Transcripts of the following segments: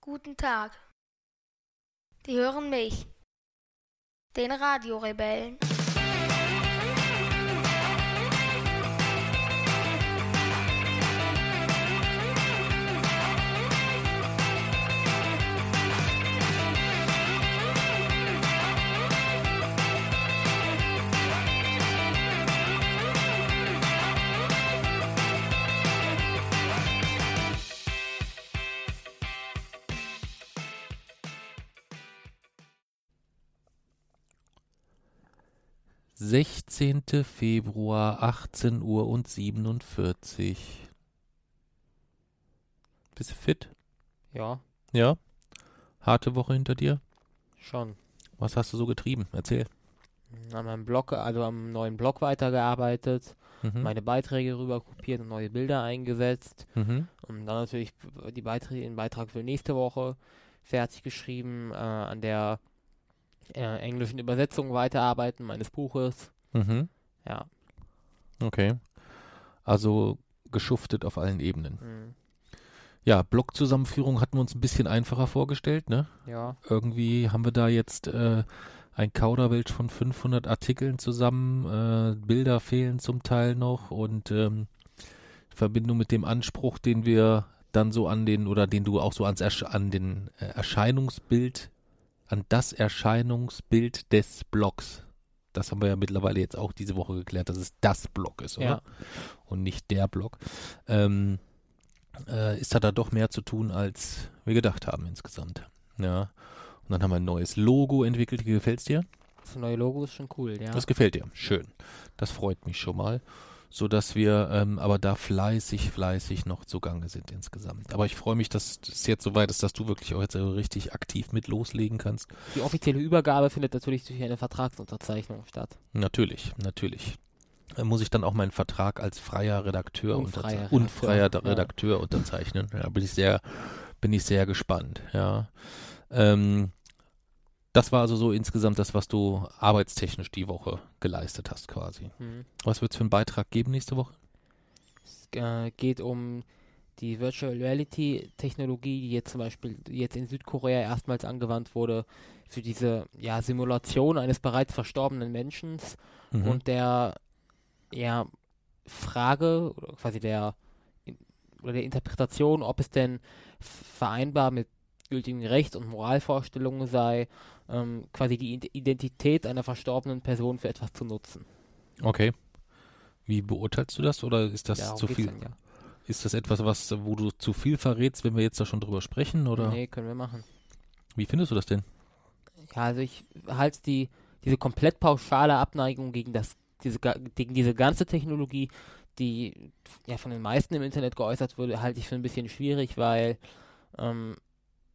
Guten Tag. Sie hören mich, den Radiorebellen. Sechzehnte Februar, achtzehn Uhr und siebenundvierzig. Bist du fit? Ja, Ja? Harte Woche hinter dir? schon. Was hast du so getrieben? Erzähl. An meinem Blog, also am neuen Blog weitergearbeitet, Mhm. meine Beiträge rüber kopiert und neue Bilder eingesetzt. Mhm. Und dann natürlich die Beiträge, den Beitrag für nächste Woche fertig geschrieben, äh, an der äh, englischen Übersetzung weiterarbeiten meines Buches. Mhm. Ja. Okay. Also geschuftet auf allen Ebenen. mhm. Ja, Blockzusammenführung hatten wir uns ein bisschen einfacher vorgestellt, ne? Ja. Irgendwie haben wir da jetzt äh, ein Kauderwelsch von 500 Artikeln zusammen, äh, Bilder fehlen zum Teil noch und ähm, in Verbindung mit dem Anspruch, den wir dann so an den oder den du auch so ans Ersch an den äh, Erscheinungsbild, an das Erscheinungsbild des Blogs. Das haben wir ja mittlerweile jetzt auch diese Woche geklärt, dass es das Blog ist, oder? Ja. Und nicht der Blog. Ähm, äh, ist da da doch mehr zu tun, als wir gedacht haben insgesamt. Ja. Und dann haben wir ein neues Logo entwickelt. Wie gefällt's dir? Das neue Logo ist schon cool, ja. Das gefällt dir. Schön. Das freut mich schon mal. So dass wir ähm, aber da fleißig, fleißig noch zugange sind insgesamt. Aber ich freue mich, dass es jetzt soweit ist, dass du wirklich auch jetzt richtig aktiv mit loslegen kannst. Die offizielle Übergabe findet natürlich durch eine Vertragsunterzeichnung statt. Natürlich, natürlich. Äh, Muss ich dann auch meinen Vertrag als freier Redakteur, Unfreier unterzei- unfreier Redakteur, ja. Redakteur unterzeichnen. Ja, bin ich sehr, bin ich sehr gespannt. Ja. Ähm, das war also so insgesamt das, was du arbeitstechnisch die Woche geleistet hast, quasi. Mhm. Was wird es für einen Beitrag geben nächste Woche? Es äh, geht um die Virtual Reality Technologie, die jetzt zum Beispiel jetzt in Südkorea erstmals angewandt wurde für diese ja, Simulation eines bereits verstorbenen Menschen Mhm. und der ja, Frage oder quasi der oder der Interpretation, ob es denn vereinbar mit gültigem Recht und Moralvorstellungen sei, ähm, quasi die Id- Identität einer verstorbenen Person für etwas zu nutzen. Okay. Wie beurteilst du das oder ist das Darum zu viel? dann, ja. Ist das etwas, was, wo du zu viel verrätst, wenn wir jetzt da schon drüber sprechen? Oder Nee, können wir machen. wie findest du das denn? Ja, also ich halte die, diese komplett pauschale Abneigung gegen das, diese, gegen diese ganze Technologie, die ja von den meisten im Internet geäußert wurde, halte ich für ein bisschen schwierig, weil ähm,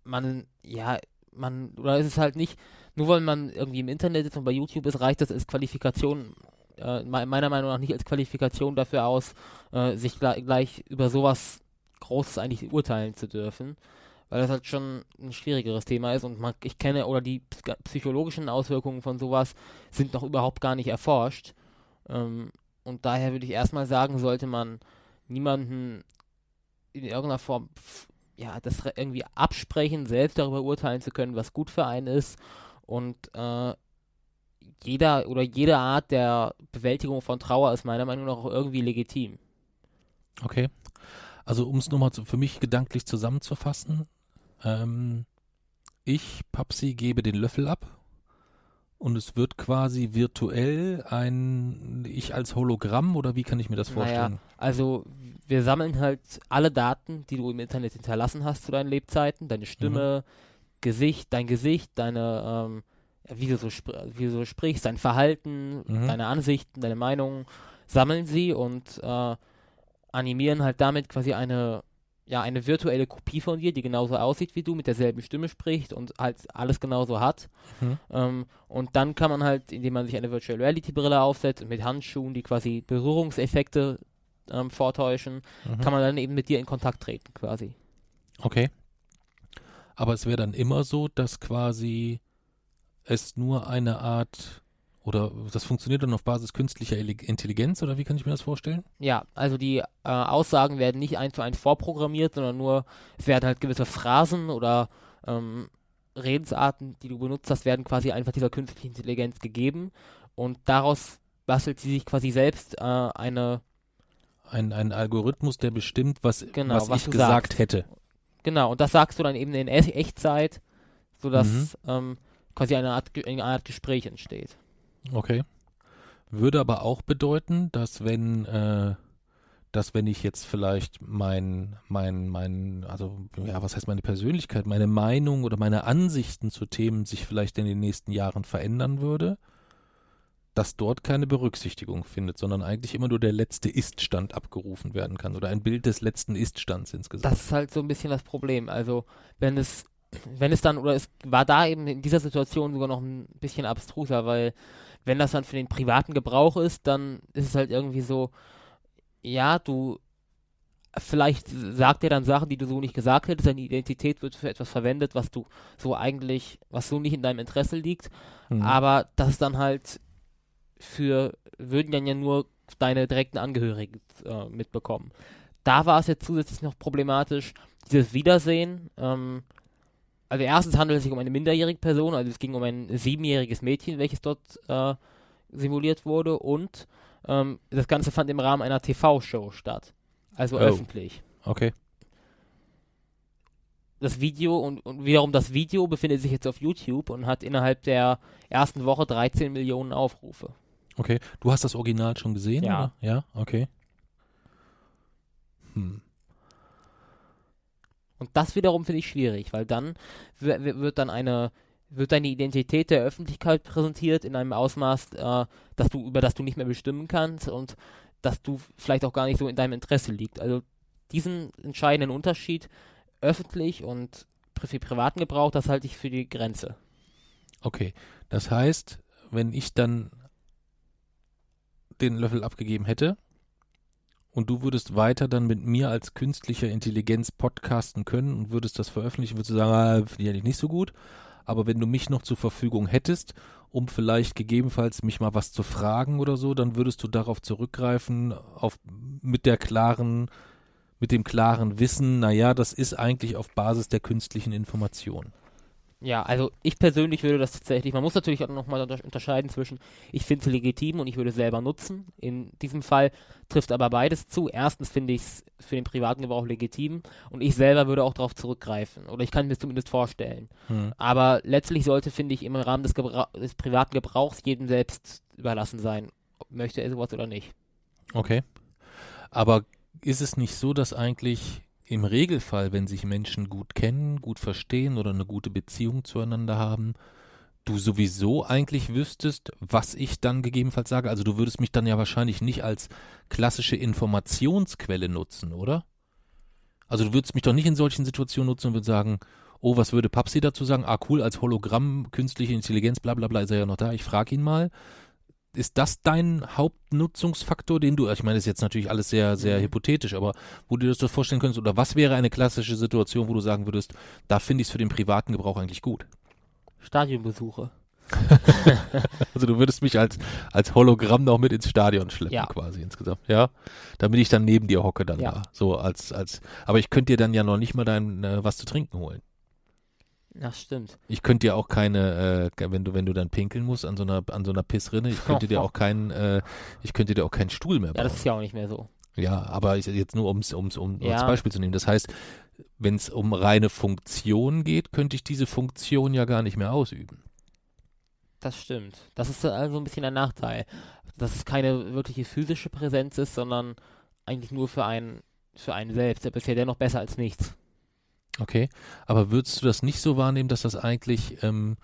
man, ja, man, oder ist es halt nicht, nur weil man irgendwie im Internet ist und bei YouTube ist, reicht das als Qualifikation, äh, me- meiner Meinung nach nicht als Qualifikation dafür aus, äh, sich gleich, gleich über sowas Großes eigentlich urteilen zu dürfen weil das halt schon ein schwierigeres Thema ist und man, ich kenne, oder die psy- psychologischen Auswirkungen von sowas sind noch überhaupt gar nicht erforscht. Ähm, und daher würde ich erstmal sagen, sollte man niemanden in irgendeiner Form ja, das irgendwie absprechen, selbst darüber urteilen zu können, was gut für einen ist. Und äh, jeder oder jede Art der Bewältigung von Trauer ist meiner Meinung nach auch irgendwie legitim. Okay. Also um es nochmal für mich gedanklich zusammenzufassen, ähm, ich, Papsi, gebe den Löffel ab und es wird quasi virtuell ein Ich als Hologramm oder wie kann ich mir das vorstellen? Also wir sammeln halt alle Daten, die du im Internet hinterlassen hast zu deinen Lebzeiten, deine Stimme, Gesicht, dein Gesicht, deine, ähm, wie, du so wie du so sprichst, dein Verhalten, Mhm. deine Ansichten, deine Meinungen, sammeln sie und äh, animieren halt damit quasi eine, ja, eine virtuelle Kopie von dir, die genauso aussieht wie du, mit derselben Stimme spricht und halt alles genauso hat. Mhm. Ähm, und dann kann man halt, indem man sich eine Virtual Reality Brille aufsetzt, mit Handschuhen, die quasi Berührungseffekte ähm, vortäuschen, Mhm. kann man dann eben mit dir in Kontakt treten quasi. Okay. Aber es wäre dann immer so, dass quasi es nur eine Art oder das funktioniert dann auf Basis künstlicher Intelligenz oder wie kann ich mir das vorstellen? Ja, also die äh, Aussagen werden nicht eins zu eins vorprogrammiert, sondern nur, es werden halt gewisse Phrasen oder ähm, Redensarten, die du benutzt hast, werden quasi einfach dieser künstlichen Intelligenz gegeben und daraus bastelt sie sich quasi selbst äh, eine, Ein, ein Algorithmus, der bestimmt, was, Genau, was, was ich gesagt sagst. hätte. genau, und das sagst du dann eben in E- Echtzeit, sodass Mhm. ähm, quasi eine Art, eine Art Gespräch entsteht. Okay. Würde aber auch bedeuten, dass wenn, äh, dass wenn ich jetzt vielleicht mein, mein, mein, also ja, was heißt meine Persönlichkeit, meine Meinung oder meine Ansichten zu Themen sich vielleicht in den nächsten Jahren verändern würde, dass dort keine Berücksichtigung findet, sondern eigentlich immer nur der letzte Ist-Stand abgerufen werden kann oder ein Bild des letzten Ist-Stands insgesamt. Das ist halt so ein bisschen das Problem. Also, wenn es, wenn es dann, oder es war da eben in dieser Situation sogar noch ein bisschen abstruser, weil wenn das dann für den privaten Gebrauch ist, dann ist es halt irgendwie so, ja, du, vielleicht sagt er dann Sachen, die du so nicht gesagt hättest, deine Identität wird für etwas verwendet, was du so eigentlich, was so nicht in deinem Interesse liegt, Mhm. aber das ist dann halt für, würden dann ja nur deine direkten Angehörigen äh, mitbekommen. Da war es jetzt zusätzlich noch problematisch, dieses Wiedersehen. Ähm, also erstens handelt es sich um eine minderjährige Person, also es ging um ein siebenjähriges Mädchen, welches dort äh, simuliert wurde und ähm, das Ganze fand im Rahmen einer TV-Show statt. Also Oh. öffentlich. Okay. Das Video und, und wiederum das Video befindet sich jetzt auf YouTube und hat innerhalb der ersten Woche 13 Millionen Aufrufe. Okay. Du hast das Original schon gesehen? Ja. Oder? Ja, okay. Hm. Und das wiederum finde ich schwierig, weil dann wi- wi- wird dann eine wird deine Identität der Öffentlichkeit präsentiert in einem Ausmaß, äh, dass du über das du nicht mehr bestimmen kannst und dass du vielleicht auch gar nicht so in deinem Interesse liegt. Also diesen entscheidenden Unterschied öffentlich und für privaten Gebrauch, das halte ich für die Grenze. Okay, das heißt, wenn ich dann den Löffel abgegeben hätte und du würdest weiter dann mit mir als künstlicher Intelligenz podcasten können und würdest das veröffentlichen, würdest du sagen, ah, finde ich eigentlich nicht so gut. Aber wenn du mich noch zur Verfügung hättest, um vielleicht gegebenenfalls mich mal was zu fragen oder so, dann würdest du darauf zurückgreifen, auf, mit der klaren, mit dem klaren Wissen, naja, das ist eigentlich auf Basis der künstlichen Information. Ja, also ich persönlich würde das tatsächlich, man muss natürlich auch nochmal unter unterscheiden zwischen, ich finde es legitim und ich würde es selber nutzen. In diesem Fall trifft aber beides zu. Erstens finde ich es für den privaten Gebrauch legitim und ich selber würde auch darauf zurückgreifen. Oder ich kann mir es zumindest vorstellen. Hm. Aber letztlich sollte, finde ich, im Rahmen des, Gebra des privaten Gebrauchs jedem selbst überlassen sein, ob möchte er sowas oder nicht. Okay. Aber ist es nicht so, dass eigentlich im Regelfall, wenn sich Menschen gut kennen, gut verstehen oder eine gute Beziehung zueinander haben, du sowieso eigentlich wüsstest, was ich dann gegebenenfalls sage? Also du würdest mich dann ja wahrscheinlich nicht als klassische Informationsquelle nutzen, oder? Also du würdest mich doch nicht in solchen Situationen nutzen und würdest sagen, oh, was würde Papsi dazu sagen? Ah, cool, als Hologramm, künstliche Intelligenz, bla bla bla, ist er ja noch da, ich frage ihn mal ist das dein Hauptnutzungsfaktor, den du, ich meine, das ist jetzt natürlich alles sehr, sehr Mhm. hypothetisch, aber wo du dir das so vorstellen könntest, oder was wäre eine klassische Situation, wo du sagen würdest, da finde ich es für den privaten Gebrauch eigentlich gut? Stadionbesuche. Also du würdest mich als, als Hologramm noch mit ins Stadion schleppen, Ja. quasi insgesamt, ja? Damit ich dann neben dir hocke dann Ja. da, so als, als, aber ich könnte dir dann ja noch nicht mal dein, äh, was zu trinken holen. Das stimmt. Ich könnte dir auch keine, äh, wenn du, wenn du dann pinkeln musst an so einer, an so einer Pissrinne, ich könnte dir auch keinen, äh, ich könnte dir auch keinen Stuhl mehr Ja, bauen. das ist ja auch nicht mehr so. Ja, aber ich, jetzt nur ums, ums, um Ja. als Beispiel zu nehmen. Das heißt, wenn es um reine Funktion geht, könnte ich diese Funktion ja gar nicht mehr ausüben. Das stimmt. Das ist also ein bisschen ein Nachteil. Dass es keine wirkliche physische Präsenz ist, sondern eigentlich nur für einen, für einen selbst. Der bisher dennoch besser als nichts. Okay. Aber würdest du das nicht so wahrnehmen, dass das eigentlich ähm,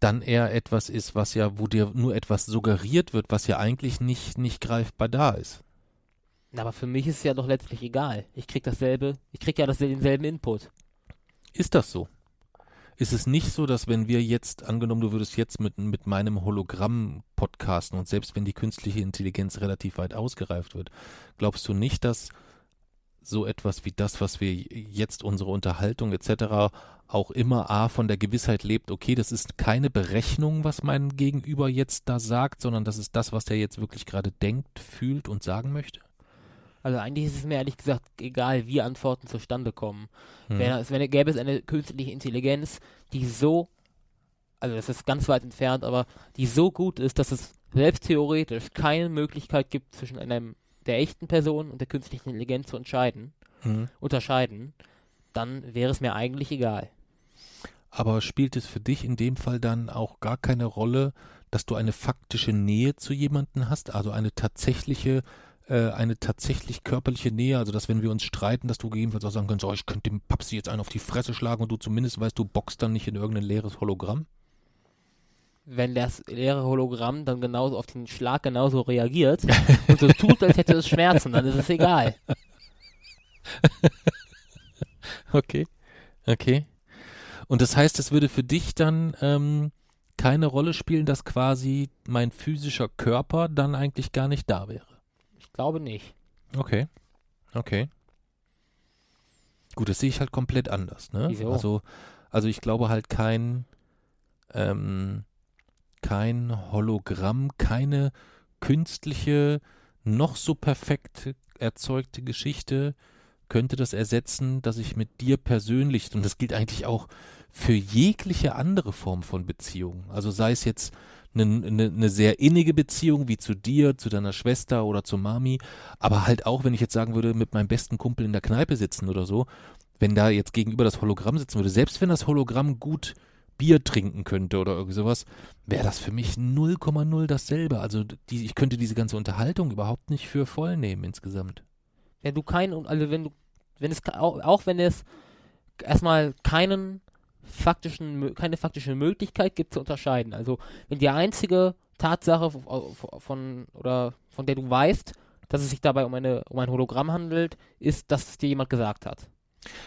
dann eher etwas ist, was ja, wo dir nur etwas suggeriert wird, was ja eigentlich nicht, nicht greifbar da ist? Aber für mich ist es ja doch letztlich egal. Ich krieg dasselbe, ich krieg ja das, denselben Input. Ist das so? ist es nicht so, dass wenn wir jetzt, angenommen, du würdest jetzt mit, mit meinem Hologramm podcasten und selbst wenn die künstliche Intelligenz relativ weit ausgereift wird, glaubst du nicht, dass so etwas wie das, was wir jetzt unsere Unterhaltung etc. auch immer A von der Gewissheit lebt, okay, das ist keine Berechnung, was mein Gegenüber jetzt da sagt, sondern das ist das, was der jetzt wirklich gerade denkt, fühlt und sagen möchte? Also eigentlich ist es mir ehrlich gesagt egal, wie Antworten zustande kommen. Hm. Wenn, es, wenn gäbe es eine künstliche Intelligenz, die so, also das ist ganz weit entfernt, aber die so gut ist, dass es selbst theoretisch keine Möglichkeit gibt, zwischen einem der echten Person und der künstlichen Intelligenz zu entscheiden, hm. unterscheiden, dann wäre es mir eigentlich egal. Aber spielt es für dich in dem Fall dann auch gar keine Rolle, dass du eine faktische Nähe zu jemandem hast, also eine tatsächliche äh, eine tatsächlich körperliche Nähe, also dass wenn wir uns streiten, dass du gegebenenfalls auch sagen kannst, oh, ich könnte dem Papsi jetzt einen auf die Fresse schlagen und du zumindest weißt, du boxst dann nicht in irgendein leeres Hologramm? Wenn das leere Hologramm dann genauso auf den Schlag genauso reagiert und so tut, als hätte es Schmerzen, dann ist es egal. okay, okay. Und das heißt, es würde für dich dann ähm, keine Rolle spielen, dass quasi mein physischer Körper dann eigentlich gar nicht da wäre glaube nicht. Okay. Okay. Gut, das sehe ich halt komplett anders, ne? Wieso? Also, also ich glaube halt kein, ähm, kein Hologramm, keine künstliche, noch so perfekt erzeugte Geschichte könnte das ersetzen, dass ich mit dir persönlich, und das gilt eigentlich auch für jegliche andere Form von Beziehung, also sei es jetzt eine, eine, eine sehr innige Beziehung wie zu dir, zu deiner Schwester oder zu Mami, aber halt auch, wenn ich jetzt sagen würde, mit meinem besten Kumpel in der Kneipe sitzen oder so, wenn da jetzt gegenüber das Hologramm sitzen würde, selbst wenn das Hologramm gut Bier trinken könnte oder irgendwie sowas, wäre das für mich 0,0 dasselbe. Also die, ich könnte diese ganze Unterhaltung überhaupt nicht für voll nehmen insgesamt. Ja, du kein, also wenn du, wenn es auch, auch wenn es erstmal keinen faktischen, keine faktische Möglichkeit gibt zu unterscheiden. Also wenn die einzige Tatsache von oder von der du weißt, dass es sich dabei um, eine, um ein Hologramm handelt, ist, dass es dir jemand gesagt hat.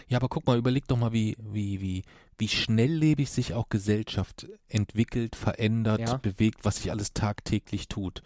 Ja, aber guck mal, überleg doch mal, wie, wie, wie, wie schnelllebig sich auch Gesellschaft entwickelt, verändert, ja. bewegt, was sich alles tagtäglich tut.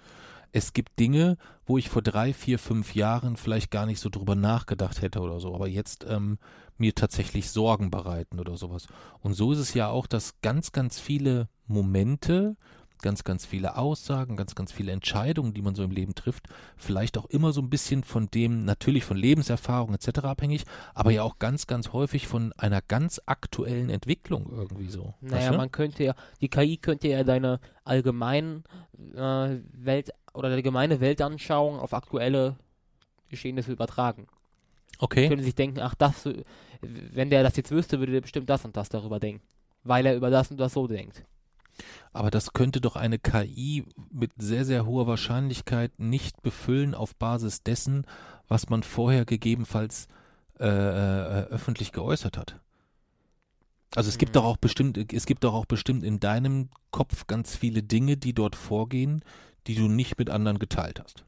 Es gibt Dinge, wo ich vor drei, vier, fünf Jahren vielleicht gar nicht so drüber nachgedacht hätte oder so, aber jetzt ähm, mir tatsächlich Sorgen bereiten oder sowas. Und so ist es ja auch, dass ganz, ganz viele Momente, ganz, ganz viele Aussagen, ganz, ganz viele Entscheidungen, die man so im Leben trifft, vielleicht auch immer so ein bisschen von dem, natürlich von Lebenserfahrung etc. abhängig, aber ja auch ganz, ganz häufig von einer ganz aktuellen Entwicklung irgendwie so. Naja, weißt du? man könnte ja, die KI könnte ja deine allgemeinen äh, Welt oder deine gemeine Weltanschauung auf aktuelle Geschehnisse übertragen. Okay. Können sich denken, ach, das, wenn der das jetzt wüsste, würde der bestimmt das und das darüber denken. Weil er über das und das so denkt. Aber das könnte doch eine KI mit sehr, sehr hoher Wahrscheinlichkeit nicht befüllen auf Basis dessen, was man vorher gegebenenfalls äh, äh, öffentlich geäußert hat. Also es gibt mhm. doch auch bestimmt, es gibt doch auch bestimmt in deinem Kopf ganz viele Dinge, die dort vorgehen, die du nicht mit anderen geteilt hast.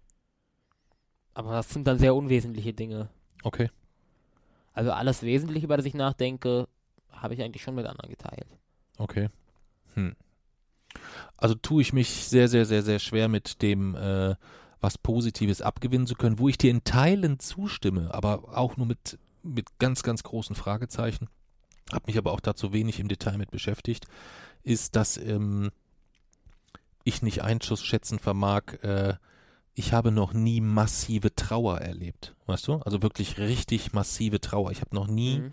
Aber das sind dann sehr unwesentliche Dinge. Okay. Also alles Wesentliche, über das ich nachdenke, habe ich eigentlich schon mit anderen geteilt. Okay. Hm. Also tue ich mich sehr, sehr, sehr, sehr schwer mit dem, äh, was Positives abgewinnen zu können, wo ich dir in Teilen zustimme, aber auch nur mit, mit ganz, ganz großen Fragezeichen, habe mich aber auch dazu wenig im Detail mit beschäftigt, ist, dass ähm, ich nicht Einschuss schätzen vermag, äh, ich habe noch nie massive Trauer erlebt, weißt du? Also wirklich richtig massive Trauer. Ich habe noch nie mhm.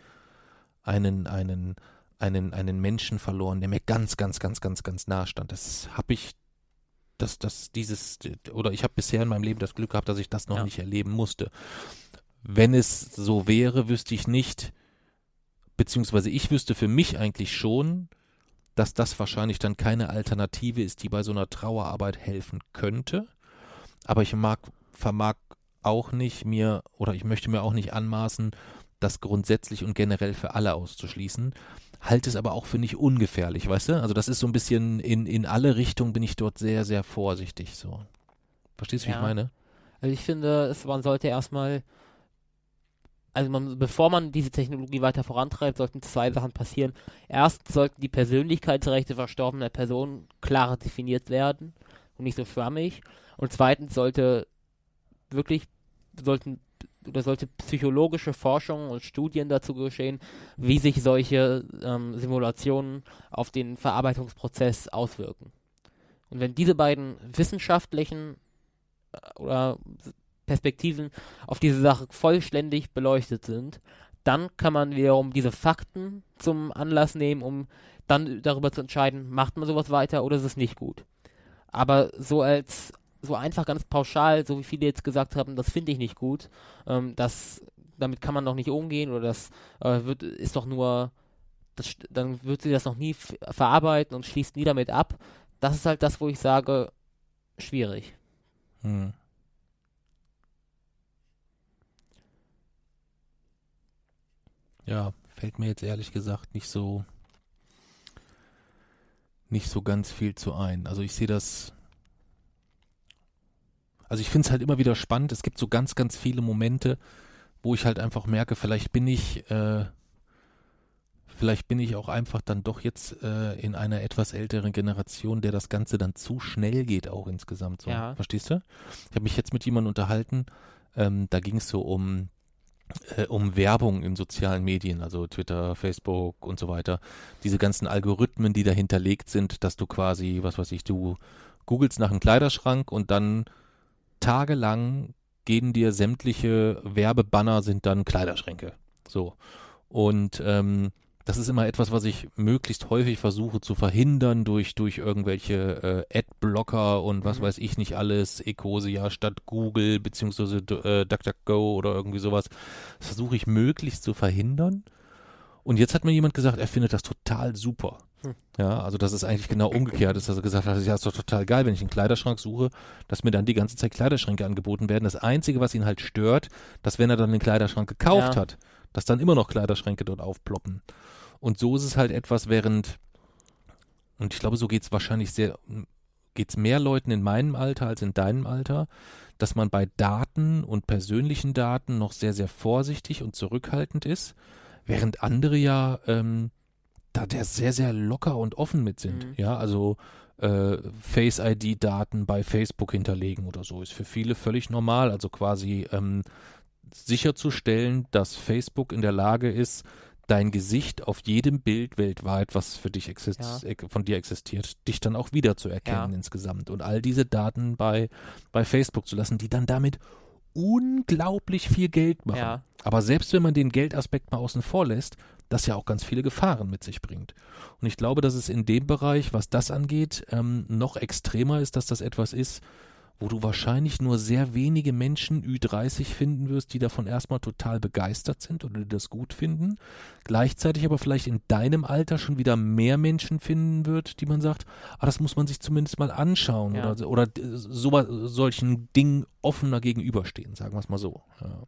einen, einen, einen, einen Menschen verloren, der mir ganz, ganz, ganz, ganz, ganz nahe stand. Das habe ich, das, das, dieses, oder ich habe bisher in meinem Leben das Glück gehabt, dass ich das noch ja. nicht erleben musste. Wenn es so wäre, wüsste ich nicht, beziehungsweise ich wüsste für mich eigentlich schon, dass das wahrscheinlich dann keine Alternative ist, die bei so einer Trauerarbeit helfen könnte aber ich mag, vermag auch nicht mir oder ich möchte mir auch nicht anmaßen, das grundsätzlich und generell für alle auszuschließen. Halte es aber auch für nicht ungefährlich, weißt du? Also das ist so ein bisschen in, in alle Richtungen bin ich dort sehr, sehr vorsichtig so. Verstehst du, ja. wie ich meine? Also ich finde, es, man sollte erstmal also man, bevor man diese Technologie weiter vorantreibt, sollten zwei Sachen passieren. Erstens sollten die Persönlichkeitsrechte verstorbener Personen klarer definiert werden und nicht so schwammig. Und zweitens sollte wirklich, sollten oder sollte psychologische Forschung und Studien dazu geschehen, wie sich solche ähm, Simulationen auf den Verarbeitungsprozess auswirken. Und wenn diese beiden wissenschaftlichen äh, oder Perspektiven auf diese Sache vollständig beleuchtet sind, dann kann man wiederum diese Fakten zum Anlass nehmen, um dann darüber zu entscheiden, macht man sowas weiter oder ist es nicht gut. Aber so als so einfach ganz pauschal, so wie viele jetzt gesagt haben, das finde ich nicht gut, ähm, das damit kann man noch nicht umgehen oder das äh, wird ist doch nur das, dann wird sie das noch nie verarbeiten und schließt nie damit ab. Das ist halt das, wo ich sage, schwierig. Hm. Ja, fällt mir jetzt ehrlich gesagt nicht so nicht so ganz viel zu ein. Also ich sehe das also ich finde es halt immer wieder spannend. Es gibt so ganz, ganz viele Momente, wo ich halt einfach merke, vielleicht bin ich, äh, vielleicht bin ich auch einfach dann doch jetzt äh, in einer etwas älteren Generation, der das Ganze dann zu schnell geht auch insgesamt. So. Ja. Verstehst du? Ich habe mich jetzt mit jemandem unterhalten, ähm, da ging es so um äh, um Werbung in sozialen Medien, also Twitter, Facebook und so weiter. Diese ganzen Algorithmen, die dahinterlegt sind, dass du quasi, was weiß ich, du googelst nach einem Kleiderschrank und dann tagelang gehen dir sämtliche Werbebanner sind dann Kleiderschränke. So. Und ähm, das ist immer etwas, was ich möglichst häufig versuche zu verhindern durch, durch irgendwelche äh, Adblocker und was mhm. weiß ich nicht alles, Ecosia statt Google beziehungsweise äh, DuckDuckGo oder irgendwie sowas. Das versuche ich möglichst zu verhindern. Und jetzt hat mir jemand gesagt, er findet das total super. Hm. Ja, also das ist eigentlich genau umgekehrt ist, dass er gesagt hat, ja, ist doch total geil, wenn ich einen Kleiderschrank suche, dass mir dann die ganze Zeit Kleiderschränke angeboten werden. Das Einzige, was ihn halt stört, dass wenn er dann den Kleiderschrank gekauft ja. hat, dass dann immer noch Kleiderschränke dort aufploppen. Und so ist es halt etwas, während, und ich glaube, so geht es wahrscheinlich sehr, geht es mehr Leuten in meinem Alter als in deinem Alter, dass man bei Daten und persönlichen Daten noch sehr, sehr vorsichtig und zurückhaltend ist, während andere ja ähm, da der sehr, sehr locker und offen mit sind. Mhm. Ja, also äh, Face-ID-Daten bei Facebook hinterlegen oder so ist für viele völlig normal. Also quasi ähm, sicherzustellen, dass Facebook in der Lage ist, dein Gesicht auf jedem Bild weltweit, was für dich ja. von dir existiert, dich dann auch wiederzuerkennen ja. insgesamt und all diese Daten bei, bei Facebook zu lassen, die dann damit unglaublich viel Geld machen. Ja. Aber selbst wenn man den Geldaspekt mal außen vor lässt, das ja auch ganz viele Gefahren mit sich bringt. Und ich glaube, dass es in dem Bereich, was das angeht, ähm, noch extremer ist, dass das etwas ist, wo du wahrscheinlich nur sehr wenige Menschen Ü30 finden wirst, die davon erstmal total begeistert sind oder die das gut finden. Gleichzeitig aber vielleicht in deinem Alter schon wieder mehr Menschen finden wird, die man sagt, ah, das muss man sich zumindest mal anschauen ja. oder, oder so, solchen Dingen offener gegenüberstehen, sagen wir es mal so. Ja.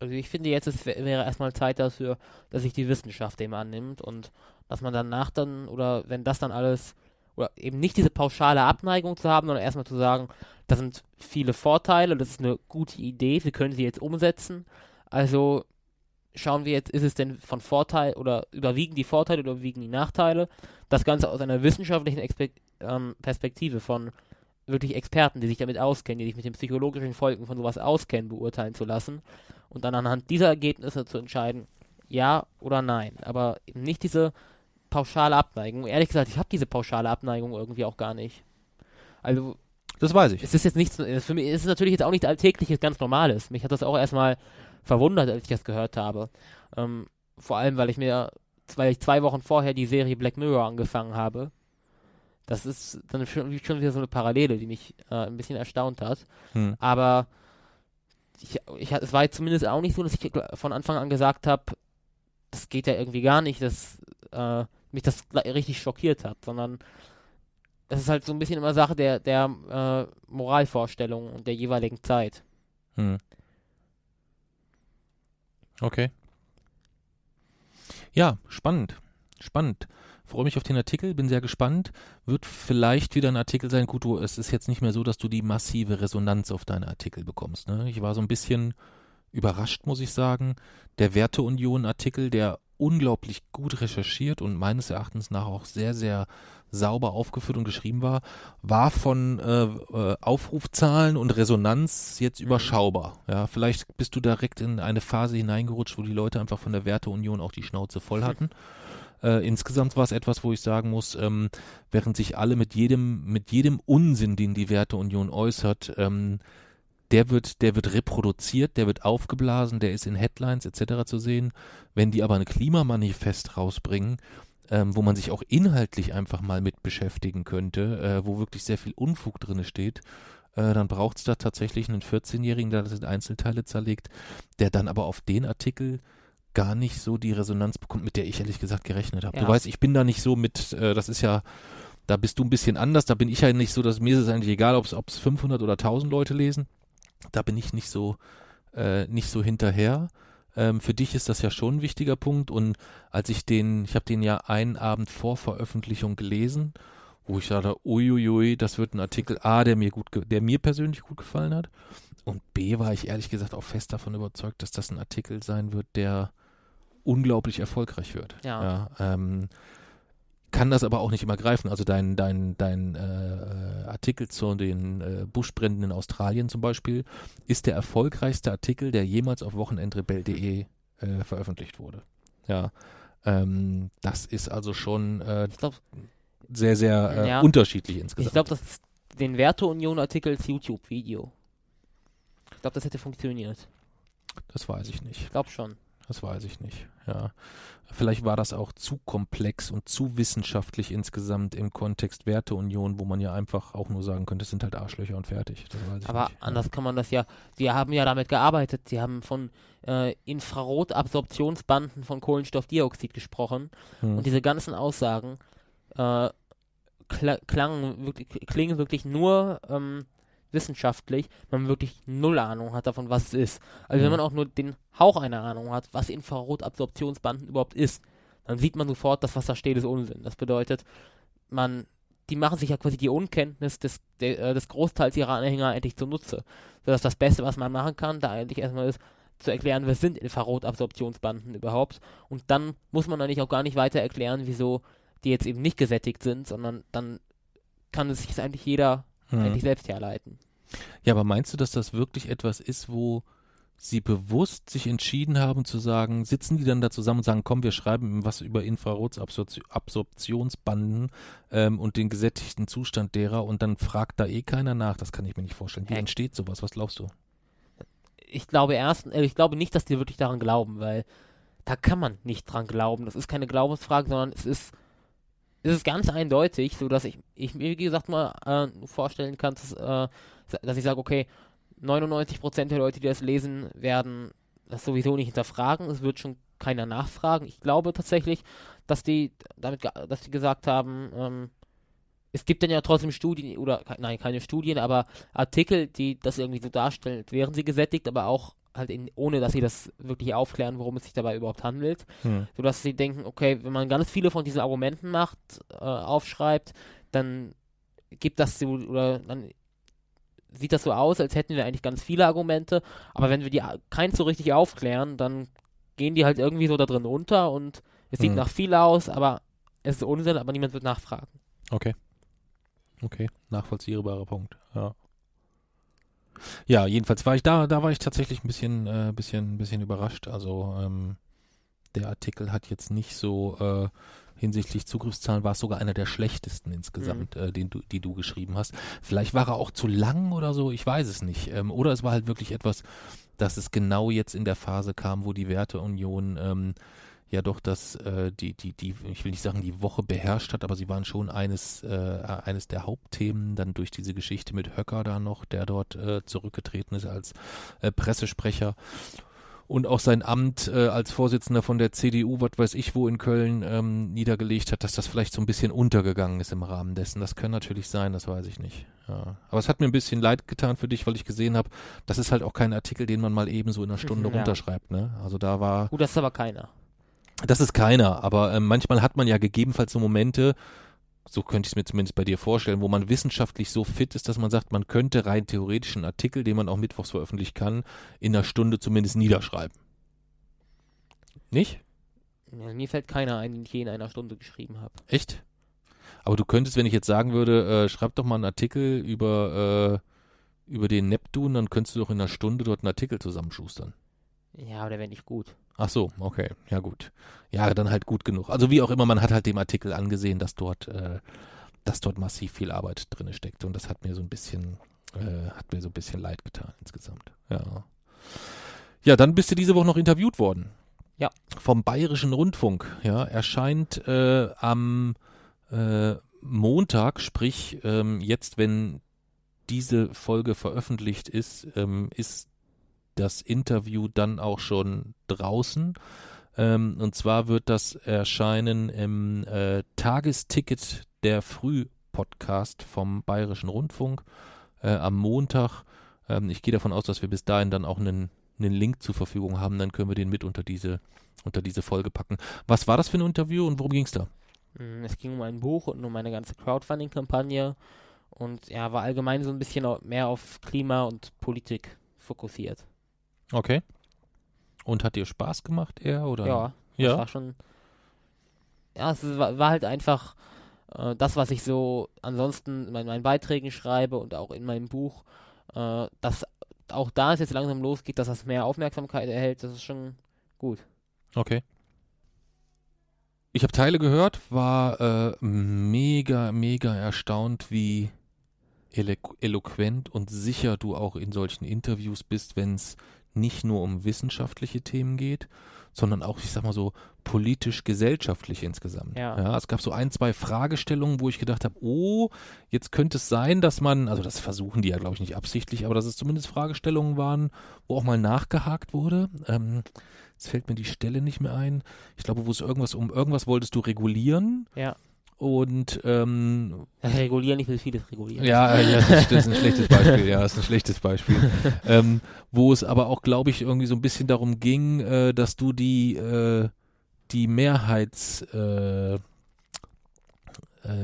Also ich finde jetzt, es wäre erstmal Zeit dafür, dass sich die Wissenschaft dem annimmt und dass man danach dann, oder wenn das dann alles oder eben nicht diese pauschale Abneigung zu haben, sondern erstmal zu sagen, da sind viele Vorteile, das ist eine gute Idee, wir können sie jetzt umsetzen. Also schauen wir jetzt, ist es denn von Vorteil oder überwiegen die Vorteile oder überwiegen die Nachteile? Das Ganze aus einer wissenschaftlichen Expe ähm, Perspektive von wirklich Experten, die sich damit auskennen, die sich mit den psychologischen Folgen von sowas auskennen, beurteilen zu lassen und dann anhand dieser Ergebnisse zu entscheiden, ja oder nein. Aber eben nicht diese pauschale Abneigung. Ehrlich gesagt, ich habe diese pauschale Abneigung irgendwie auch gar nicht. Also. Das weiß ich. Es ist jetzt nichts, für mich ist es natürlich jetzt auch nichts Alltägliches, ganz Normales. Mich hat das auch erstmal verwundert, als ich das gehört habe. Ähm, vor allem, weil ich mir, weil ich zwei Wochen vorher die Serie Black Mirror angefangen habe. Das ist dann schon, schon wieder so eine Parallele, die mich äh, ein bisschen erstaunt hat. Hm. Aber ich, ich, es war jetzt zumindest auch nicht so, dass ich von Anfang an gesagt habe, das geht ja irgendwie gar nicht, dass äh, mich das richtig schockiert hat, sondern das ist halt so ein bisschen immer Sache der, der äh, Moralvorstellung und der jeweiligen Zeit. Hm. Okay. Ja, spannend. Spannend. Freue mich auf den Artikel, bin sehr gespannt. Wird vielleicht wieder ein Artikel sein. Gut, du, es ist jetzt nicht mehr so, dass du die massive Resonanz auf deine Artikel bekommst. Ne? Ich war so ein bisschen überrascht, muss ich sagen. Der Werteunion-Artikel, der unglaublich gut recherchiert und meines Erachtens nach auch sehr, sehr sauber aufgeführt und geschrieben war, war von äh, äh, Aufrufzahlen und Resonanz jetzt mhm. überschaubar. Ja, vielleicht bist du direkt in eine Phase hineingerutscht, wo die Leute einfach von der Werteunion auch die Schnauze voll hatten. Äh, insgesamt war es etwas, wo ich sagen muss, ähm, während sich alle mit jedem, mit jedem Unsinn, den die Werteunion äußert, ähm, der wird, der wird reproduziert, der wird aufgeblasen, der ist in Headlines etc. zu sehen. Wenn die aber ein Klimamanifest rausbringen, ähm, wo man sich auch inhaltlich einfach mal mit beschäftigen könnte, äh, wo wirklich sehr viel Unfug drin steht, äh, dann braucht es da tatsächlich einen 14-Jährigen, der das in Einzelteile zerlegt, der dann aber auf den Artikel gar nicht so die Resonanz bekommt, mit der ich ehrlich gesagt gerechnet habe. Ja. Du weißt, ich bin da nicht so mit, äh, das ist ja, da bist du ein bisschen anders, da bin ich ja nicht so, dass mir ist es eigentlich egal, ob es 500 oder 1000 Leute lesen. Da bin ich nicht so, äh, nicht so hinterher. Ähm, für dich ist das ja schon ein wichtiger Punkt. Und als ich den, ich habe den ja einen Abend vor Veröffentlichung gelesen, wo ich dachte, uiuiui, das wird ein Artikel A, der mir gut, der mir persönlich gut gefallen hat. Und B war ich ehrlich gesagt auch fest davon überzeugt, dass das ein Artikel sein wird, der unglaublich erfolgreich wird. Ja. ja ähm, kann das aber auch nicht immer greifen. Also dein, dein, dein äh, Artikel zu den äh, Buschbränden in Australien zum Beispiel ist der erfolgreichste Artikel, der jemals auf wochenendrebell.de äh, veröffentlicht wurde. Ja, ähm, das ist also schon äh, glaub, sehr, sehr äh, ja, unterschiedlich insgesamt. Ich glaube, das den Werteunion-Artikel als YouTube-Video. Ich glaube, das hätte funktioniert. Das weiß ich nicht. Ich glaube schon. Das weiß ich nicht. Ja. Vielleicht war das auch zu komplex und zu wissenschaftlich insgesamt im Kontext Werteunion, wo man ja einfach auch nur sagen könnte, es sind halt Arschlöcher und fertig. Aber nicht. anders kann man das ja. Sie haben ja damit gearbeitet. Sie haben von äh, Infrarotabsorptionsbanden von Kohlenstoffdioxid gesprochen. Hm. Und diese ganzen Aussagen äh, klangen wirklich, klingen wirklich nur ähm, wissenschaftlich, man wirklich null Ahnung hat davon, was es ist. Also mhm. wenn man auch nur den Hauch einer Ahnung hat, was Infrarotabsorptionsbanden überhaupt ist, dann sieht man sofort, dass was da steht, ist Unsinn. Das bedeutet, man, die machen sich ja quasi die Unkenntnis des, de, äh, des Großteils ihrer Anhänger eigentlich zunutze. Sodass das Beste, was man machen kann, da eigentlich erstmal ist, zu erklären, was sind Infrarotabsorptionsbanden überhaupt. Und dann muss man eigentlich auch gar nicht weiter erklären, wieso die jetzt eben nicht gesättigt sind, sondern dann kann es sich eigentlich jeder hm. eigentlich selbst herleiten. Ja, aber meinst du, dass das wirklich etwas ist, wo sie bewusst sich entschieden haben zu sagen, sitzen die dann da zusammen und sagen, komm, wir schreiben was über Infrarotabsorptionsbanden ähm, und den gesättigten Zustand derer und dann fragt da eh keiner nach. Das kann ich mir nicht vorstellen. Wie ja. entsteht sowas? Was glaubst du? Ich glaube erst, äh, ich glaube nicht, dass die wirklich daran glauben, weil da kann man nicht dran glauben. Das ist keine Glaubensfrage, sondern es ist es ist ganz eindeutig, so dass ich, ich mir, wie gesagt, mal äh, vorstellen kann, dass, äh, dass ich sage, okay, 99% der Leute, die das lesen, werden das sowieso nicht hinterfragen. Es wird schon keiner nachfragen. Ich glaube tatsächlich, dass die damit, dass die gesagt haben, ähm, es gibt dann ja trotzdem Studien, oder nein, keine Studien, aber Artikel, die das irgendwie so darstellen, wären sie gesättigt, aber auch halt in, ohne dass sie das wirklich aufklären, worum es sich dabei überhaupt handelt. Hm. Sodass sie denken, okay, wenn man ganz viele von diesen Argumenten macht, äh, aufschreibt, dann gibt das so, oder dann sieht das so aus, als hätten wir eigentlich ganz viele Argumente, aber wenn wir die keins so richtig aufklären, dann gehen die halt irgendwie so da drin unter und es sieht hm. nach viel aus, aber es ist Unsinn, aber niemand wird nachfragen. Okay. Okay, nachvollziehbarer Punkt. Ja. Ja, jedenfalls war ich da, da war ich tatsächlich ein bisschen, äh, bisschen, bisschen überrascht. Also ähm, der Artikel hat jetzt nicht so äh, hinsichtlich Zugriffszahlen war es sogar einer der schlechtesten insgesamt, mhm. äh, den du, die du geschrieben hast. Vielleicht war er auch zu lang oder so, ich weiß es nicht. Ähm, oder es war halt wirklich etwas, dass es genau jetzt in der Phase kam, wo die Werteunion ähm, ja doch das, äh, die, die, die, ich will nicht sagen, die Woche beherrscht hat, aber sie waren schon eines, äh, eines der Hauptthemen, dann durch diese Geschichte mit Höcker da noch, der dort äh, zurückgetreten ist als äh, Pressesprecher und auch sein Amt äh, als Vorsitzender von der CDU, was weiß ich wo in Köln, ähm, niedergelegt hat, dass das vielleicht so ein bisschen untergegangen ist im Rahmen dessen. Das kann natürlich sein, das weiß ich nicht. Ja. Aber es hat mir ein bisschen leid getan für dich, weil ich gesehen habe, das ist halt auch kein Artikel, den man mal eben so in einer Stunde ja. runterschreibt. Ne? Also da war. Gut, das ist aber keiner. Das ist keiner, aber äh, manchmal hat man ja gegebenenfalls so Momente, so könnte ich es mir zumindest bei dir vorstellen, wo man wissenschaftlich so fit ist, dass man sagt, man könnte rein theoretisch einen Artikel, den man auch mittwochs veröffentlichen kann, in einer Stunde zumindest niederschreiben. Nicht? Ja, mir fällt keiner ein, den ich je in einer Stunde geschrieben habe. Echt? Aber du könntest, wenn ich jetzt sagen würde, äh, schreib doch mal einen Artikel über, äh, über den Neptun, dann könntest du doch in einer Stunde dort einen Artikel zusammenschustern. Ja, aber der wäre nicht gut. Ach so, okay, ja gut. Ja, dann halt gut genug. Also wie auch immer, man hat halt dem Artikel angesehen, dass dort, äh, dass dort massiv viel Arbeit drin steckt und das hat mir so ein bisschen, äh, hat mir so ein bisschen leid getan insgesamt. Ja. Ja, dann bist du diese Woche noch interviewt worden. Ja. Vom Bayerischen Rundfunk. Ja, erscheint äh, am äh, Montag, sprich ähm, jetzt, wenn diese Folge veröffentlicht ist, ähm, ist das Interview dann auch schon draußen. Ähm, und zwar wird das erscheinen im äh, Tagesticket der Früh-Podcast vom Bayerischen Rundfunk äh, am Montag. Ähm, ich gehe davon aus, dass wir bis dahin dann auch einen, einen Link zur Verfügung haben. Dann können wir den mit unter diese, unter diese Folge packen. Was war das für ein Interview und worum ging es da? Mm, es ging um ein Buch und um meine ganze Crowdfunding-Kampagne und ja, war allgemein so ein bisschen mehr auf Klima und Politik fokussiert. Okay. Und hat dir Spaß gemacht eher oder? Ja, ja. das war schon. Ja, es war, war halt einfach äh, das, was ich so ansonsten in meinen, Beiträgen schreibe und auch in meinem Buch, äh, dass auch da es jetzt langsam losgeht, dass das mehr Aufmerksamkeit erhält, das ist schon gut. Okay. Ich habe Teile gehört, war äh, mega, mega erstaunt, wie elo eloquent und sicher du auch in solchen Interviews bist, wenn es nicht nur um wissenschaftliche Themen geht, sondern auch, ich sag mal so, politisch-gesellschaftlich insgesamt. Ja. ja. Es gab so ein, zwei Fragestellungen, wo ich gedacht habe, oh, jetzt könnte es sein, dass man, also das versuchen die ja, glaube ich, nicht absichtlich, aber dass es zumindest Fragestellungen waren, wo auch mal nachgehakt wurde. Ähm, jetzt fällt mir die Stelle nicht mehr ein. Ich glaube, wo es irgendwas um irgendwas wolltest du regulieren. Ja. Und ähm, regulieren, ich will vieles regulieren. Ja, ja das, ist ein schlechtes Beispiel, ja, das ist ein schlechtes Beispiel. ähm, wo es aber auch, glaube ich, irgendwie so ein bisschen darum ging, äh, dass du die, äh, die Mehrheits, äh, äh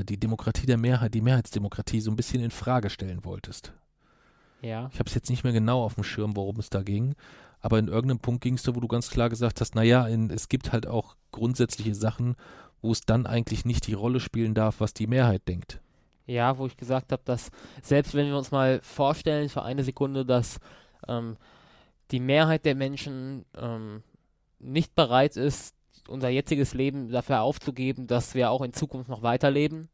die Demokratie der Mehrheit, die Mehrheitsdemokratie so ein bisschen in Frage stellen wolltest. Ja. Ich habe es jetzt nicht mehr genau auf dem Schirm, worum es da ging, aber in irgendeinem Punkt ging es da, wo du ganz klar gesagt hast, naja, in, es gibt halt auch grundsätzliche Sachen, wo es dann eigentlich nicht die Rolle spielen darf, was die Mehrheit denkt. Ja, wo ich gesagt habe, dass selbst wenn wir uns mal vorstellen für eine Sekunde, dass ähm, die Mehrheit der Menschen ähm, nicht bereit ist, unser jetziges Leben dafür aufzugeben, dass wir auch in Zukunft noch weiterleben,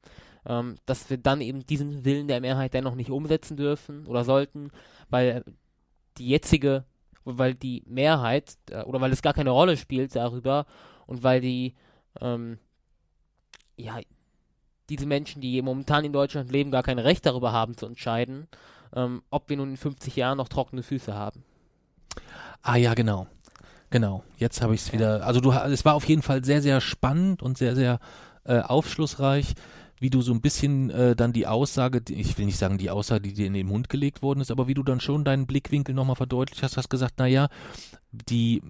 ähm, dass wir dann eben diesen Willen der Mehrheit dennoch nicht umsetzen dürfen oder sollten, weil die jetzige, weil die Mehrheit äh, oder weil es gar keine Rolle spielt darüber und weil die ähm, ja, diese Menschen, die momentan in Deutschland leben, gar kein Recht darüber haben zu entscheiden, ähm, ob wir nun in 50 Jahren noch trockene Füße haben. Ah ja, genau. Genau. Jetzt habe ich es wieder. Also du, es war auf jeden Fall sehr, sehr spannend und sehr, sehr äh, aufschlussreich, wie du so ein bisschen äh, dann die Aussage, ich will nicht sagen die Aussage, die dir in den Mund gelegt worden ist, aber wie du dann schon deinen Blickwinkel nochmal verdeutlicht hast, hast gesagt, naja, die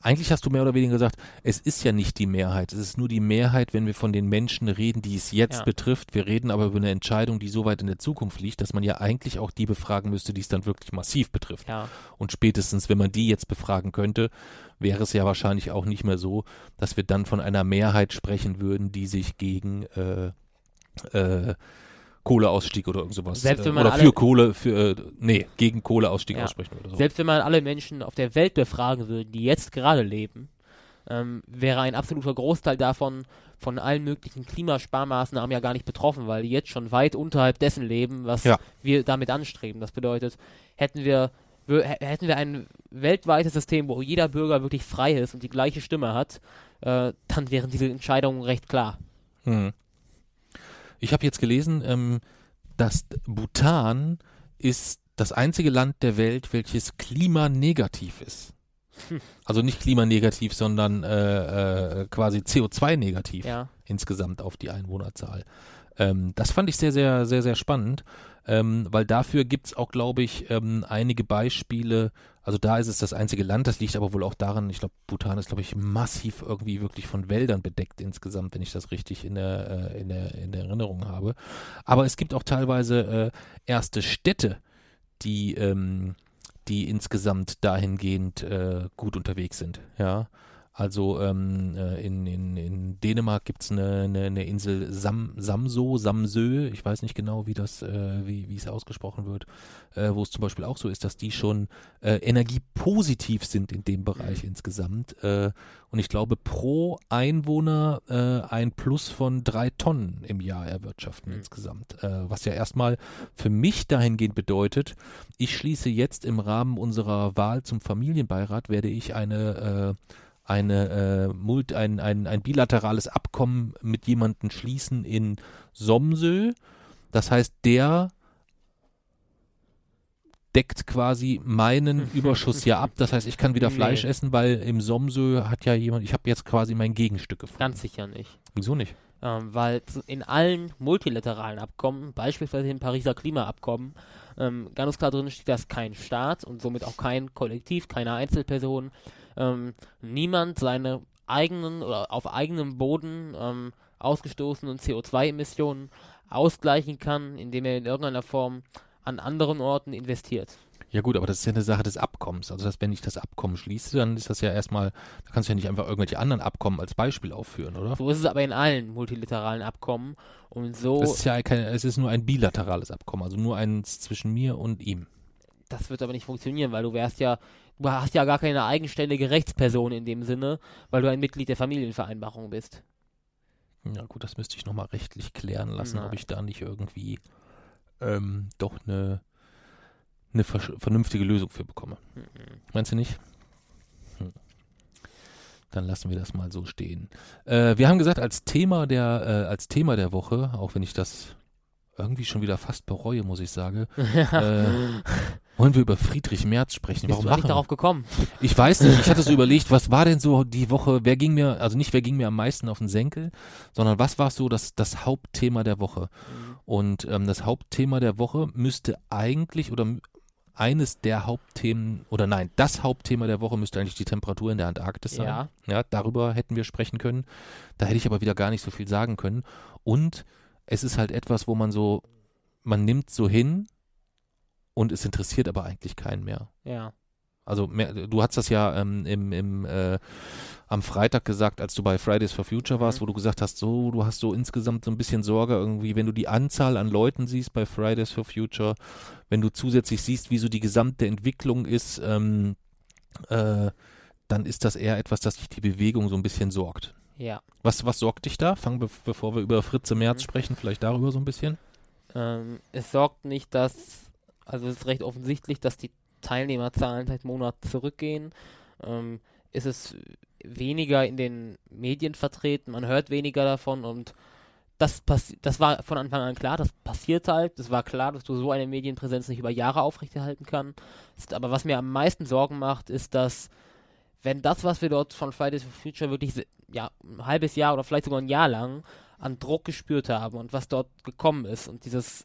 eigentlich hast du mehr oder weniger gesagt, es ist ja nicht die Mehrheit. Es ist nur die Mehrheit, wenn wir von den Menschen reden, die es jetzt Ja. betrifft. Wir reden aber über eine Entscheidung, die so weit in der Zukunft liegt, dass man ja eigentlich auch die befragen müsste, die es dann wirklich massiv betrifft. Ja, Und spätestens, wenn man die jetzt befragen könnte, wäre es ja wahrscheinlich auch nicht mehr so, dass wir dann von einer Mehrheit sprechen würden, die sich gegen äh, äh, Kohleausstieg oder irgend sowas Selbst wenn äh, man oder alle- für Kohle, für äh, nee, gegen Kohleausstieg Ja. aussprechen oder so. selbst wenn man alle Menschen auf der Welt befragen würde, die jetzt gerade leben, ähm, wäre ein absoluter Großteil davon von allen möglichen Klimasparmaßnahmen ja gar nicht betroffen, weil die jetzt schon weit unterhalb dessen leben, was Ja. wir damit anstreben. Das bedeutet, hätten wir hätten wir ein weltweites System, wo jeder Bürger wirklich frei ist und die gleiche Stimme hat, äh, dann wären diese Entscheidungen recht klar. Hm. Ich habe jetzt gelesen, ähm, dass Bhutan ist das einzige Land der Welt, welches klimanegativ ist. Hm. Also nicht klimanegativ, sondern äh, äh, quasi CO2-negativ Ja. insgesamt auf die Einwohnerzahl. Ähm, das fand ich sehr, sehr, sehr, sehr spannend, ähm, weil dafür gibt's auch, glaube ich, ähm, einige Beispiele. Also da ist es das einzige Land, das liegt aber wohl auch daran, ich glaube, Bhutan ist, glaube ich, massiv irgendwie wirklich von Wäldern bedeckt insgesamt, wenn ich das richtig in der, äh, in der, in der Erinnerung habe. Aber es gibt auch teilweise äh, erste Städte, die, ähm, die insgesamt dahingehend äh, gut unterwegs sind, ja. Also ähm, äh, in, in, in Dänemark gibt es eine, eine, eine, Insel Sam, Samso, Samsö, ich weiß nicht genau, wie das, äh, wie, wie es ausgesprochen wird, äh, wo es zum Beispiel auch so ist, dass die schon äh, energiepositiv sind in dem Bereich mhm. insgesamt. Äh, und ich glaube, pro Einwohner äh, ein Plus von drei Tonnen im Jahr erwirtschaften mhm. insgesamt. Äh, was ja erstmal für mich dahingehend bedeutet, ich schließe jetzt im Rahmen unserer Wahl zum Familienbeirat, werde ich eine äh, eine, äh, Mult, ein, ein, ein bilaterales Abkommen mit jemandem schließen in Somsö. Das heißt, der deckt quasi meinen Überschuss ja ab. Das heißt, ich kann wieder Fleisch nee. essen, weil im Somsö hat ja jemand, ich habe jetzt quasi mein Gegenstück gefunden. Ganz sicher nicht. Wieso nicht? Ähm, weil in allen multilateralen Abkommen, beispielsweise im Pariser Klimaabkommen, ähm, ganz klar drin steht, dass kein Staat und somit auch kein Kollektiv, keine Einzelperson ähm, niemand seine eigenen oder auf eigenem Boden ähm, ausgestoßenen CO2-Emissionen ausgleichen kann, indem er in irgendeiner Form an anderen Orten investiert. Ja gut, aber das ist ja eine Sache des Abkommens. Also dass, wenn ich das Abkommen schließe, dann ist das ja erstmal, da kannst du ja nicht einfach irgendwelche anderen Abkommen als Beispiel aufführen, oder? So ist es aber in allen multilateralen Abkommen und so. Es ist ja kein, es ist nur ein bilaterales Abkommen, also nur eins zwischen mir und ihm. Das wird aber nicht funktionieren, weil du wärst ja du hast ja gar keine eigenständige Rechtsperson in dem Sinne, weil du ein Mitglied der Familienvereinbarung bist. Ja gut, das müsste ich nochmal rechtlich klären lassen, Nein. ob ich da nicht irgendwie ähm, doch eine, eine vernünftige Lösung für bekomme. Mhm. Meinst du nicht? Hm. Dann lassen wir das mal so stehen. Äh, wir haben gesagt, als Thema der, äh, als Thema der Woche, auch wenn ich das irgendwie schon wieder fast bereue, muss ich sagen, äh, wollen wir über Friedrich Merz sprechen. Warum Bist du nicht darauf gekommen? Ich weiß nicht. Ich hatte so überlegt, was war denn so die Woche? Wer ging mir, also nicht wer ging mir am meisten auf den Senkel, sondern was war so das, das Hauptthema der Woche? Mhm. Und ähm, das Hauptthema der Woche müsste eigentlich oder eines der Hauptthemen oder nein, das Hauptthema der Woche müsste eigentlich die Temperatur in der Antarktis sein. Ja. ja, darüber hätten wir sprechen können. Da hätte ich aber wieder gar nicht so viel sagen können. Und es ist halt etwas, wo man so, man nimmt so hin und es interessiert aber eigentlich keinen mehr. Ja. Also mehr, du hast das ja ähm, im, im äh, am Freitag gesagt, als du bei Fridays for Future warst, mhm. wo du gesagt hast, so, du hast so insgesamt so ein bisschen Sorge irgendwie, wenn du die Anzahl an Leuten siehst bei Fridays for Future, wenn du zusätzlich siehst, wie so die gesamte Entwicklung ist, ähm, äh, dann ist das eher etwas, das dich die Bewegung so ein bisschen sorgt. Ja. Was, was sorgt dich da? Fangen wir, bevor wir über Fritze März mhm. sprechen, vielleicht darüber so ein bisschen. Ähm, es sorgt nicht, dass, also es ist recht offensichtlich, dass die Teilnehmerzahlen seit Monaten zurückgehen. Ähm, ist es weniger in den Medien vertreten, man hört weniger davon und das, das war von Anfang an klar, das passiert halt. Es war klar, dass du so eine Medienpräsenz nicht über Jahre aufrechterhalten kannst. Aber was mir am meisten Sorgen macht, ist, dass wenn das, was wir dort von Fridays for Future wirklich ja, ein halbes Jahr oder vielleicht sogar ein Jahr lang an Druck gespürt haben und was dort gekommen ist und dieses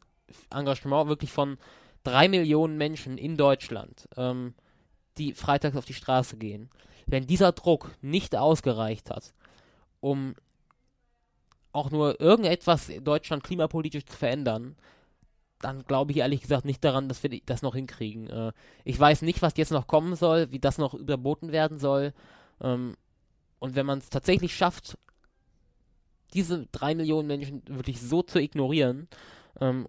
Engagement wirklich von drei Millionen Menschen in Deutschland, ähm, die freitags auf die Straße gehen, wenn dieser Druck nicht ausgereicht hat, um auch nur irgendetwas in Deutschland klimapolitisch zu verändern, dann glaube ich ehrlich gesagt nicht daran, dass wir das noch hinkriegen. Äh, ich weiß nicht, was jetzt noch kommen soll, wie das noch überboten werden soll. Ähm, und wenn man es tatsächlich schafft, diese drei Millionen Menschen wirklich so zu ignorieren ähm,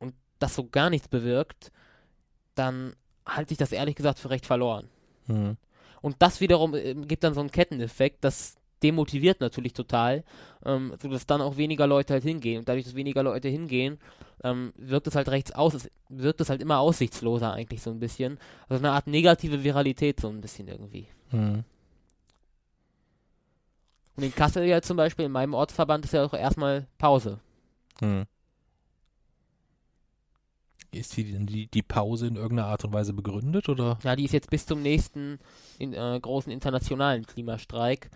und das so gar nichts bewirkt, dann halte ich das ehrlich gesagt für recht verloren. Mhm. Und das wiederum äh, gibt dann so einen Ketteneffekt, dass demotiviert natürlich total, ähm, sodass dann auch weniger Leute halt hingehen. Und dadurch, dass weniger Leute hingehen, ähm, wirkt es halt rechts aus, es wirkt es halt immer aussichtsloser eigentlich so ein bisschen. Also eine Art negative Viralität so ein bisschen irgendwie. Mhm. Und in Kassel ja zum Beispiel, in meinem Ortsverband ist ja auch erstmal Pause. Mhm. Ist die, die, die Pause in irgendeiner Art und Weise begründet, oder? Ja, die ist jetzt bis zum nächsten in, äh, großen internationalen Klimastreik.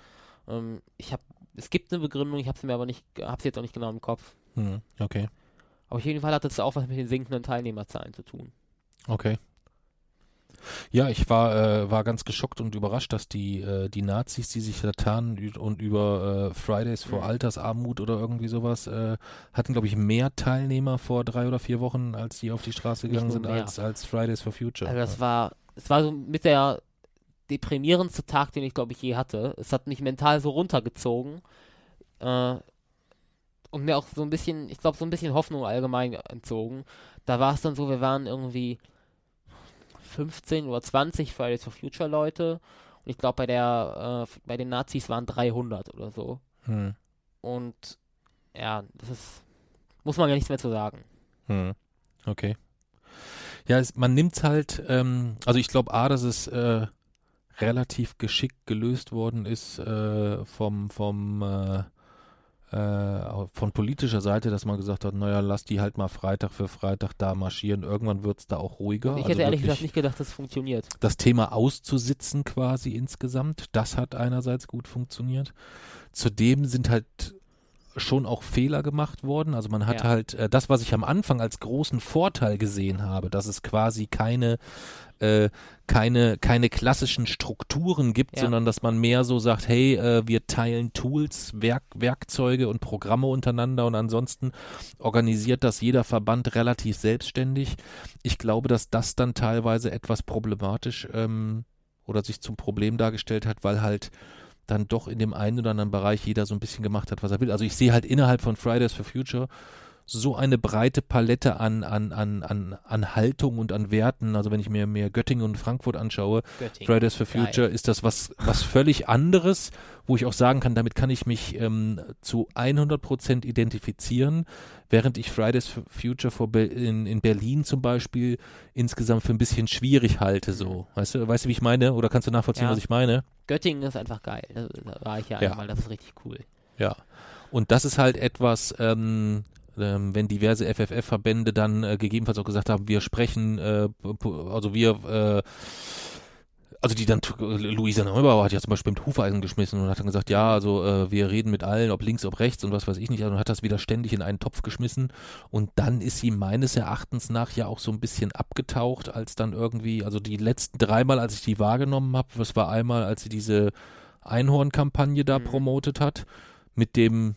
Ähm, ich habe, es gibt eine Begründung, ich habe sie mir aber nicht, habe sie jetzt auch nicht genau im Kopf. Hm, okay. Aber auf jeden Fall hat das auch was mit den sinkenden Teilnehmerzahlen zu tun. Okay. Ja, ich war, äh, war ganz geschockt und überrascht, dass die, äh, die Nazis, die sich da tarnen und über äh, Fridays for Mhm. Altersarmut oder irgendwie sowas, äh, hatten, glaube ich, mehr Teilnehmer vor drei oder vier Wochen, als die auf die Straße gegangen sind, mehr. als, als Fridays for Future. Also das war, es war so mit der deprimierendste Tag, den ich glaube ich je hatte. Es hat mich mental so runtergezogen äh, und mir auch so ein bisschen, ich glaube so ein bisschen Hoffnung allgemein entzogen. Da war es dann so, wir waren irgendwie 15 oder 20 Fridays for Future Leute und ich glaube bei der, äh, bei den Nazis waren 300 oder so. Hm. Und ja, das ist, muss man ja nichts mehr zu sagen. Hm. Okay. Ja, es, man nimmt's halt, ähm, also ich glaube A, dass es äh, relativ geschickt gelöst worden ist äh, vom, vom äh, von politischer Seite, dass man gesagt hat, naja, lass die halt mal Freitag für Freitag da marschieren. Irgendwann wird's da auch ruhiger. Ich Also hätte ehrlich wirklich gesagt nicht gedacht, dass es funktioniert. das Thema auszusitzen quasi insgesamt, das hat einerseits gut funktioniert. Zudem sind halt schon auch Fehler gemacht worden. Also man hat Ja. halt äh, das, was ich am Anfang als großen Vorteil gesehen habe, dass es quasi keine äh, keine keine klassischen Strukturen gibt, Ja. sondern dass man mehr so sagt, hey, äh, wir teilen Tools, Werk, Werkzeuge und Programme untereinander und ansonsten organisiert das jeder Verband relativ selbstständig. Ich glaube, dass das dann teilweise etwas problematisch ähm, oder sich zum Problem dargestellt hat, weil halt dann doch in dem einen oder anderen Bereich jeder so ein bisschen gemacht hat, was er will. Also ich sehe halt innerhalb von Fridays for Future so eine breite Palette an, an, an, an, an Haltung und an Werten. Also wenn ich mir mehr Göttingen und Frankfurt anschaue, Göttingen. Fridays for Geil. Future ist das was, was völlig anderes, wo ich auch sagen kann, damit kann ich mich ähm, zu 100 Prozent identifizieren, während ich Fridays for Future vor Be in, in Berlin zum Beispiel insgesamt für ein bisschen schwierig halte, so. Weißt du, weißt du, wie ich meine? Oder kannst du nachvollziehen, Ja. was ich meine? Göttingen ist einfach geil. Da, da war ich ja, Ja. einmal, das ist richtig cool. Ja. Und das ist halt etwas, ähm, ähm, wenn diverse FFF-Verbände dann äh, gegebenenfalls auch gesagt haben, wir sprechen, äh, also wir, äh, also die dann, Luisa Neubauer hat ja zum Beispiel mit Hufeisen geschmissen und hat dann gesagt, ja, also äh, wir reden mit allen, ob links, ob rechts und was weiß ich nicht, also und hat das wieder ständig in einen Topf geschmissen und dann ist sie meines Erachtens nach ja auch so ein bisschen abgetaucht, als dann irgendwie, also die letzten dreimal, als ich die wahrgenommen habe, das war einmal, als sie diese Einhorn-Kampagne da Mhm. promotet hat, mit dem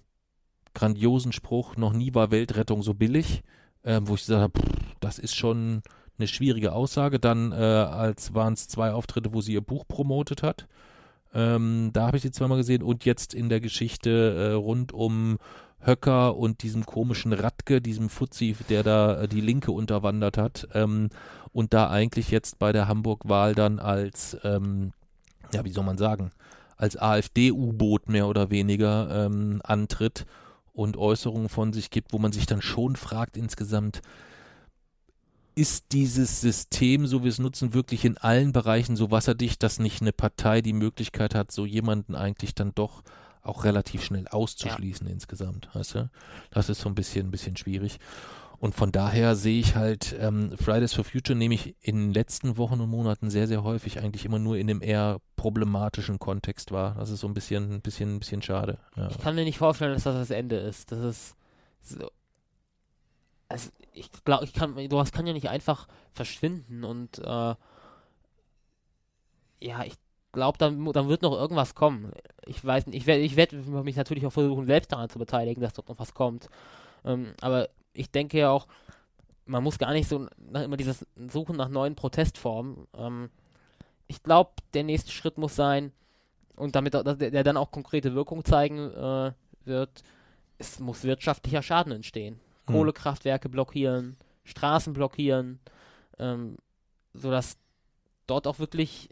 grandiosen Spruch, noch nie war Weltrettung so billig, ähm, wo ich gesagt habe, das ist schon eine schwierige Aussage. Dann äh, als waren es zwei Auftritte, wo sie ihr Buch promotet hat. Ähm, da habe ich sie zweimal gesehen und jetzt in der Geschichte äh, rund um Höcker und diesem komischen Radke, diesem Fuzzi, der da äh, die Linke unterwandert hat ähm, und da eigentlich jetzt bei der Hamburg-Wahl dann als, ähm, ja, wie soll man sagen, als AfD-U-Boot mehr oder weniger ähm, antritt und Äußerungen von sich gibt, wo man sich dann schon fragt insgesamt, ist dieses System, so wie wir es nutzen, wirklich in allen Bereichen so wasserdicht, dass nicht eine Partei die Möglichkeit hat, so jemanden eigentlich dann doch auch relativ schnell auszuschließen insgesamt, weißt du? Das ist so ein bisschen, ein bisschen schwierig. Und von daher sehe ich halt, ähm, Fridays for Future nehme ich in den letzten Wochen und Monaten sehr, sehr häufig eigentlich immer nur in einem eher problematischen Kontext wahr. Das ist so ein bisschen, ein bisschen, ein bisschen schade. Ja. Ich kann mir nicht vorstellen, dass das das Ende ist. Das ist so. Also ich glaube, ich kann, sowas kann ja nicht einfach verschwinden und äh, ja, ich glaube, dann, dann wird noch irgendwas kommen. Ich weiß nicht, ich werde ich werd mich natürlich auch versuchen, selbst daran zu beteiligen, dass dort noch was kommt. Ähm, aber ich denke ja auch, man muss gar nicht so nach, immer dieses Suchen nach neuen Protestformen. Ähm, ich glaube, der nächste Schritt muss sein, und damit der, der dann auch konkrete Wirkung zeigen äh, wird, es muss wirtschaftlicher Schaden entstehen. Hm. Kohlekraftwerke blockieren, Straßen blockieren, ähm, sodass dort auch wirklich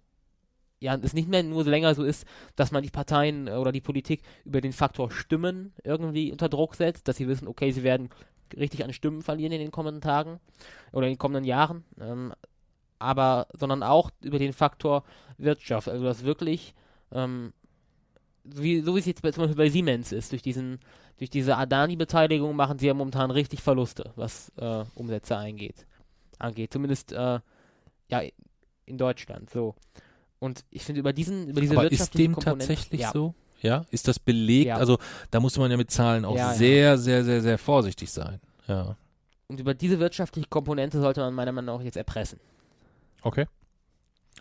ja, es nicht mehr nur so länger so ist, dass man die Parteien oder die Politik über den Faktor Stimmen irgendwie unter Druck setzt, dass sie wissen, okay, sie werden richtig an Stimmen verlieren in den kommenden Tagen oder in den kommenden Jahren, ähm, aber sondern auch über den Faktor Wirtschaft, also dass wirklich ähm, wie, so wie es jetzt bei, zum Beispiel bei Siemens ist, durch diesen, durch diese Adani-Beteiligung machen sie ja momentan richtig Verluste, was äh, Umsätze eingeht, angeht. Zumindest äh, ja in Deutschland. So. Und ich finde über diesen, über diese Aber ist wirtschaftliche dem Komponente, tatsächlich ja, so? Ja, ist das belegt? Ja. Also da musste man ja mit Zahlen auch Ja, ja. sehr, sehr, sehr, sehr vorsichtig sein. Ja. Und über diese wirtschaftliche Komponente sollte man meiner Meinung nach jetzt erpressen. Okay.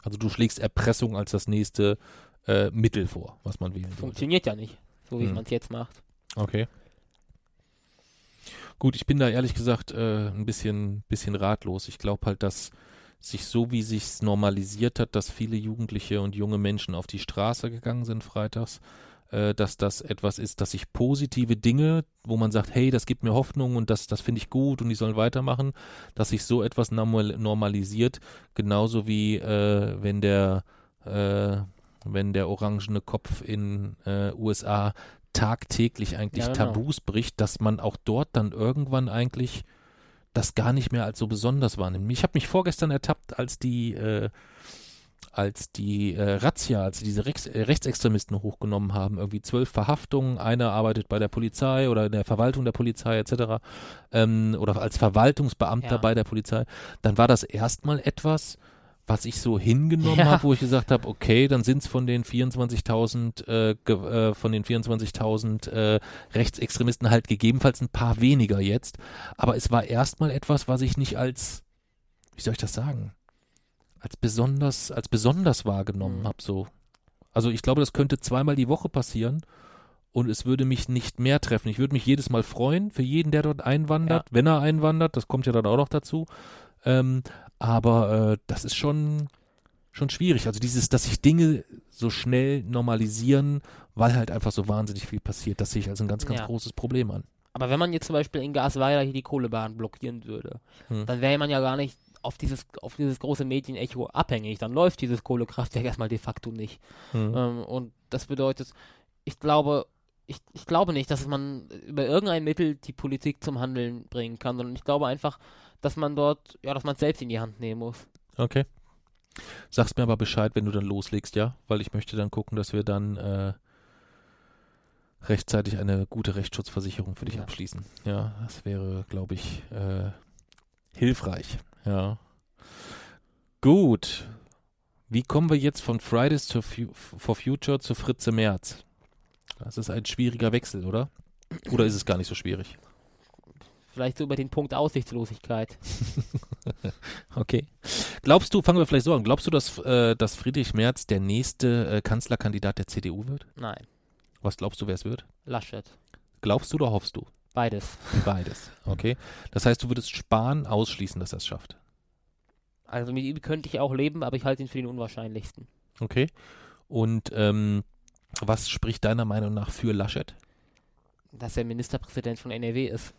Also du schlägst Erpressung als das nächste äh, Mittel vor, was man wählen sollte. Funktioniert ja nicht, so wie Hm. man es jetzt macht. Okay. Gut, ich bin da ehrlich gesagt äh, ein bisschen, bisschen ratlos. Ich glaube halt, dass sich so wie sich's normalisiert hat, dass viele Jugendliche und junge Menschen auf die Straße gegangen sind freitags, äh, dass das etwas ist, dass sich positive Dinge, wo man sagt, hey, das gibt mir Hoffnung und das, das finde ich gut und die sollen weitermachen, dass sich so etwas normal, normalisiert, genauso wie äh, wenn der äh, wenn der orangene Kopf in äh, USA tagtäglich eigentlich Ja, genau. Tabus bricht, dass man auch dort dann irgendwann eigentlich das gar nicht mehr als so besonders wahrnimmt. Ich habe mich vorgestern ertappt, als die äh, als die äh, Razzia, als sie diese Rechts, äh, Rechtsextremisten hochgenommen haben, irgendwie zwölf Verhaftungen, einer arbeitet bei der Polizei oder in der Verwaltung der Polizei etc. Ähm, oder als Verwaltungsbeamter Ja. bei der Polizei, dann war das erstmal etwas, was ich so hingenommen Ja. habe, wo ich gesagt habe, okay, dann sind es von den 24.000 äh, äh, von den 24.000 äh, Rechtsextremisten halt gegebenenfalls ein paar weniger jetzt, aber es war erstmal etwas, was ich nicht als, wie soll ich das sagen, als besonders, als besonders wahrgenommen Mhm. habe so. Also ich glaube, das könnte zweimal die Woche passieren und es würde mich nicht mehr treffen. Ich würde mich jedes Mal freuen für jeden, der dort einwandert, wenn er einwandert. Das kommt ja dann auch noch dazu. Ähm, aber äh, das ist schon schon schwierig. Also dieses, dass sich Dinge so schnell normalisieren, weil halt einfach so wahnsinnig viel passiert, das sehe ich als ein ganz, ganz Ja. großes Problem an. Aber wenn man jetzt zum Beispiel in Gasweiler hier die Kohlebahn blockieren würde, Hm. dann wäre man ja gar nicht auf dieses, auf dieses große Medienecho abhängig. Dann läuft dieses Kohlekraftwerk erstmal de facto nicht. Hm. Ähm, und das bedeutet, ich glaube, ich, ich glaube nicht, dass man über irgendein Mittel die Politik zum Handeln bringen kann, sondern ich glaube einfach, dass man dort, ja, dass man es selbst in die Hand nehmen muss. Okay. Sagst mir aber Bescheid, wenn du dann loslegst, ja? Weil ich möchte dann gucken, dass wir dann äh, rechtzeitig eine gute Rechtsschutzversicherung für dich Ja. abschließen. Ja, das wäre, glaube ich, äh, hilfreich. Ja. Gut. Wie kommen wir jetzt von Fridays for Future zu Fritze Merz? Das ist ein schwieriger Wechsel, oder? Oder ist es gar nicht so schwierig? Vielleicht so über den Punkt Aussichtslosigkeit. Okay. Glaubst du, fangen wir vielleicht so an, glaubst du, dass, äh, dass Friedrich Merz der nächste äh, Kanzlerkandidat der CDU wird? Nein, Was glaubst du, wer es wird? Laschet. Glaubst du oder hoffst du? Beides. Beides. Okay. Das heißt, du würdest Spahn ausschließen, dass er es schafft. Also mit ihm könnte ich auch leben, aber ich halte ihn für den unwahrscheinlichsten. Okay. Und ähm, was spricht deiner Meinung nach für Laschet? Dass er Ministerpräsident von NRW ist.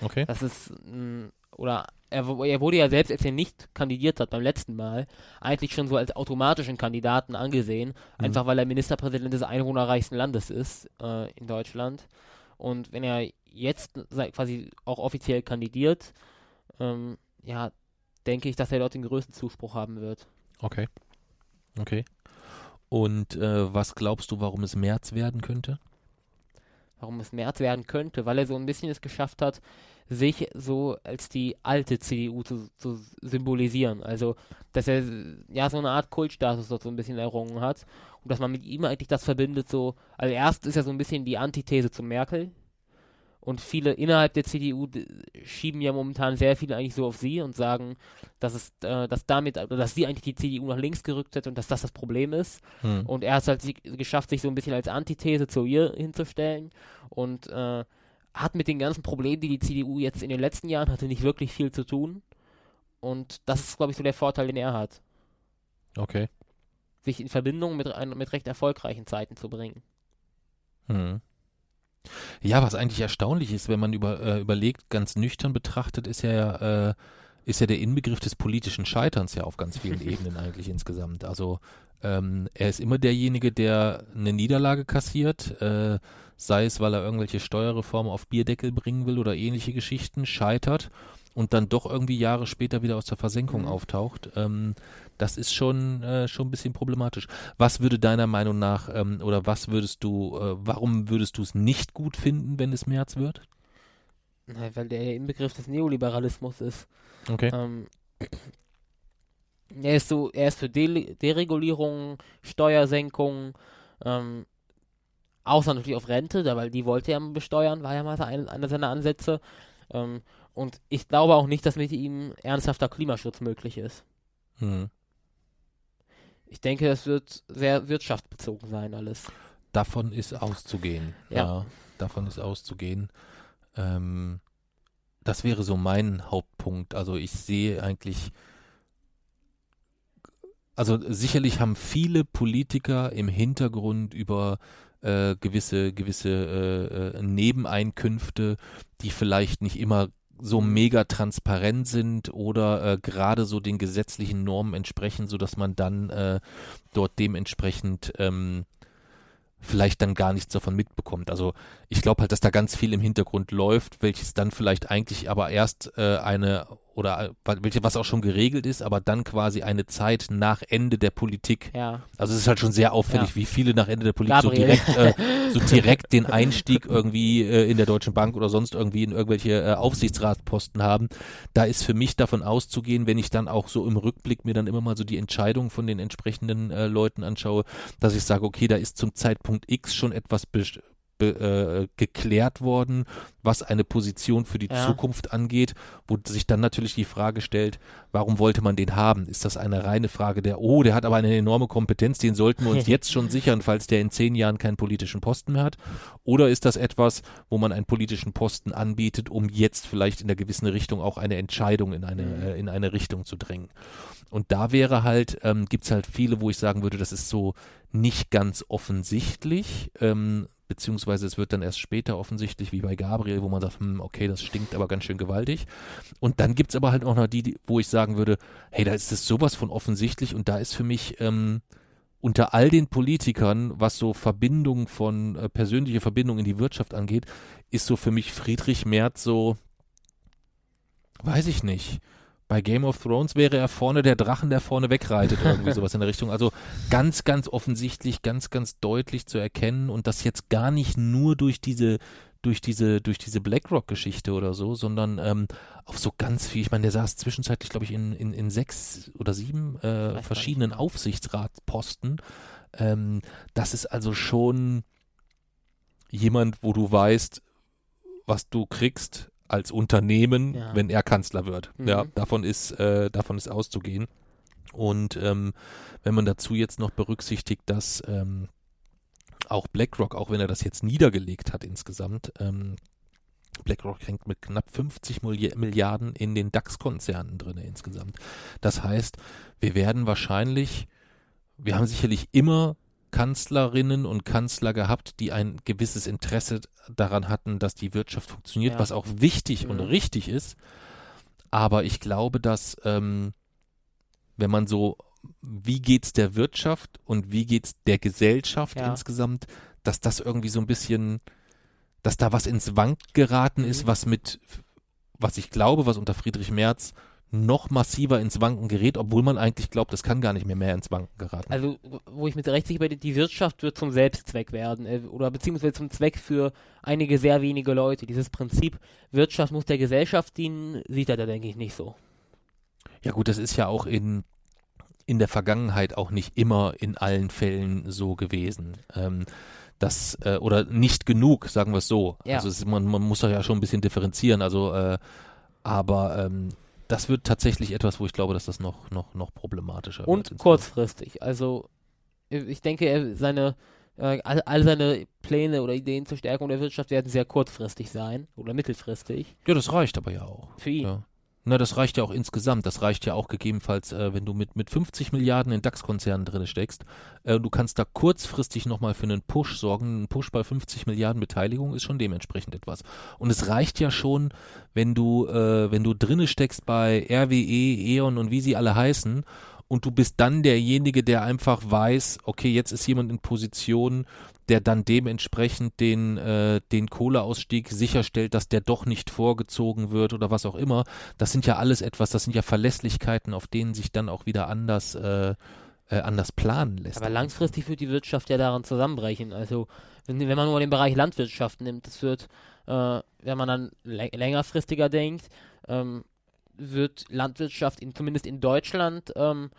Okay. Das ist, mh, oder er, er wurde ja selbst, als er nicht kandidiert hat beim letzten Mal, eigentlich schon so als automatischen Kandidaten angesehen, einfach weil er Ministerpräsident des einwohnerreichsten Landes ist äh, in Deutschland. Und wenn er jetzt quasi auch offiziell kandidiert, ähm, ja, denke ich, dass er dort den größten Zuspruch haben wird. Okay. Okay. Und äh, was glaubst du, warum es März werden könnte? Warum es März werden könnte, weil er so ein bisschen es geschafft hat, sich so als die alte CDU zu, zu symbolisieren. Also, dass er ja so eine Art Kultstatus dort so ein bisschen errungen hat und dass man mit ihm eigentlich das verbindet, so, also erst ist er so ein bisschen die Antithese zu Merkel und viele innerhalb der CDU schieben ja momentan sehr viel eigentlich so auf sie und sagen, dass es, äh, dass damit, oder dass sie eigentlich die CDU nach links gerückt hat und dass das das Problem ist. Hm. Und er hat es halt sich- geschafft, sich so ein bisschen als Antithese zu ihr hinzustellen und äh, hat mit den ganzen Problemen, die die CDU jetzt in den letzten Jahren hatte, nicht wirklich viel zu tun. Und das ist, glaube ich, so der Vorteil, den er hat, Okay. sich in Verbindung mit, mit recht erfolgreichen Zeiten zu bringen. Hm. Ja, was eigentlich erstaunlich ist, wenn man über, äh, überlegt, ganz nüchtern betrachtet, ist ja, äh, ist ja der Inbegriff des politischen Scheiterns ja auf ganz vielen Ebenen eigentlich insgesamt. Also ähm, er ist immer derjenige, der eine Niederlage kassiert, äh, sei es, weil er irgendwelche Steuerreformen auf Bierdeckel bringen will oder ähnliche Geschichten, scheitert und dann doch irgendwie Jahre später wieder aus der Versenkung Mhm. auftaucht. Ähm, das ist schon, äh, schon ein bisschen problematisch. Was würde deiner Meinung nach, ähm, oder was würdest du, äh, warum würdest du es nicht gut finden, wenn es März wird? Na, Weil der Inbegriff des Neoliberalismus ist. Okay. Ähm, er ist so, er ist für De Deregulierung, Steuersenkung, ähm, außer natürlich auf Rente, weil die wollte er besteuern, war ja mal einer eine seiner Ansätze. Ähm, und ich glaube auch nicht, dass mit ihm ernsthafter Klimaschutz möglich ist. Hm. Ich denke, es wird sehr wirtschaftsbezogen sein, alles. Davon ist auszugehen. Ja. ja davon ist auszugehen. Ähm, das wäre so mein Hauptpunkt. Also ich sehe eigentlich, also sicherlich haben viele Politiker im Hintergrund über äh, gewisse gewisse äh, äh, Nebeneinkünfte, die vielleicht nicht immer so mega transparent sind oder äh, gerade so den gesetzlichen Normen entsprechen, so dass man dann äh, dort dementsprechend ähm, vielleicht dann gar nichts davon mitbekommt. Also ich glaube halt, dass da ganz viel im Hintergrund läuft, welches dann vielleicht eigentlich aber erst äh, eine oder welche was auch schon geregelt ist, aber dann quasi eine Zeit nach Ende der Politik. Ja. Also es ist halt schon sehr auffällig, ja. wie viele nach Ende der Politik so direkt, äh, so direkt den Einstieg irgendwie äh, in der Deutschen Bank oder sonst irgendwie in irgendwelche äh, Aufsichtsratsposten haben. Da ist für mich davon auszugehen, wenn ich dann auch so im Rückblick mir dann immer mal so die Entscheidungen von den entsprechenden äh, Leuten anschaue, dass ich sage, okay, da ist zum Zeitpunkt X schon etwas äh, geklärt worden, was eine Position für die ja. Zukunft angeht, wo sich dann natürlich die Frage stellt, warum wollte man den haben? Ist das eine reine Frage der, oh, der hat aber eine enorme Kompetenz, den sollten wir uns jetzt schon sichern, falls der in zehn Jahren keinen politischen Posten mehr hat? Oder ist das etwas, wo man einen politischen Posten anbietet, um jetzt vielleicht in einer gewissen Richtung auch eine Entscheidung in eine, mhm. äh, in eine Richtung zu drängen? Und da wäre halt, ähm, gibt es halt viele, wo ich sagen würde, das ist so nicht ganz offensichtlich. Ähm, beziehungsweise es wird dann erst später offensichtlich, wie bei Gabriel, wo man sagt, hm, okay, das stinkt aber ganz schön gewaltig. Und dann gibt es aber halt auch noch die, wo ich sagen würde, hey, da ist es sowas von offensichtlich und da ist für mich ähm, unter all den Politikern, was so Verbindung von, äh, persönliche Verbindung in die Wirtschaft angeht, ist so für mich Friedrich Merz so, weiß ich nicht bei Game of Thrones wäre er vorne der Drachen, der vorne wegreitet, irgendwie sowas in der Richtung. Also ganz, ganz offensichtlich, ganz, ganz deutlich zu erkennen und das jetzt gar nicht nur durch diese durch diese, durch diese BlackRock-Geschichte oder so, sondern ähm, auf so ganz viel, ich meine, der saß zwischenzeitlich, glaube ich, in, in, in sechs oder sieben äh, verschiedenen genau. Aufsichtsratposten. Ähm, das ist also schon jemand, wo du weißt, was du kriegst, als Unternehmen, ja. wenn er Kanzler wird. Mhm. Ja, davon ist, äh, davon ist auszugehen. Und ähm, wenn man dazu jetzt noch berücksichtigt, dass ähm, auch BlackRock, auch wenn er das jetzt niedergelegt hat insgesamt, ähm, BlackRock hängt mit knapp 50 Milliarden in den DAX-Konzernen drin insgesamt. Das heißt, wir werden wahrscheinlich, wir haben sicherlich immer Kanzlerinnen und Kanzler gehabt, die ein gewisses Interesse daran hatten, dass die Wirtschaft funktioniert, ja. was auch wichtig mhm. und richtig ist. Aber ich glaube, dass ähm, wenn man so, wie geht's der Wirtschaft und wie geht's der Gesellschaft ja. insgesamt, dass das irgendwie so ein bisschen, dass da was ins Wank geraten mhm. ist, was mit, was ich glaube, was unter Friedrich Merz noch massiver ins Wanken gerät, obwohl man eigentlich glaubt, es kann gar nicht mehr mehr ins Wanken geraten. Also, wo ich mit recht sicher bin, die Wirtschaft wird zum Selbstzweck werden äh, oder beziehungsweise zum Zweck für einige sehr wenige Leute. Dieses Prinzip, Wirtschaft muss der Gesellschaft dienen, sieht er da, denke ich, nicht so. Ja gut, das ist ja auch in, in der Vergangenheit auch nicht immer in allen Fällen so gewesen. Ähm, das, äh, oder nicht genug, sagen wir es so. Ja. Also es, man, man muss ja schon ein bisschen differenzieren. Also äh, aber ähm, das wird tatsächlich etwas, wo ich glaube, dass das noch, noch, noch problematischer Und wird. Und kurzfristig. Also ich denke, seine, äh, all, all, seine Pläne oder Ideen zur Stärkung der Wirtschaft werden sehr kurzfristig sein oder mittelfristig. Ja, das reicht aber ja auch. Für ihn. Ja. Na, das reicht ja auch insgesamt. Das reicht ja auch gegebenenfalls, äh, wenn du mit, mit 50 Milliarden in DAX-Konzernen drin steckst. Äh, du kannst da kurzfristig nochmal für einen Push sorgen. Ein Push bei 50 Milliarden Beteiligung ist schon dementsprechend etwas. Und es reicht ja schon, wenn du, äh, wenn du drinne steckst bei RWE, E.ON und wie sie alle heißen und du bist dann derjenige, der einfach weiß, okay, jetzt ist jemand in Position, der dann dementsprechend den, äh, den Kohleausstieg sicherstellt, dass der doch nicht vorgezogen wird oder was auch immer. Das sind ja alles etwas, das sind ja Verlässlichkeiten, auf denen sich dann auch wieder anders, äh, äh, anders planen lässt. Aber langfristig wird die Wirtschaft ja daran zusammenbrechen. Also wenn, wenn man nur den Bereich Landwirtschaft nimmt, das wird, äh, wenn man dann längerfristiger denkt, ähm, wird Landwirtschaft in, zumindest in Deutschland ähm,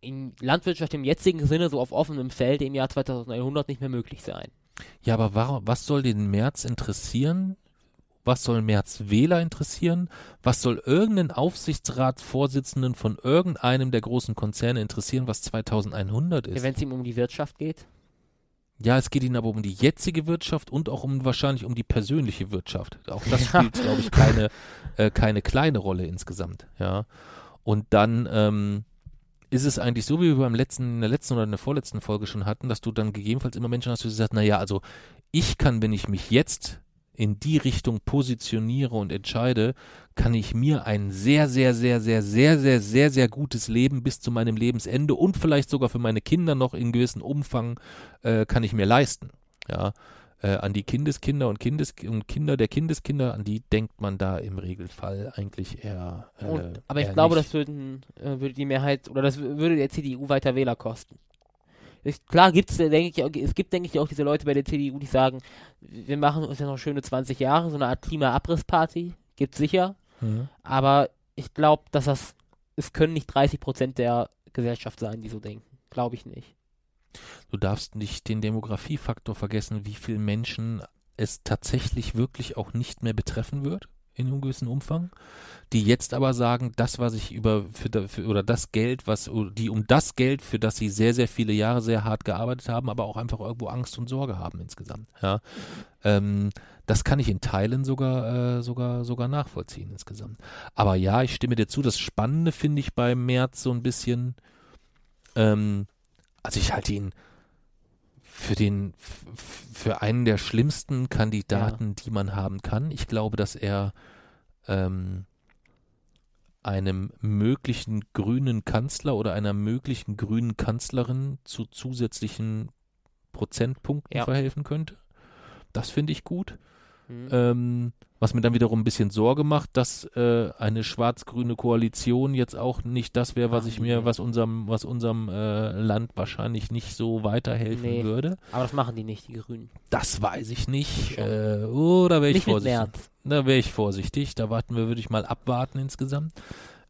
in Landwirtschaft im jetzigen Sinne so auf offenem Feld im Jahr 2100 nicht mehr möglich sein. Ja, aber warum, was soll den März interessieren? Was soll März Wähler interessieren? Was soll irgendeinen Aufsichtsratsvorsitzenden von irgendeinem der großen Konzerne interessieren, was 2100 ist? Ja, Wenn es ihm um die Wirtschaft geht. Ja, es geht ihnen aber um die jetzige Wirtschaft und auch um wahrscheinlich um die persönliche Wirtschaft. Auch das Ja. spielt, glaube ich, keine, äh, keine kleine Rolle insgesamt. Ja. Und dann ähm, ist es eigentlich so, wie wir beim letzten, in der letzten oder in der vorletzten Folge schon hatten, dass du dann gegebenenfalls immer Menschen hast, die sagen, naja, also ich kann, wenn ich mich jetzt in die Richtung positioniere und entscheide, kann ich mir ein sehr, sehr, sehr, sehr, sehr, sehr, sehr, sehr gutes Leben bis zu meinem Lebensende und vielleicht sogar für meine Kinder noch in gewissem Umfang äh, kann ich mir leisten. Ja, äh, an die Kindeskinder und, Kindes und Kinder der Kindeskinder, an die denkt man da im Regelfall eigentlich eher. Äh, Und, aber ich eher glaube, nicht. das würden, äh, würde die Mehrheit oder das würde der CDU weiter Wähler kosten. Ich, klar gibt's, denke ich, es gibt, denke ich, auch diese Leute bei der CDU, die sagen, wir machen uns ja noch schöne 20 Jahre, so eine Art Klimaabrissparty, gibt's sicher, Mhm. aber ich glaube, dass das, es können nicht 30 Prozent der Gesellschaft sein, die so denken. Glaube ich nicht. Du darfst nicht den Demografiefaktor vergessen, wie viele Menschen es tatsächlich wirklich auch nicht mehr betreffen wird in einem gewissen Umfang, die jetzt aber sagen, das, was ich über für, für oder das Geld, was die um das Geld, für das sie sehr, sehr viele Jahre sehr hart gearbeitet haben, aber auch einfach irgendwo Angst und Sorge haben insgesamt. Ja, ähm, das kann ich in Teilen sogar äh, sogar sogar nachvollziehen insgesamt. Aber ja, ich stimme dir zu. Das Spannende finde ich bei März so ein bisschen. Ähm, also ich halte ihn für den für einen der schlimmsten Kandidaten, die man haben kann. Ich glaube, dass er ähm, einem möglichen grünen Kanzler oder einer möglichen grünen Kanzlerin zu zusätzlichen Prozentpunkten Ja. verhelfen könnte. Das finde ich gut. Hm. Ähm, was mir dann wiederum ein bisschen Sorge macht, dass äh, eine schwarz-grüne Koalition jetzt auch nicht das wäre, was ich mir, was unserem, was unserem äh, Land wahrscheinlich nicht so weiterhelfen Nee. würde. aber das machen die nicht, die Grünen. Das weiß ich nicht. Äh, oh, da wäre ich vorsichtig. Da wäre ich vorsichtig. Da warten wir, würde ich mal abwarten insgesamt.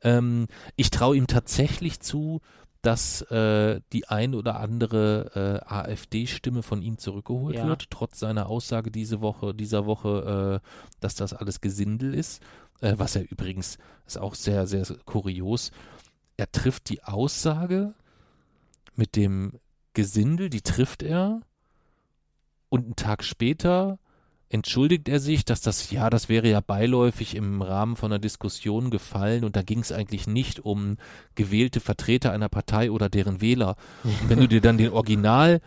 Ähm, ich traue ihm tatsächlich zu, dass äh, die ein oder andere äh, AfD-Stimme von ihm zurückgeholt Ja. wird, trotz seiner Aussage diese Woche, dieser Woche, äh, dass das alles Gesindel ist. Äh, was er übrigens ist auch sehr, sehr kurios. Er trifft die Aussage mit dem Gesindel, die trifft er und einen Tag später entschuldigt er sich, dass das, ja, das wäre ja beiläufig im Rahmen von einer Diskussion gefallen und da ging es eigentlich nicht um gewählte Vertreter einer Partei oder deren Wähler. Und wenn du dir dann den Original,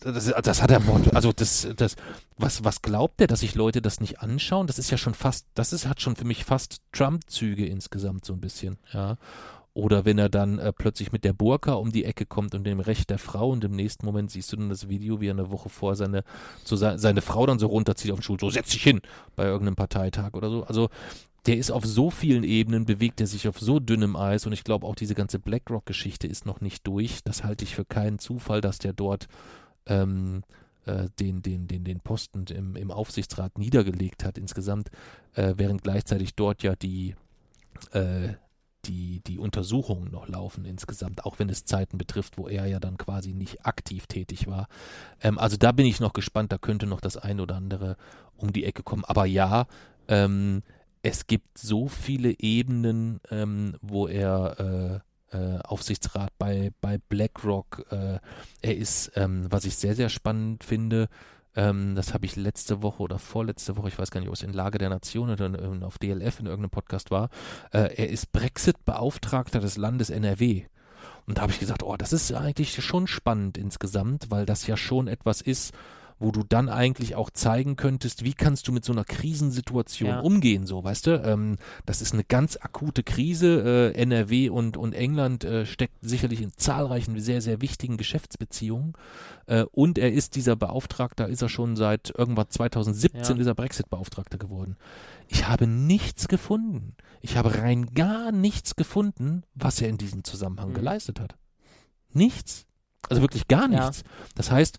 das, das hat er, also das, das, was, was glaubt er, dass sich Leute das nicht anschauen? Das ist ja schon fast, das ist, hat schon für mich fast Trump-Züge insgesamt so ein bisschen, ja. Oder wenn er dann äh, plötzlich mit der Burka um die Ecke kommt und dem Recht der Frau und im nächsten Moment siehst du dann das Video, wie er eine Woche vor seine, so se seine Frau dann so runterzieht auf den Stuhl, so setz dich hin bei irgendeinem Parteitag oder so. Also der ist auf so vielen Ebenen, bewegt er sich auf so dünnem Eis und ich glaube auch diese ganze BlackRock-Geschichte ist noch nicht durch. Das halte ich für keinen Zufall, dass der dort ähm, äh, den, den, den, den Posten im, im Aufsichtsrat niedergelegt hat insgesamt, äh, während gleichzeitig dort ja die äh, die, die Untersuchungen noch laufen insgesamt, auch wenn es Zeiten betrifft, wo er ja dann quasi nicht aktiv tätig war. Ähm, also da bin ich noch gespannt, da könnte noch das ein oder andere um die Ecke kommen. Aber ja, ähm, es gibt so viele Ebenen, ähm, wo er äh, äh, Aufsichtsrat bei, bei BlackRock, äh, er ist, ähm, was ich sehr, sehr spannend finde, ähm, das habe ich letzte Woche oder vorletzte Woche, ich weiß gar nicht, ob es in Lage der Nation oder in, auf DLF in irgendeinem Podcast war, äh, er ist Brexit-Beauftragter des Landes NRW. Und da habe ich gesagt, oh, das ist eigentlich schon spannend insgesamt, weil das ja schon etwas ist, wo du dann eigentlich auch zeigen könntest, wie kannst du mit so einer Krisensituation Ja. umgehen, so, weißt du? Ähm, das ist eine ganz akute Krise. Äh, NRW und, und England äh, steckt sicherlich in zahlreichen, sehr, sehr wichtigen Geschäftsbeziehungen. Äh, und er ist dieser Beauftragter, ist er schon seit irgendwann 2017 Ja. dieser Brexit-Beauftragter geworden. Ich habe nichts gefunden. Ich habe rein gar nichts gefunden, was er in diesem Zusammenhang Mhm. geleistet hat. Nichts. Also wirklich gar Ja. nichts. Das heißt,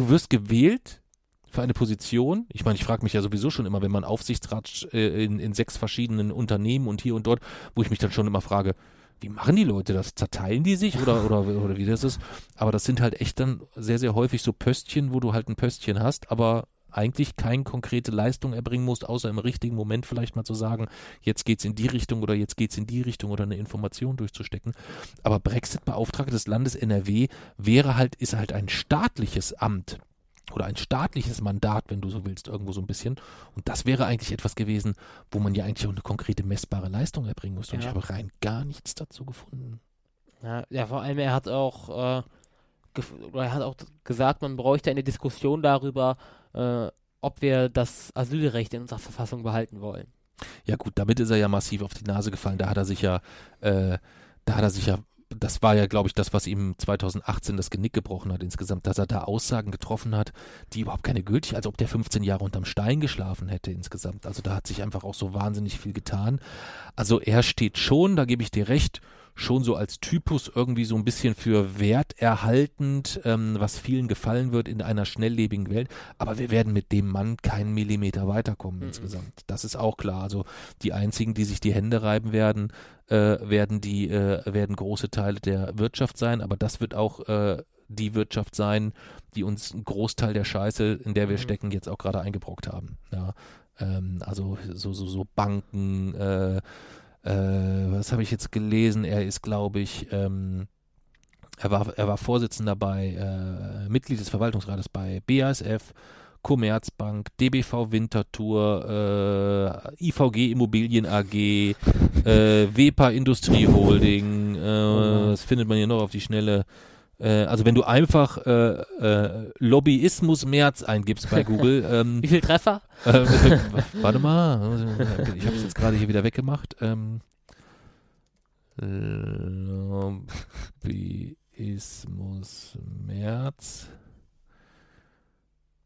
du wirst gewählt für eine Position. Ich meine, ich frage mich ja sowieso schon immer, wenn man Aufsichtsrat äh, in, in sechs verschiedenen Unternehmen und hier und dort, wo ich mich dann schon immer frage, wie machen die Leute das? Zerteilen die sich oder, oder, oder wie das ist? Aber das sind halt echt dann sehr, sehr häufig so Pöstchen, wo du halt ein Pöstchen hast, aber eigentlich keine konkrete Leistung erbringen musst, außer im richtigen Moment vielleicht mal zu sagen, jetzt geht's in die Richtung oder jetzt geht's in die Richtung oder eine Information durchzustecken. Aber Brexit-Beauftragter des Landes NRW wäre halt, ist halt ein staatliches Amt oder ein staatliches Mandat, wenn du so willst, irgendwo so ein bisschen. Und das wäre eigentlich etwas gewesen, wo man ja eigentlich auch eine konkrete messbare Leistung erbringen müsste. Und Ja. ich habe rein gar nichts dazu gefunden. Ja, ja, vor allem er hat auch, äh, er hat auch gesagt, man bräuchte eine Diskussion darüber, äh, ob wir das Asylrecht in unserer Verfassung behalten wollen. Ja gut, damit ist er ja massiv auf die Nase gefallen. Da hat er sich ja, äh, da hat er sich ja, das war ja, glaube ich, das, was ihm 2018 das Genick gebrochen hat insgesamt, dass er da Aussagen getroffen hat, die überhaupt keine Gültigkeit, als ob der 15 Jahre unterm Stein geschlafen hätte insgesamt. Also da hat sich einfach auch so wahnsinnig viel getan. Also er steht schon, da gebe ich dir recht, schon so als Typus irgendwie so ein bisschen für werterhaltend, ähm, was vielen gefallen wird in einer schnelllebigen Welt. Aber wir werden mit dem Mann keinen Millimeter weiterkommen Mhm. insgesamt. Das ist auch klar. Also die einzigen, die sich die Hände reiben werden, äh, werden die, äh, werden große Teile der Wirtschaft sein. Aber das wird auch äh, die Wirtschaft sein, die uns einen Großteil der Scheiße, in der wir Mhm. stecken, jetzt auch gerade eingebrockt haben. Ja. Ähm, also so, so, so Banken, äh, äh, was habe ich jetzt gelesen? Er ist, glaube ich, ähm, er war, er war Vorsitzender bei, äh, Mitglied des Verwaltungsrates bei BASF, Commerzbank, DBV Winterthur, äh, IVG Immobilien AG, äh, WEPA Industrie Holding, äh, das findet man hier noch auf die Schnelle. Äh, also wenn du einfach äh, äh, Lobbyismus März eingibst bei Google, ähm, Wie viel Treffer? äh, warte mal, ich habe es jetzt gerade hier wieder weggemacht. Ähm, Lobbyismus März.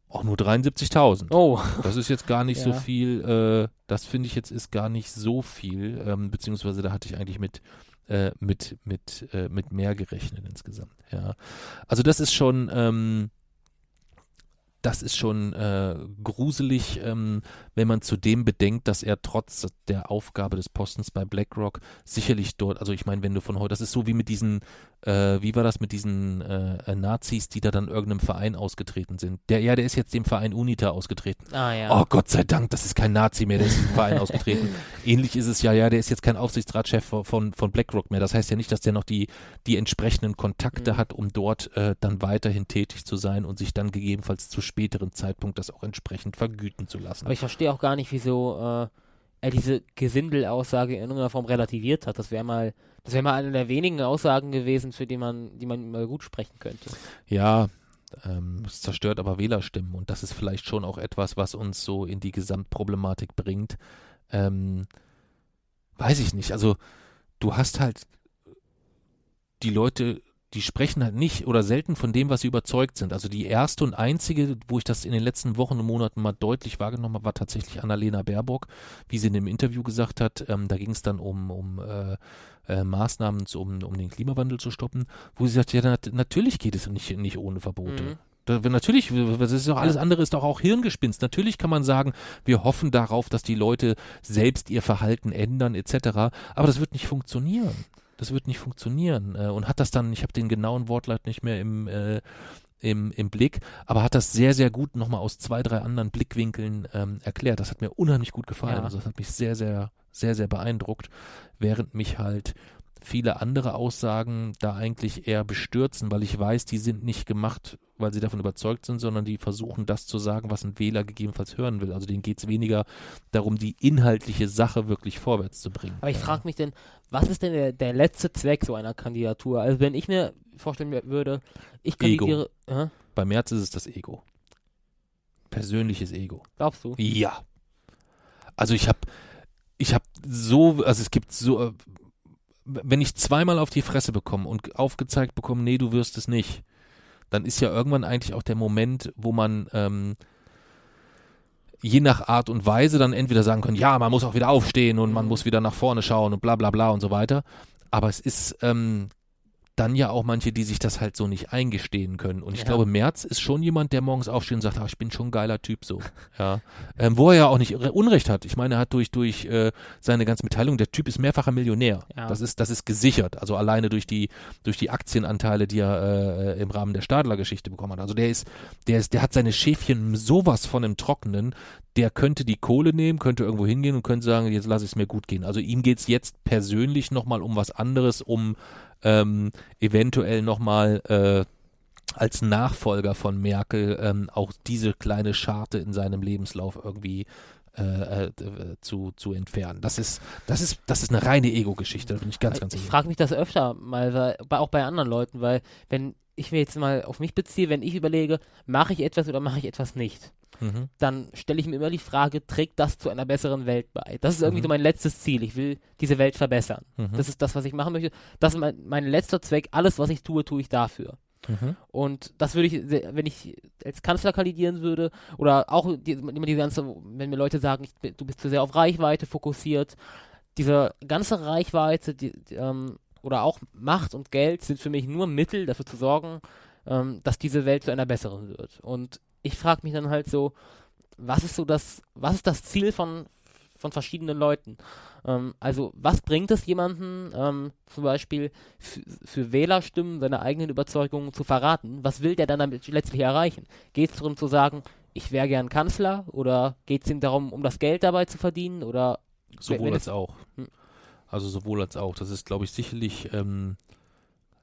Auch nur 73.000. Oh, Das ist jetzt gar nicht so Ja. viel, äh, das finde ich jetzt ist gar nicht so viel, ähm, beziehungsweise da hatte ich eigentlich mit, äh, mit, mit, äh, mit mehr gerechnet insgesamt, ja. Also das ist schon, ähm, das ist schon äh, gruselig, ähm, wenn man zudem bedenkt, dass er trotz der Aufgabe des Postens bei BlackRock sicherlich dort, also ich meine, wenn du von heute, das ist so wie mit diesen, äh, wie war das mit diesen äh, äh, Nazis, die da dann irgendeinem Verein ausgetreten sind. Der, ja, der ist jetzt dem Verein UNITA ausgetreten. ah ja. Oh Gott sei Dank, das ist kein Nazi mehr, der ist dem Verein ausgetreten. Ähnlich ist es ja, ja, der ist jetzt kein Aufsichtsratschef von, von, von BlackRock mehr. Das heißt ja nicht, dass der noch die, die entsprechenden Kontakte Mhm. hat, um dort äh, dann weiterhin tätig zu sein und sich dann gegebenenfalls zu späteren Zeitpunkt das auch entsprechend vergüten zu lassen. Aber ich verstehe auch gar nicht, wieso äh, er diese Gesindel-Aussage in irgendeiner Form relativiert hat. Das wäre mal, das wäre mal eine der wenigen Aussagen gewesen, für die man, die man mal gut sprechen könnte. Ja, ähm, es zerstört aber Wählerstimmen und das ist vielleicht schon auch etwas, was uns so in die Gesamtproblematik bringt. Ähm, weiß ich nicht. Also du hast halt die Leute, die sprechen halt nicht oder selten von dem, was sie überzeugt sind. Also die erste und einzige, wo ich das in den letzten Wochen und Monaten mal deutlich wahrgenommen habe, war tatsächlich Annalena Baerbock, wie sie in dem Interview gesagt hat. Ähm, da ging es dann um, um äh, äh, Maßnahmen, um, um den Klimawandel zu stoppen, wo sie sagt, ja, nat natürlich geht es nicht, nicht ohne Verbote. Mhm. Da, natürlich, das ist doch alles andere ist doch auch Hirngespinst. Natürlich kann man sagen, wir hoffen darauf, dass die Leute selbst ihr Verhalten ändern etc. Aber das wird nicht funktionieren. Das wird nicht funktionieren. Äh, Und hat das dann, ich habe den genauen Wortlaut nicht mehr im, äh, im, im Blick, aber hat das sehr, sehr gut nochmal aus zwei, drei anderen Blickwinkeln ähm, erklärt. Das hat mir unheimlich gut gefallen. Ja. Also das hat mich sehr, sehr, sehr, sehr beeindruckt, während mich halt viele andere Aussagen da eigentlich eher bestürzen, weil ich weiß, die sind nicht gemacht, weil sie davon überzeugt sind, sondern die versuchen das zu sagen, was ein Wähler gegebenenfalls hören will. Also denen geht es weniger darum, die inhaltliche Sache wirklich vorwärts zu bringen. Aber ich frage mich denn, was ist denn der, der letzte Zweck so einer Kandidatur? Also wenn ich mir vorstellen würde, ich Ego. kandidiere, Hä? Bei Merz ist es das Ego. Persönliches Ego. glaubst du? Ja. Also ich habe, ich habe so, also es gibt so, wenn ich zweimal auf die Fresse bekomme und aufgezeigt bekomme, nee, du wirst es nicht, dann ist ja irgendwann eigentlich auch der Moment, wo man ähm, je nach Art und Weise dann entweder sagen kann, ja, man muss auch wieder aufstehen und man Mhm. muss wieder nach vorne schauen und bla bla bla und so weiter. Aber es ist, ähm, dann ja auch manche, die sich das halt so nicht eingestehen können. Und ich Ja. glaube, Merz ist schon jemand, der morgens aufsteht und sagt, ah, ich bin schon ein geiler Typ so. Ja. Ähm, wo er ja auch nicht Unrecht hat. Ich meine, er hat durch, durch äh, seine ganze Mitteilung, der Typ ist mehrfacher Millionär. Ja. Das ist, das ist gesichert. Also alleine durch die, durch die Aktienanteile, die er äh, im Rahmen der Stadler-Geschichte bekommen hat. Also der ist, der ist, der hat seine Schäfchen sowas von im Trockenen. Der könnte die Kohle nehmen, könnte irgendwo hingehen und könnte sagen, jetzt lasse ich es mir gut gehen. Also ihm geht's jetzt persönlich nochmal um was anderes, um ähm, eventuell nochmal äh, als Nachfolger von Merkel ähm, auch diese kleine Scharte in seinem Lebenslauf irgendwie äh, äh, zu, zu entfernen. Das ist, das ist, das ist eine reine Ego-Geschichte, da bin ich ganz, ganz ich sicher. frage mich das öfter mal, weil, auch bei anderen Leuten, weil wenn ich mir jetzt mal auf mich beziehe, wenn ich überlege, mache ich etwas oder mache ich etwas nicht, Mhm. dann stelle ich mir immer die Frage, trägt das zu einer besseren Welt bei? Das ist irgendwie Mhm. so mein letztes Ziel. Ich will diese Welt verbessern. Mhm. Das ist das, was ich machen möchte. Das ist mein, mein letzter Zweck. Alles, was ich tue, tue ich dafür. Mhm. Und das würde ich, wenn ich als Kanzler kandidieren würde, oder auch die, immer diese ganze, wenn mir Leute sagen, ich, du bist zu sehr auf Reichweite fokussiert, diese ganze Reichweite, die, die, ähm, oder auch Macht und Geld sind für mich nur Mittel, dafür zu sorgen, ähm, dass diese Welt zu einer besseren wird. Und ich frage mich dann halt so, was ist so das, was ist das Ziel von, von verschiedenen Leuten? Ähm, also was bringt es jemanden, ähm, zum Beispiel für Wählerstimmen seine eigenen Überzeugungen zu verraten? Was will der dann damit letztlich erreichen? Geht es darum zu sagen, ich wäre gern Kanzler? Oder geht es ihm darum, um das Geld dabei zu verdienen? Oder Sowohl als auch. Hm. Also sowohl als auch. Das ist, glaube ich, sicherlich ähm,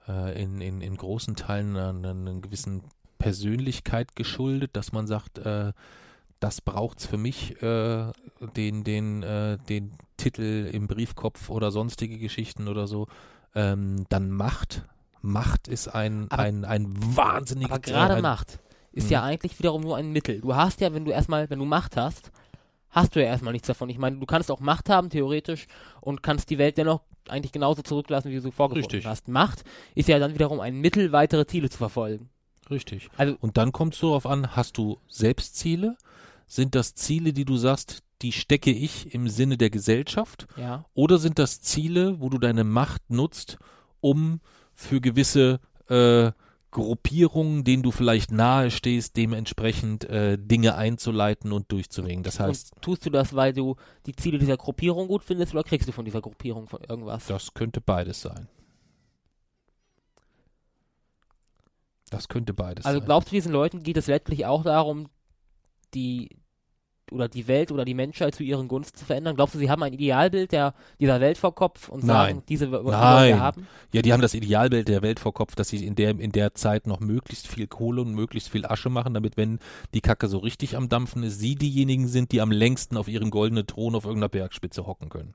äh, in, in, in großen Teilen einer, einer gewissen Persönlichkeit geschuldet, dass man sagt, äh, das braucht's für mich, äh, den, den, äh, den Titel im Briefkopf oder sonstige Geschichten oder so. Ähm, dann Macht. Macht ist ein, Aber- ein, ein wahnsinniger Aber gerade ein, Macht ist Mhm. ja eigentlich wiederum nur ein Mittel. Du hast ja, wenn du erstmal, wenn du Macht hast, hast du ja erstmal nichts davon. Ich meine, du kannst auch Macht haben, theoretisch, und kannst die Welt dennoch eigentlich genauso zurücklassen, wie du sie vorgefunden Richtig. hast. Macht ist ja dann wiederum ein Mittel, weitere Ziele zu verfolgen. Richtig. Also- und dann kommt es darauf an, hast du Selbstziele? Sind das Ziele, die du sagst, die stecke ich im Sinne der Gesellschaft? Ja. Oder sind das Ziele, wo du deine Macht nutzt, um für gewisse äh, Gruppierungen, denen du vielleicht nahe stehst, dementsprechend äh, Dinge einzuleiten und durchzuringen? Das heißt, und tust du das, weil du die Ziele dieser Gruppierung gut findest, oder kriegst du von dieser Gruppierung von irgendwas? das könnte beides sein. Das könnte beides Also sein. glaubst du, diesen Leuten geht es letztlich auch darum, die oder die Welt oder die Menschheit zu ihren Gunsten zu verändern? Glaubst du, sie haben ein Idealbild der, dieser Welt vor Kopf und Nein. sagen, diese wollen Nein. wir haben? Ja, die haben das Idealbild der Welt vor Kopf, dass sie in der, in der Zeit noch möglichst viel Kohle und möglichst viel Asche machen, damit, wenn die Kacke so richtig am Dampfen ist, sie diejenigen sind, die am längsten auf ihrem goldenen Thron auf irgendeiner Bergspitze hocken können.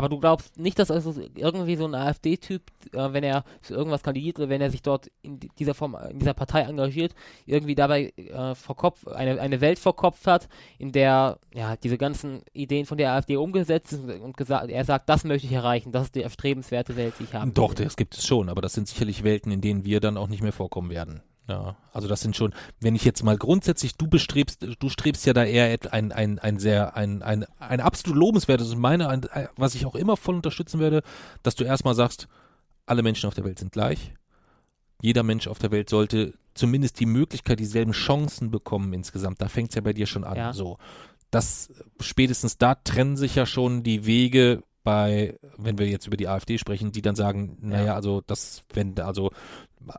Aber du glaubst nicht, dass also irgendwie so ein AfD-Typ, äh, wenn er für irgendwas kandidiert oder wenn er sich dort in di- dieser Form, in dieser Partei engagiert, irgendwie dabei äh, vor Kopf, eine, eine Welt vor Kopf hat, in der ja diese ganzen Ideen von der AfD umgesetzt sind und gesagt, er sagt, das möchte ich erreichen, das ist die erstrebenswerte Welt, die ich haben Doch, das gibt es schon, aber das sind sicherlich Welten, in denen wir dann auch nicht mehr vorkommen werden. Ja, also das sind schon, wenn ich jetzt mal grundsätzlich, du bestrebst, du strebst ja da eher ein, ein, ein sehr, ein, ein, ein absolut lobenswertes und meine, ein, was ich auch immer voll unterstützen werde, dass du erstmal sagst, alle Menschen auf der Welt sind gleich. Jeder Mensch auf der Welt sollte zumindest die Möglichkeit, dieselben Chancen bekommen insgesamt. Da fängt es ja bei dir schon an. Ja. So. Das spätestens da trennen sich ja schon die Wege bei, wenn wir jetzt über die AfD sprechen, die dann sagen, naja, Ja. also das, wenn, also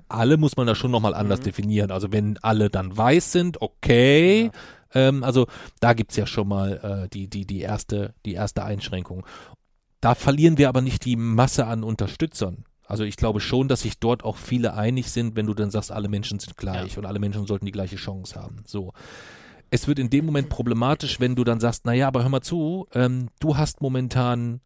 alle muss man da schon nochmal anders Mhm. definieren. Also wenn alle dann weiß sind, okay. Ähm, also da gibt's ja schon mal äh, die, die, die erste, die erste Einschränkung. Da verlieren wir aber nicht die Masse an Unterstützern. Also ich glaube schon, dass sich dort auch viele einig sind, wenn du dann sagst, alle Menschen sind gleich und alle Menschen sollten die gleiche Chance haben. So. Es wird in dem Moment problematisch, wenn du dann sagst, naja, aber hör mal zu, ähm, du hast momentan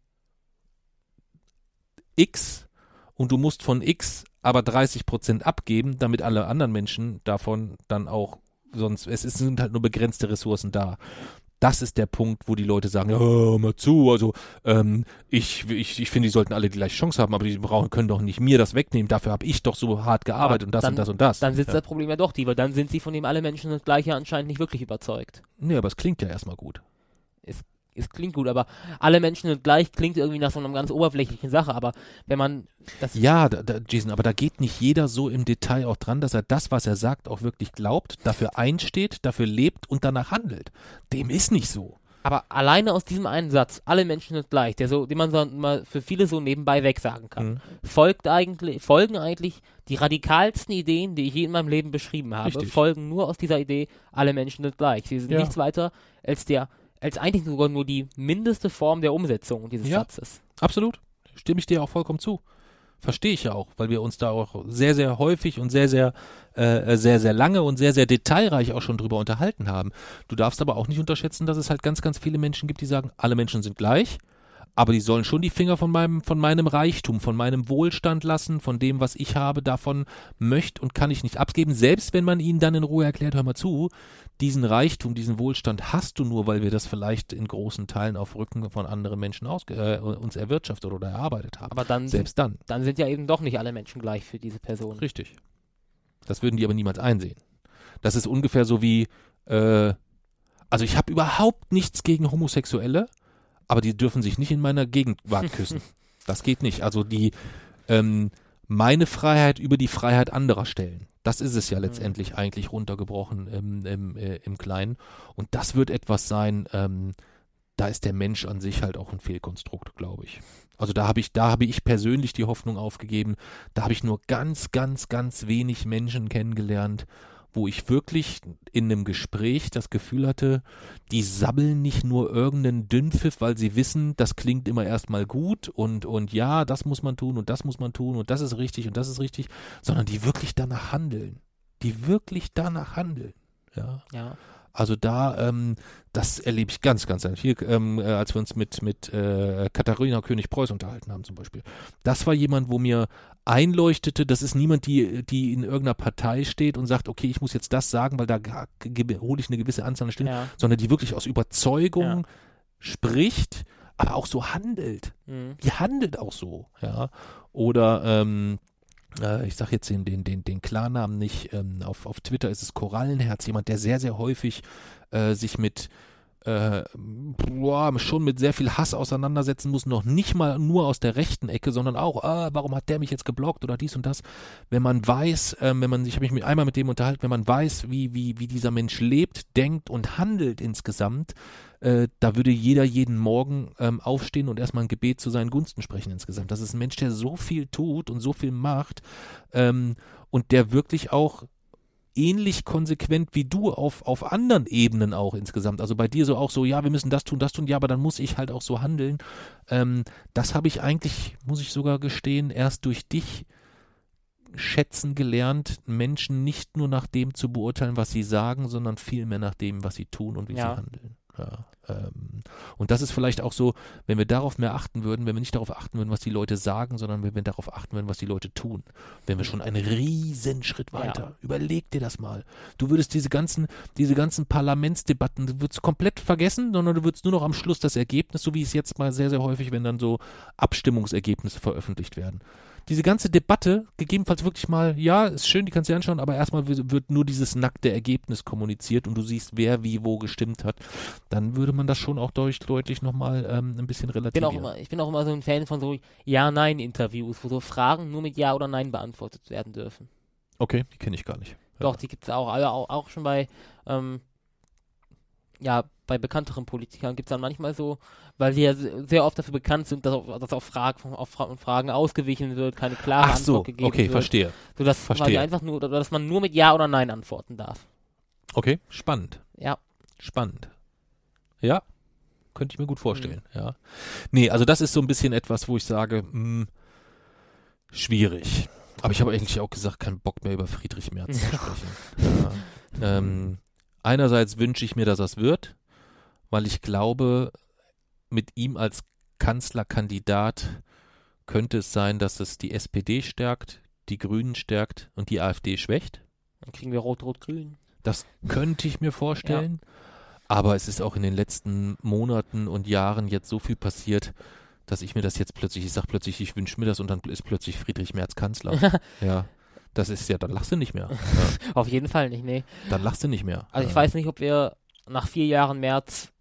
X und du musst von X aber 30 Prozent abgeben, damit alle anderen Menschen davon dann auch sonst, es sind halt nur begrenzte Ressourcen da. Das ist der Punkt, wo die Leute sagen, ja, hör mal zu, also ähm, ich, ich, ich finde, die sollten alle die gleiche Chance haben, aber die brauchen, können doch nicht mir das wegnehmen. Dafür habe ich doch so hart gearbeitet und das dann- und das und das. Dann sitzt ja. das Problem ja doch die, weil dann sind sie von dem alle Menschen das Gleiche anscheinend nicht wirklich überzeugt. Nee, aber es klingt ja erstmal gut. Es klingt gut, aber alle Menschen sind gleich, klingt irgendwie nach so einer ganz oberflächlichen Sache, aber wenn man das. Ja, da, da, Jason, aber da geht nicht jeder so im Detail auch dran, dass er das, was er sagt, auch wirklich glaubt, dafür einsteht, dafür lebt und danach handelt. Dem ist nicht so. Aber alleine aus diesem einen Satz, alle Menschen sind gleich, der so, den man so mal für viele so nebenbei wegsagen kann, Mhm. folgt eigentlich, folgen eigentlich die radikalsten Ideen, die ich je in meinem Leben beschrieben habe, Richtig. folgen nur aus dieser Idee, alle Menschen sind gleich. Sie sind Ja. nichts weiter als der, als eigentlich sogar nur die mindeste Form der Umsetzung dieses Ja. Satzes. Absolut. Stimme ich dir auch vollkommen zu. Verstehe ich ja auch, weil wir uns da auch sehr, sehr häufig und sehr, sehr, äh, sehr, sehr lange und sehr, sehr detailreich auch schon drüber unterhalten haben. Du darfst aber auch nicht unterschätzen, dass es halt ganz, ganz viele Menschen gibt, die sagen, alle Menschen sind gleich, aber die sollen schon die Finger von meinem, von meinem Reichtum, von meinem Wohlstand lassen, von dem, was ich habe, davon möchte und kann ich nicht abgeben, selbst wenn man ihnen dann in Ruhe erklärt, hör mal zu, diesen Reichtum, diesen Wohlstand hast du nur, weil wir das vielleicht in großen Teilen auf Rücken von anderen Menschen ausge äh, uns erwirtschaftet oder erarbeitet haben. Aber dann, sind, Selbst dann. dann sind ja eben doch nicht alle Menschen gleich für diese Person. Richtig. Das würden die aber niemals einsehen. Das ist ungefähr so wie, äh, also ich habe überhaupt nichts gegen Homosexuelle, aber die dürfen sich nicht in meiner Gegenwart küssen. Das geht nicht. Also die, ähm, meine Freiheit über die Freiheit anderer stellen. Das ist es ja letztendlich eigentlich runtergebrochen im, im, äh, im Kleinen. Und das wird etwas sein, ähm, da ist der Mensch an sich halt auch ein Fehlkonstrukt, glaube ich. Also da habe ich, da habe ich persönlich die Hoffnung aufgegeben. Da habe ich nur ganz, ganz, ganz wenig Menschen kennengelernt, wo ich wirklich in einem Gespräch das Gefühl hatte, die sabbeln nicht nur irgendeinen Dünnpfiff, weil sie wissen, das klingt immer erstmal gut und, und ja, das muss man tun und das muss man tun und das ist richtig und das ist richtig, sondern die wirklich danach handeln. Die wirklich danach handeln. Ja. Ja. Also da, ähm, das erlebe ich ganz, ganz viel, ähm, äh, als wir uns mit, mit äh, Katharina König-Preuß unterhalten haben zum Beispiel. Das war jemand, wo mir einleuchtete, das ist niemand, die, die in irgendeiner Partei steht und sagt, okay, ich muss jetzt das sagen, weil da hole ich eine gewisse Anzahl an Stimmen, Ja. sondern die wirklich aus Überzeugung Ja. spricht, aber auch so handelt Mhm. die handelt auch so, ja. Oder ähm, äh, ich sag jetzt den, den, den, den Klarnamen nicht, ähm, auf, auf Twitter ist es Korallenherz, jemand, der sehr, sehr häufig äh, sich mit äh, boah, schon mit sehr viel Hass auseinandersetzen muss, noch nicht mal nur aus der rechten Ecke, sondern auch, ah, warum hat der mich jetzt geblockt oder dies und das. Wenn man weiß, ähm, wenn man, ich habe mich mit, einmal mit dem unterhalten, wenn man weiß, wie, wie, wie dieser Mensch lebt, denkt und handelt insgesamt, äh, da würde jeder jeden Morgen ähm, aufstehen und erstmal ein Gebet zu seinen Gunsten sprechen insgesamt. Das ist ein Mensch, der so viel tut und so viel macht ähm, und der wirklich auch ähnlich konsequent wie du auf, auf anderen Ebenen auch insgesamt. Also bei dir so auch so, ja, wir müssen das tun, das tun, ja, aber dann muss ich halt auch so handeln. Ähm, das habe ich eigentlich, muss ich sogar gestehen, erst durch dich schätzen gelernt, Menschen nicht nur nach dem zu beurteilen, was sie sagen, sondern vielmehr nach dem, was sie tun und wie Ja. sie handeln. Ja, ähm, und das ist vielleicht auch so, wenn wir darauf mehr achten würden, wenn wir nicht darauf achten würden, was die Leute sagen, sondern wenn wir darauf achten würden, was die Leute tun, wären wir schon einen riesen Schritt weiter. Ja. Überleg dir das mal. Du würdest diese ganzen, diese ganzen Parlamentsdebatten, du würdest komplett vergessen, sondern du würdest nur noch am Schluss das Ergebnis, so wie es jetzt mal sehr, sehr häufig, wenn dann so Abstimmungsergebnisse veröffentlicht werden. Diese ganze Debatte, gegebenenfalls wirklich mal, ja, ist schön, die kannst du dir anschauen, aber erstmal wird nur dieses nackte Ergebnis kommuniziert und du siehst, wer wie wo gestimmt hat. Dann würde man das schon auch deutlich, deutlich nochmal ähm, ein bisschen Ich bin, relativieren. auch immer, ich bin auch immer so ein Fan von so Ja-Nein-Interviews, wo so Fragen nur mit Ja oder Nein beantwortet werden dürfen. Okay, die kenne ich gar nicht. Doch, die gibt es auch, auch, auch schon bei, ähm, ja, bei bekannteren Politikern gibt es dann manchmal so, weil sie ja se- sehr oft dafür bekannt sind, dass auf, dass auf, Fragen, auf Fra Fragen ausgewichen wird, keine klare Ach so, Antwort gegeben okay, wird. verstehe. Sodass verstehe. einfach nur, oder dass man nur mit Ja oder Nein antworten darf. Okay, spannend. Ja. Spannend. Ja, könnte ich mir gut vorstellen, Mhm. ja. Nee, also das ist so ein bisschen etwas, wo ich sage, mh, schwierig. Aber ich habe eigentlich auch gesagt, keinen Bock mehr über Friedrich Merz zu sprechen. Ja. Ähm, einerseits wünsche ich mir, dass das wird, weil ich glaube, mit ihm als Kanzlerkandidat könnte es sein, dass es die SPD stärkt, die Grünen stärkt und die AfD schwächt. Dann kriegen wir Rot-Rot-Grün. Das könnte ich mir vorstellen. Aber es ist auch in den letzten Monaten und Jahren jetzt so viel passiert, dass ich mir das jetzt plötzlich, ich sag plötzlich, ich wünsche mir das und dann ist plötzlich Friedrich Merz Kanzler. ja. Das ist ja, dann lachst du nicht mehr. Ja, Auf jeden Fall nicht, nee. dann lachst du nicht mehr. Also ich weiß nicht, ob wir nach vier Jahren März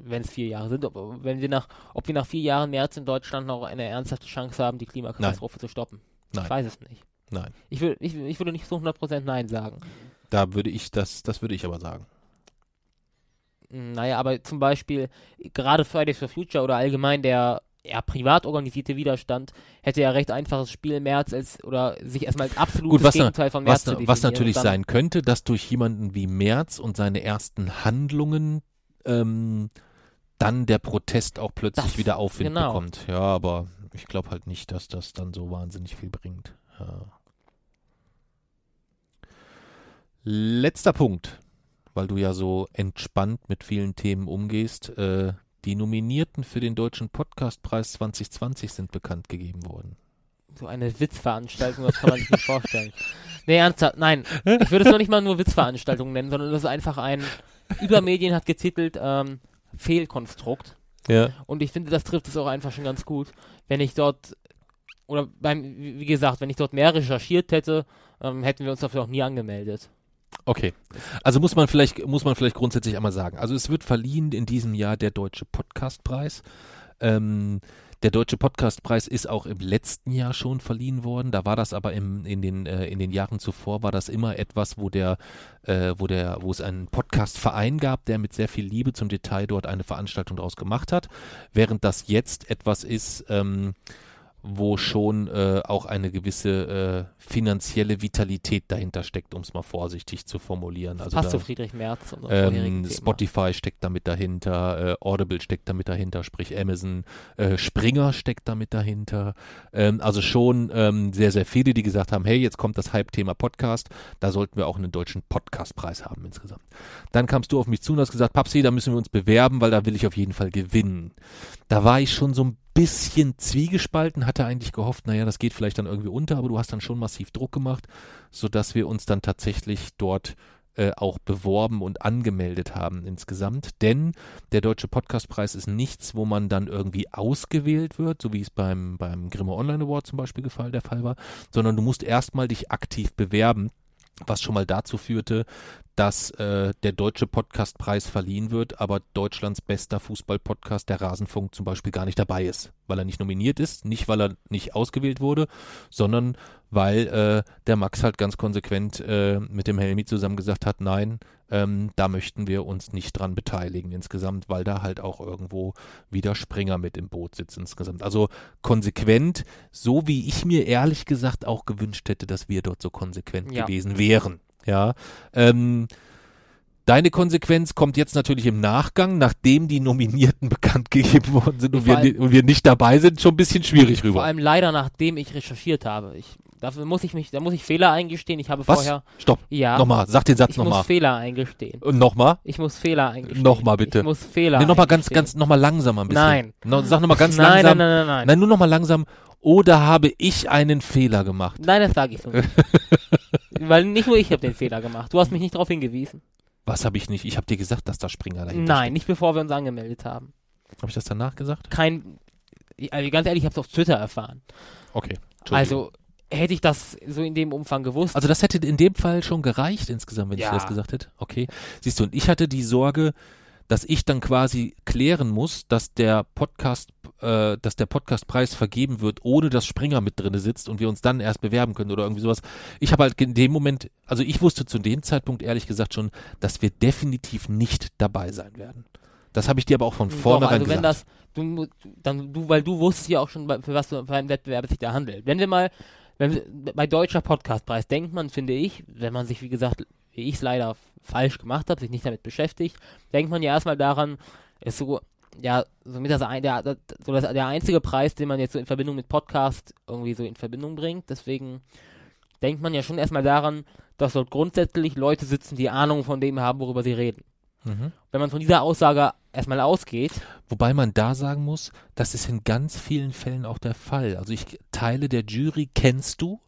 wenn es vier Jahre sind, ob, wenn wir nach, ob wir nach vier Jahren März in Deutschland noch eine ernsthafte Chance haben, die Klimakatastrophe zu stoppen. Nein. Ich weiß es nicht. Nein. Ich, will, ich, ich würde nicht so 100% Nein sagen. Da würde ich das, das würde ich aber sagen. Naja, aber zum Beispiel, gerade Fridays for Future oder allgemein der ja, privat organisierte Widerstand hätte ja recht einfaches Spiel März als oder sich erstmal als absolutes Gut, was, na- Gegenteil von März was, zu definieren. was natürlich sein könnte, dass durch jemanden wie Merz und seine ersten Handlungen ähm, dann der Protest auch plötzlich Das- wieder Aufwind genau. bekommt. Ja, aber ich glaube halt nicht, dass das dann so wahnsinnig viel bringt. Ja. Letzter Punkt, weil du ja so entspannt mit vielen Themen umgehst. Äh, die Nominierten für den Deutschen Podcastpreis 2020 sind bekannt gegeben worden. So eine Witzveranstaltung, das kann man sich nicht vorstellen. Nee, ernsthaft, nein. Ich würde es noch nicht mal nur Witzveranstaltung nennen, sondern das ist einfach ein, Übermedien hat getitelt, ähm, Fehlkonstrukt. Ja. Und ich finde, das trifft es auch einfach schon ganz gut. Wenn ich dort, oder beim, wie wie gesagt, wenn ich dort mehr recherchiert hätte, ähm, hätten wir uns dafür auch nie angemeldet. Okay. Also muss man vielleicht, muss man vielleicht grundsätzlich einmal sagen. Also es wird verliehen in diesem Jahr der Deutsche Podcastpreis. Ähm, der Deutsche Podcastpreis ist auch im letzten Jahr schon verliehen worden. Da war das aber im, in, den, äh, in den Jahren zuvor war das immer etwas, wo der, äh, wo der, wo es einen Podcastverein gab, der mit sehr viel Liebe zum Detail dort eine Veranstaltung daraus gemacht hat. Während das jetzt etwas ist, ähm, wo schon äh, auch eine gewisse äh, finanzielle Vitalität dahinter steckt, um es mal vorsichtig zu formulieren. Also Passt da, zu Friedrich Merz ähm. Spotify steckt damit dahinter, äh, Audible steckt damit dahinter, sprich Amazon, äh, Springer steckt damit dahinter. Ähm, also schon ähm, sehr, sehr viele, die gesagt haben, hey, jetzt kommt das Hype-Thema Podcast, da sollten wir auch einen deutschen Podcastpreis haben insgesamt. Dann kamst du auf mich zu und hast gesagt, Papsi, da müssen wir uns bewerben, weil da will ich auf jeden Fall gewinnen. Da war ich schon so ein bisschen zwiegespalten, hatte eigentlich gehofft, naja, das geht vielleicht dann irgendwie unter, aber du hast dann schon massiv Druck gemacht, sodass wir uns dann tatsächlich dort äh, auch beworben und angemeldet haben insgesamt. Denn der Deutsche Podcastpreis ist nichts, wo man dann irgendwie ausgewählt wird, so wie es beim, beim Grimme Online Award zum Beispiel der Fall war, sondern du musst erstmal dich aktiv bewerben, was schon mal dazu führte, dass äh, der Deutsche Podcastpreis verliehen wird, aber Deutschlands bester Fußball-Podcast, der Rasenfunk, zum Beispiel gar nicht dabei ist, weil er nicht nominiert ist, nicht weil er nicht ausgewählt wurde, sondern weil äh, der Max halt ganz konsequent äh, mit dem Helmi zusammen gesagt hat, nein, ähm, da möchten wir uns nicht dran beteiligen insgesamt, weil da halt auch irgendwo wieder Springer mit im Boot sitzt insgesamt. Also konsequent, so wie ich mir ehrlich gesagt auch gewünscht hätte, dass wir dort so konsequent Ja. gewesen wären. Ja. Ähm, Deine Konsequenz kommt jetzt natürlich im Nachgang, nachdem die Nominierten bekannt gegeben worden sind und Vor wir, und wir nicht dabei sind, schon ein bisschen schwierig Vor rüber. allem leider, nachdem ich recherchiert habe. Ich, dafür muss ich mich, da muss ich Fehler eingestehen. Ich habe Was? vorher, Stopp. ja, Nochmal, sag den Satz ich muss nochmal. Fehler eingestehen. Und nochmal. Ich muss Fehler eingestehen. Nochmal bitte. Ich muss Fehler Nee, nochmal ganz, ganz, nochmal langsamer ein bisschen. Nein. No, sag nochmal ganz nein, langsam. Nein, nein, nein, nein. Nein, nur nochmal langsam. Oder habe ich einen Fehler gemacht? Nein, das sage ich so nicht. Weil nicht nur ich habe den Fehler gemacht. Du hast mich nicht darauf hingewiesen. Was habe ich nicht? Ich habe dir gesagt, dass da Springer dahinter Nein, nicht bevor wir uns angemeldet haben. steht. Habe ich das danach gesagt? Kein, also ganz ehrlich, ich habe es auf Twitter erfahren. Okay. Also hätte ich das so in dem Umfang gewusst. Also das hätte in dem Fall schon gereicht insgesamt, wenn Ja. ich das gesagt hätte. Okay. Siehst du, und ich hatte die Sorge, dass ich dann quasi klären muss, dass der Podcast, äh, dass der Podcastpreis vergeben wird, ohne dass Springer mit drinne sitzt und wir uns dann erst bewerben können oder irgendwie sowas. Ich habe halt in dem Moment, also ich wusste zu dem Zeitpunkt ehrlich gesagt schon, dass wir definitiv nicht dabei sein werden. Das habe ich dir aber auch von Doch, vornherein also wenn gesagt. das, du, dann, du, weil du wusstest ja auch schon, für was für einen Wettbewerb es sich da handelt. Wenn wir mal, wenn bei Deutscher Podcastpreis denkt man, finde ich, wenn man sich, wie gesagt, wie ich es leider falsch gemacht habe, sich nicht damit beschäftigt, denkt man ja erstmal daran, ist so, ja, somit das ein, der, der, so das, der einzige Preis, den man jetzt so in Verbindung mit Podcast irgendwie so in Verbindung bringt. Deswegen denkt man ja schon erstmal daran, dass dort grundsätzlich Leute sitzen, die Ahnung von dem haben, worüber sie reden. Mhm. Wenn man von dieser Aussage erstmal ausgeht, Wobei man da sagen muss, das ist in ganz vielen Fällen auch der Fall. Also ich Teile der Jury kennst du,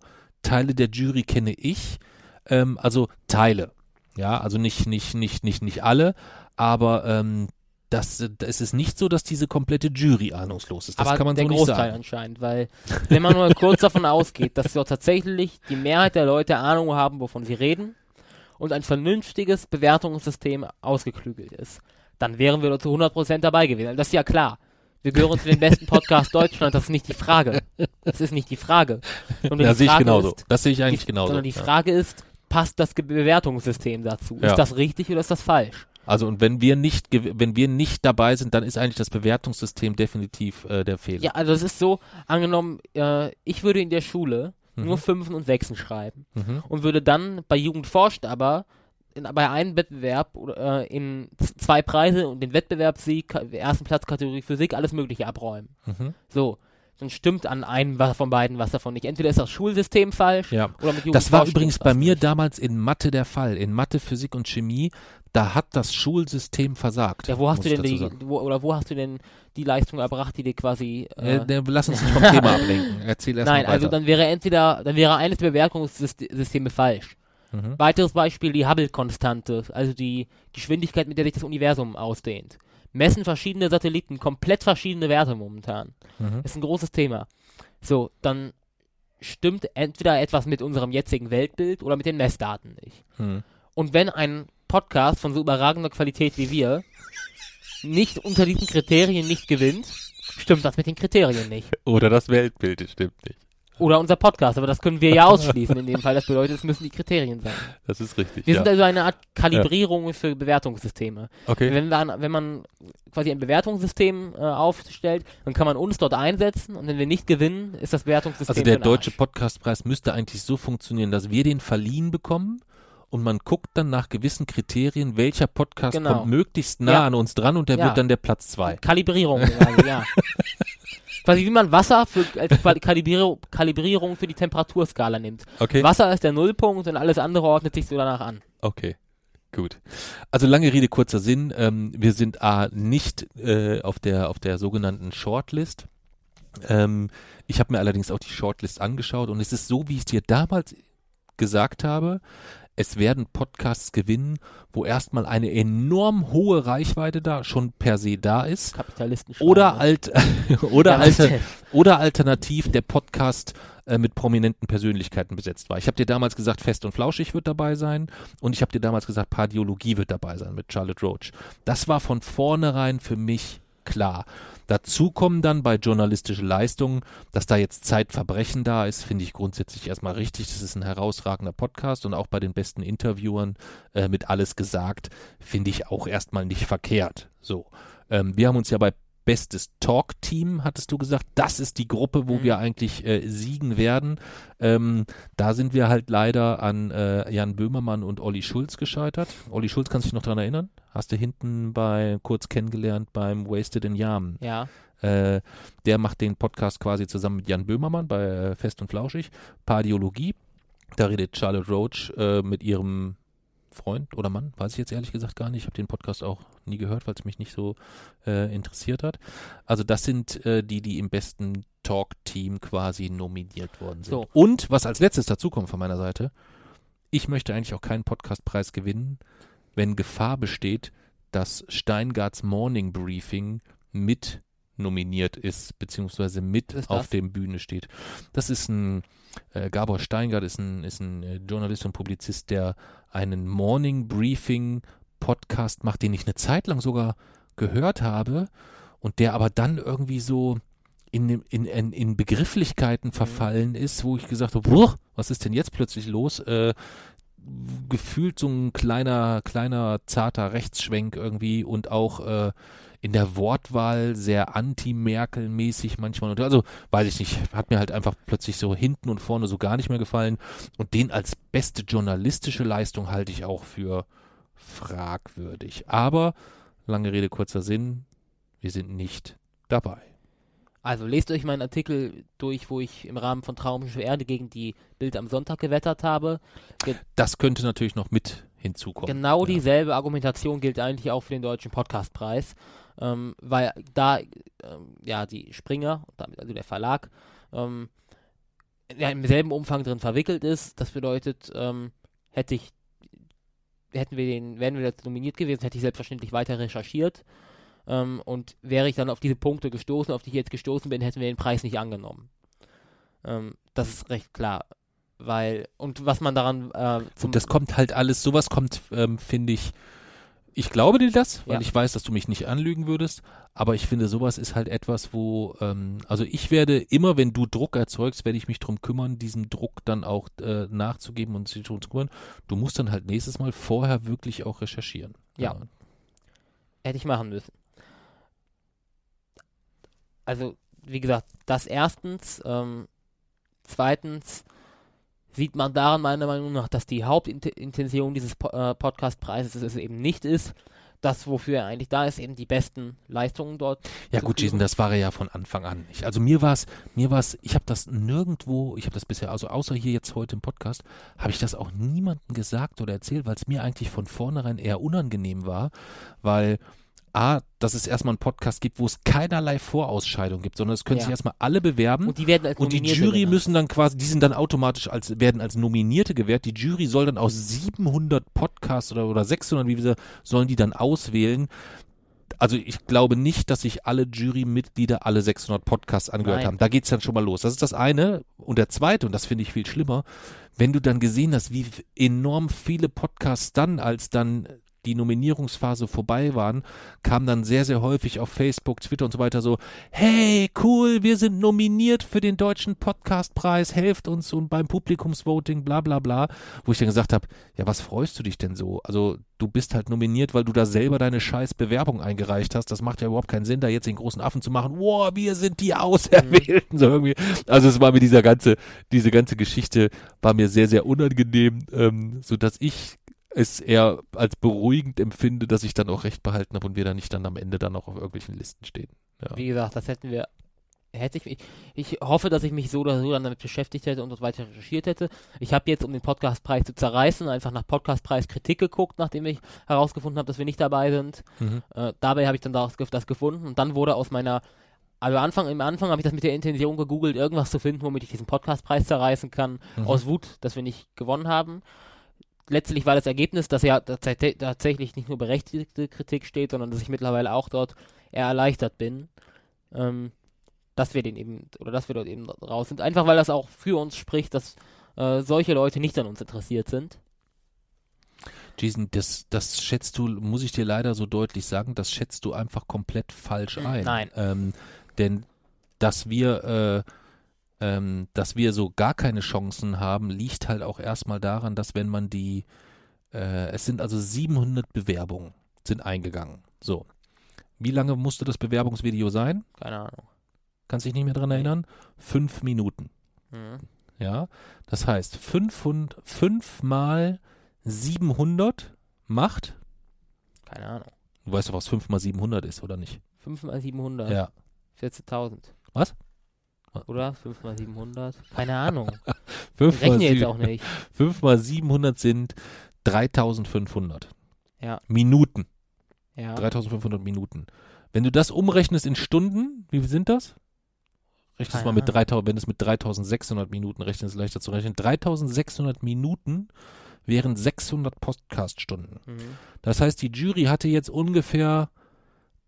Teile der Jury kenne ich, ähm, also Teile. Ja, also nicht, nicht, nicht, nicht, nicht alle, aber ähm, das, es ist nicht so, dass diese komplette Jury ahnungslos ist. Das aber kann man der so nicht Großteil sagen. anscheinend, weil wenn man nur kurz davon ausgeht, dass dort tatsächlich die Mehrheit der Leute Ahnung haben, wovon sie reden und ein vernünftiges Bewertungssystem ausgeklügelt ist, dann wären wir zu 100% dabei gewesen. Das ist ja klar. Wir gehören zu den besten Podcasts Deutschlands, das ist nicht die Frage. Das ist nicht die Frage. Sondern ja, sehe ich genauso. Ist, das sehe ich eigentlich die, genauso. Sondern die Frage ja. ist, passt das Bewertungssystem dazu? Ja. Ist das richtig oder ist das falsch? Also und wenn wir nicht wenn wir nicht dabei sind, dann ist eigentlich das Bewertungssystem definitiv äh, der Fehler. Ja, also es ist so, angenommen, äh, ich würde in der Schule mhm. nur Fünfen und Sechsen schreiben mhm. und würde dann bei Jugend forscht aber in, bei einem Wettbewerb äh, in zwei Preise und den Wettbewerbssieg, ersten Platz Kategorie Physik, alles Mögliche abräumen. Mhm. So dann stimmt an einem von beiden was davon nicht. Entweder ist das Schulsystem falsch ja. oder mit Jugend Das war übrigens bei mir nicht. damals in Mathe der Fall. In Mathe, Physik und Chemie, da hat das Schulsystem versagt. Ja, wo hast du denn die, wo, oder wo hast du denn die Leistung erbracht, die dir quasi äh, äh, lass uns nicht vom Thema ablenken. Erzähl erst Nein, mal also dann wäre entweder dann wäre eines der Bewertungssysteme falsch. Mhm. Weiteres Beispiel die Hubble-Konstante, also die Geschwindigkeit, mit der sich das Universum ausdehnt messen verschiedene Satelliten komplett verschiedene Werte momentan. Mhm. Ist ein großes Thema. So, dann stimmt entweder etwas mit unserem jetzigen Weltbild oder mit den Messdaten nicht. Mhm. Und wenn ein Podcast von so überragender Qualität wie wir nicht unter diesen Kriterien nicht gewinnt, stimmt das mit den Kriterien nicht. Oder das Weltbild stimmt nicht. Oder unser Podcast, aber das können wir ja ausschließen in dem Fall. Das bedeutet, es müssen die Kriterien sein. Das ist richtig. Wir ja. sind also eine Art Kalibrierung ja. für Bewertungssysteme. Okay. Wenn, wir, wenn man quasi ein Bewertungssystem äh, aufstellt, dann kann man uns dort einsetzen und wenn wir nicht gewinnen, ist das Bewertungssystem. Also der deutsche Podcastpreis müsste eigentlich so funktionieren, dass wir den verliehen bekommen und man guckt dann nach gewissen Kriterien, welcher Podcast genau. kommt möglichst nah ja. an uns dran und der wird dann der Platz zwei. Kalibrierung, also, ja. Quasi wie man Wasser für, als Kalibrierung, Kalibrierung für die Temperaturskala nimmt. Okay. Wasser ist der Nullpunkt und alles andere ordnet sich so danach an. Okay. Gut. Also lange Rede, kurzer Sinn. Ähm, wir sind A nicht äh, auf der auf der sogenannten Shortlist. Ähm, ich habe mir allerdings auch die Shortlist angeschaut und es ist so, wie ich es dir damals gesagt habe es werden Podcasts gewinnen, wo erstmal eine enorm hohe Reichweite da schon per se da ist. Kapitalisten oder, alt, oder, alter, oder alternativ der Podcast äh, mit prominenten Persönlichkeiten besetzt war. Ich habe dir damals gesagt, Fest und Flauschig wird dabei sein und ich habe dir damals gesagt, Pardiologie wird dabei sein mit Charlotte Roach. Das war von vornherein für mich klar. Dazu kommen dann bei journalistischen Leistungen, dass da jetzt Zeitverbrechen da ist, finde ich grundsätzlich erstmal richtig. Das ist ein herausragender Podcast und auch bei den besten Interviewern äh, mit alles gesagt, finde ich auch erstmal nicht verkehrt. So. Ähm, wir haben uns ja bei bestes Talk-Team, hattest du gesagt. Das ist die Gruppe, wo mhm. wir eigentlich äh, siegen werden. Ähm, da sind wir halt leider an äh, Jan Böhmermann und Olli Schulz gescheitert. Olli Schulz, kannst du dich noch daran erinnern? Hast du hinten bei kurz kennengelernt beim Wasted in Yamen. Ja. Äh, der macht den Podcast quasi zusammen mit Jan Böhmermann bei äh, Fest und Flauschig. Pardiologie. Da redet Charlotte Roach äh, mit ihrem Freund oder Mann, weiß ich jetzt ehrlich gesagt gar nicht. Ich habe den Podcast auch nie gehört, weil es mich nicht so äh, interessiert hat. Also das sind äh, die, die im besten Talk-Team quasi nominiert worden sind. So. Und was als letztes dazukommt von meiner Seite, ich möchte eigentlich auch keinen Podcastpreis gewinnen, wenn Gefahr besteht, dass Steingarts Morning Briefing mit nominiert ist, beziehungsweise mit auf dem Bühne steht. Das ist ein, äh, Gabor Steingart ist ein, ist ein äh, Journalist und Publizist, der einen Morning Briefing Podcast macht, den ich eine Zeit lang sogar gehört habe und der aber dann irgendwie so in, in, in, in Begrifflichkeiten mhm. verfallen ist, wo ich gesagt habe, was ist denn jetzt plötzlich los? Äh, gefühlt so ein kleiner, kleiner, zarter Rechtsschwenk irgendwie und auch äh, in der Wortwahl sehr anti-Merkel-mäßig manchmal. Also, weiß ich nicht, hat mir halt einfach plötzlich so hinten und vorne so gar nicht mehr gefallen. Und den als beste journalistische Leistung halte ich auch für fragwürdig. Aber, lange Rede, kurzer Sinn, wir sind nicht dabei. Also lest euch meinen Artikel durch, wo ich im Rahmen von Traumische Erde gegen die Bild am Sonntag gewettert habe. Ge das könnte natürlich noch mit hinzukommen. Genau ja. dieselbe Argumentation gilt eigentlich auch für den Deutschen Podcastpreis ähm, weil da ähm, ja die Springer, also der Verlag, ähm, ja, im selben Umfang drin verwickelt ist. Das bedeutet, ähm, hätte ich, hätten wir den, wären wir jetzt nominiert gewesen, hätte ich selbstverständlich weiter recherchiert. Ähm, und wäre ich dann auf diese Punkte gestoßen, auf die ich jetzt gestoßen bin, hätten wir den Preis nicht angenommen. Ähm, das ist recht klar weil und was man daran äh, und das kommt halt alles sowas kommt ähm, finde ich ich glaube dir das, weil Ja. ich weiß, dass du mich nicht anlügen würdest. Aber ich finde, sowas ist halt etwas, wo, ähm, also ich werde immer, wenn du Druck erzeugst, werde ich mich drum kümmern, diesem Druck dann auch äh, nachzugeben und sich drum zu kümmern. Du musst dann halt nächstes Mal vorher wirklich auch recherchieren. Ja. Hätte ich machen müssen. Also, wie gesagt, das erstens. Ähm, zweitens sieht man daran meiner Meinung nach, dass die Hauptintention dieses po äh, Podcastpreises es eben nicht ist, das, wofür er eigentlich da ist, eben die besten Leistungen dort. Ja gut. Jason, das war er ja von Anfang an nicht. Also mir war es, mir war es, ich habe das nirgendwo, ich habe das bisher, also außer hier jetzt heute im Podcast, habe ich das auch niemandem gesagt oder erzählt, weil es mir eigentlich von vornherein eher unangenehm war, weil A, dass es erstmal einen Podcast gibt, wo es keinerlei Vorausscheidung gibt, sondern es können Ja. sich erstmal alle bewerben. Und die werden als Und die Jury genannt. müssen dann quasi, die sind dann automatisch als, werden als Nominierte gewählt. Die Jury soll dann aus 700 Podcasts oder, oder 600, wie wir sollen die dann auswählen. Also ich glaube nicht, dass sich alle Jurymitglieder alle 600 Podcasts angehört Nein. haben. Da geht's dann schon mal los. Das ist das eine. Und der zweite, und das finde ich viel schlimmer, wenn du dann gesehen hast, wie enorm viele Podcasts dann, als dann die Nominierungsphase vorbei waren, kam dann sehr, sehr häufig auf Facebook, Twitter und so weiter so, hey, cool, wir sind nominiert für den deutschen Podcastpreis, helft uns und beim Publikumsvoting, bla bla bla. Wo ich dann gesagt habe, ja, was freust du dich denn so? Also du bist halt nominiert, weil du da selber deine scheiß Bewerbung eingereicht hast. Das macht ja überhaupt keinen Sinn, da jetzt den großen Affen zu machen. Wow, wir sind die Auserwählten. So irgendwie. Also es war mir dieser ganze, diese ganze Geschichte war mir sehr, sehr unangenehm, ähm, so dass ich es eher als beruhigend empfinde, dass ich dann auch recht behalten habe und wir dann nicht dann am Ende dann auch auf irgendwelchen Listen stehen. Ja. Wie gesagt, das hätten wir. Hätte ich mich. Ich hoffe, dass ich mich so oder so dann damit beschäftigt hätte und dort weiter recherchiert hätte. Ich habe jetzt, um den Podcastpreis zu zerreißen, einfach nach Podcastpreis Kritik geguckt, nachdem ich herausgefunden habe, dass wir nicht dabei sind. Mhm. Äh, dabei habe ich dann das, das gefunden und dann wurde aus meiner. Also Anfang, im Anfang habe ich das mit der Intention gegoogelt, irgendwas zu finden, womit ich diesen Podcastpreis zerreißen kann, Mhm. aus Wut, dass wir nicht gewonnen haben. Letztlich war das Ergebnis, dass ja tats- tatsächlich nicht nur berechtigte Kritik steht, sondern dass ich mittlerweile auch dort eher erleichtert bin, ähm, dass wir den eben, oder dass wir dort eben raus sind. Einfach weil das auch für uns spricht, dass äh, solche Leute nicht an uns interessiert sind. Jason, das, das schätzt du, muss ich dir leider so deutlich sagen, das schätzt du einfach komplett falsch Mm, ein. nein. Ähm, denn dass wir, äh, ähm, dass wir so gar keine Chancen haben, liegt halt auch erstmal daran, dass wenn man die, äh, es sind also 700 Bewerbungen sind eingegangen. So. Wie lange musste das Bewerbungsvideo sein? Keine Ahnung. Kannst dich nicht mehr dran erinnern? Fünf Minuten. Mhm. Ja, das heißt 500, 5 mal 700 macht, Keine Ahnung. du weißt doch, was 5 mal 700 ist, oder nicht? 5 mal 700. Ja. 14.000. Was? Oder? 5 mal 700? Keine Ahnung. 5 Ich mal, rechne jetzt auch nicht. 5 mal 700 sind 3500 Ja. Minuten. Ja. 3500 Minuten. Wenn du das umrechnest in Stunden, wie viel sind das? Rechne es Keine mal mit Ahnung. 3000, wenn es mit 3600 Minuten rechnest, ist es leichter zu rechnen. 3600 Minuten wären 600 Podcast-Stunden. Mhm. Das heißt, die Jury hatte jetzt ungefähr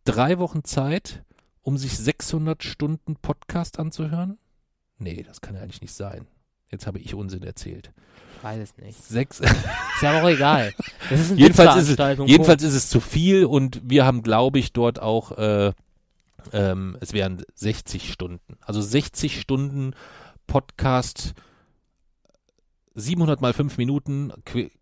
drei Wochen Zeit, um sich 600 Stunden Podcast anzuhören? Nee, das kann ja eigentlich nicht sein. Jetzt habe ich Unsinn erzählt. Ich weiß es nicht. Sechs, Ist ja auch egal. Jedenfalls ist es- jedenfalls ist es zu viel und wir haben, glaube ich, dort auch, äh, ähm, es wären 60 Stunden. Also 60 Stunden Podcast, 700 mal 5 Minuten,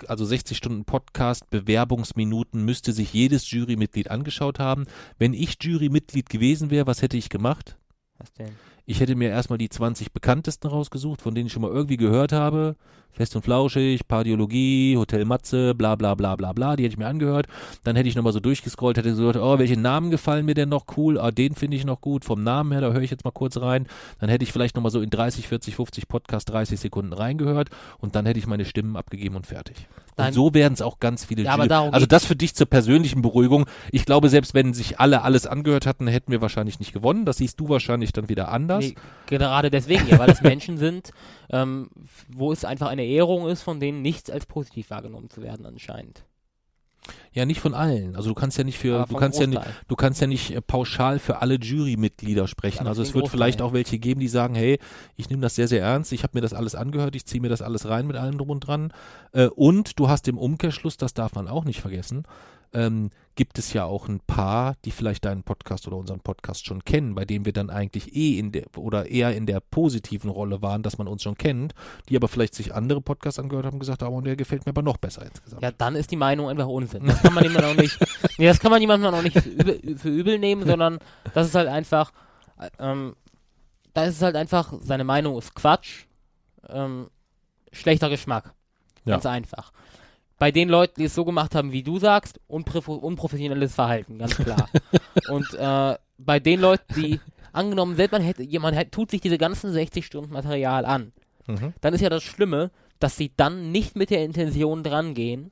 also 60 Stunden Podcast, Bewerbungsminuten müsste sich jedes Jurymitglied angeschaut haben. Wenn ich Jurymitglied gewesen wäre, was hätte ich gemacht? Was denn? Ich hätte mir erstmal die 20 bekanntesten rausgesucht, von denen ich schon mal irgendwie gehört habe. Fest und Flauschig, Pardiologie, Hotel Matze, bla bla bla bla bla, die hätte ich mir angehört. Dann hätte ich nochmal so durchgescrollt, hätte so gedacht, oh, welche Namen gefallen mir denn noch cool? Ah, den finde ich noch gut. Vom Namen her, da höre ich jetzt mal kurz rein. Dann hätte ich vielleicht nochmal so in 30, 40, 50 Podcast 30 Sekunden reingehört und dann hätte ich meine Stimmen abgegeben und fertig. Und Nein. so werden es auch ganz viele Ja, Also das für dich zur persönlichen Beruhigung. Ich glaube, selbst wenn sich alle alles angehört hatten, hätten wir wahrscheinlich nicht gewonnen. Das siehst du wahrscheinlich dann wieder anders. Nee, gerade deswegen ja, weil das Menschen sind, ähm, wo es einfach eine Ehrung ist, von denen nichts als positiv wahrgenommen zu werden anscheinend. Ja, nicht von allen. Also du kannst ja nicht für, du kannst ja nicht, du kannst ja nicht äh, pauschal für alle Jurymitglieder sprechen. Also es wird vielleicht Großteil. auch welche geben, die sagen, hey, ich nehme das sehr, sehr ernst, ich habe mir das alles angehört, ich ziehe mir das alles rein mit allem drum und dran. Äh, und du hast im Umkehrschluss, das darf man auch nicht vergessen, ähm, gibt es ja auch ein paar, die vielleicht deinen Podcast oder unseren Podcast schon kennen, bei denen wir dann eigentlich eh in der oder eher in der positiven Rolle waren, dass man uns schon kennt, die aber vielleicht sich andere Podcasts angehört haben und gesagt haben, oh, der gefällt mir aber noch besser insgesamt. Ja, dann ist die Meinung einfach Unsinn. Das kann man jemandem auch nicht, nee, das kann man jemandem auch nicht für übel, für übel nehmen, sondern das ist halt einfach, äh, ähm, da ist es halt einfach, seine Meinung ist Quatsch, ähm, schlechter Geschmack. Ja. Ganz einfach. Bei den Leuten, die es so gemacht haben, wie du sagst, unpro unprofessionelles Verhalten, ganz klar. Und äh, bei den Leuten, die angenommen, selbst man hätte, jemand hätte, tut sich diese ganzen 60 Stunden Material an, Mhm. dann ist ja das Schlimme, dass sie dann nicht mit der Intention drangehen,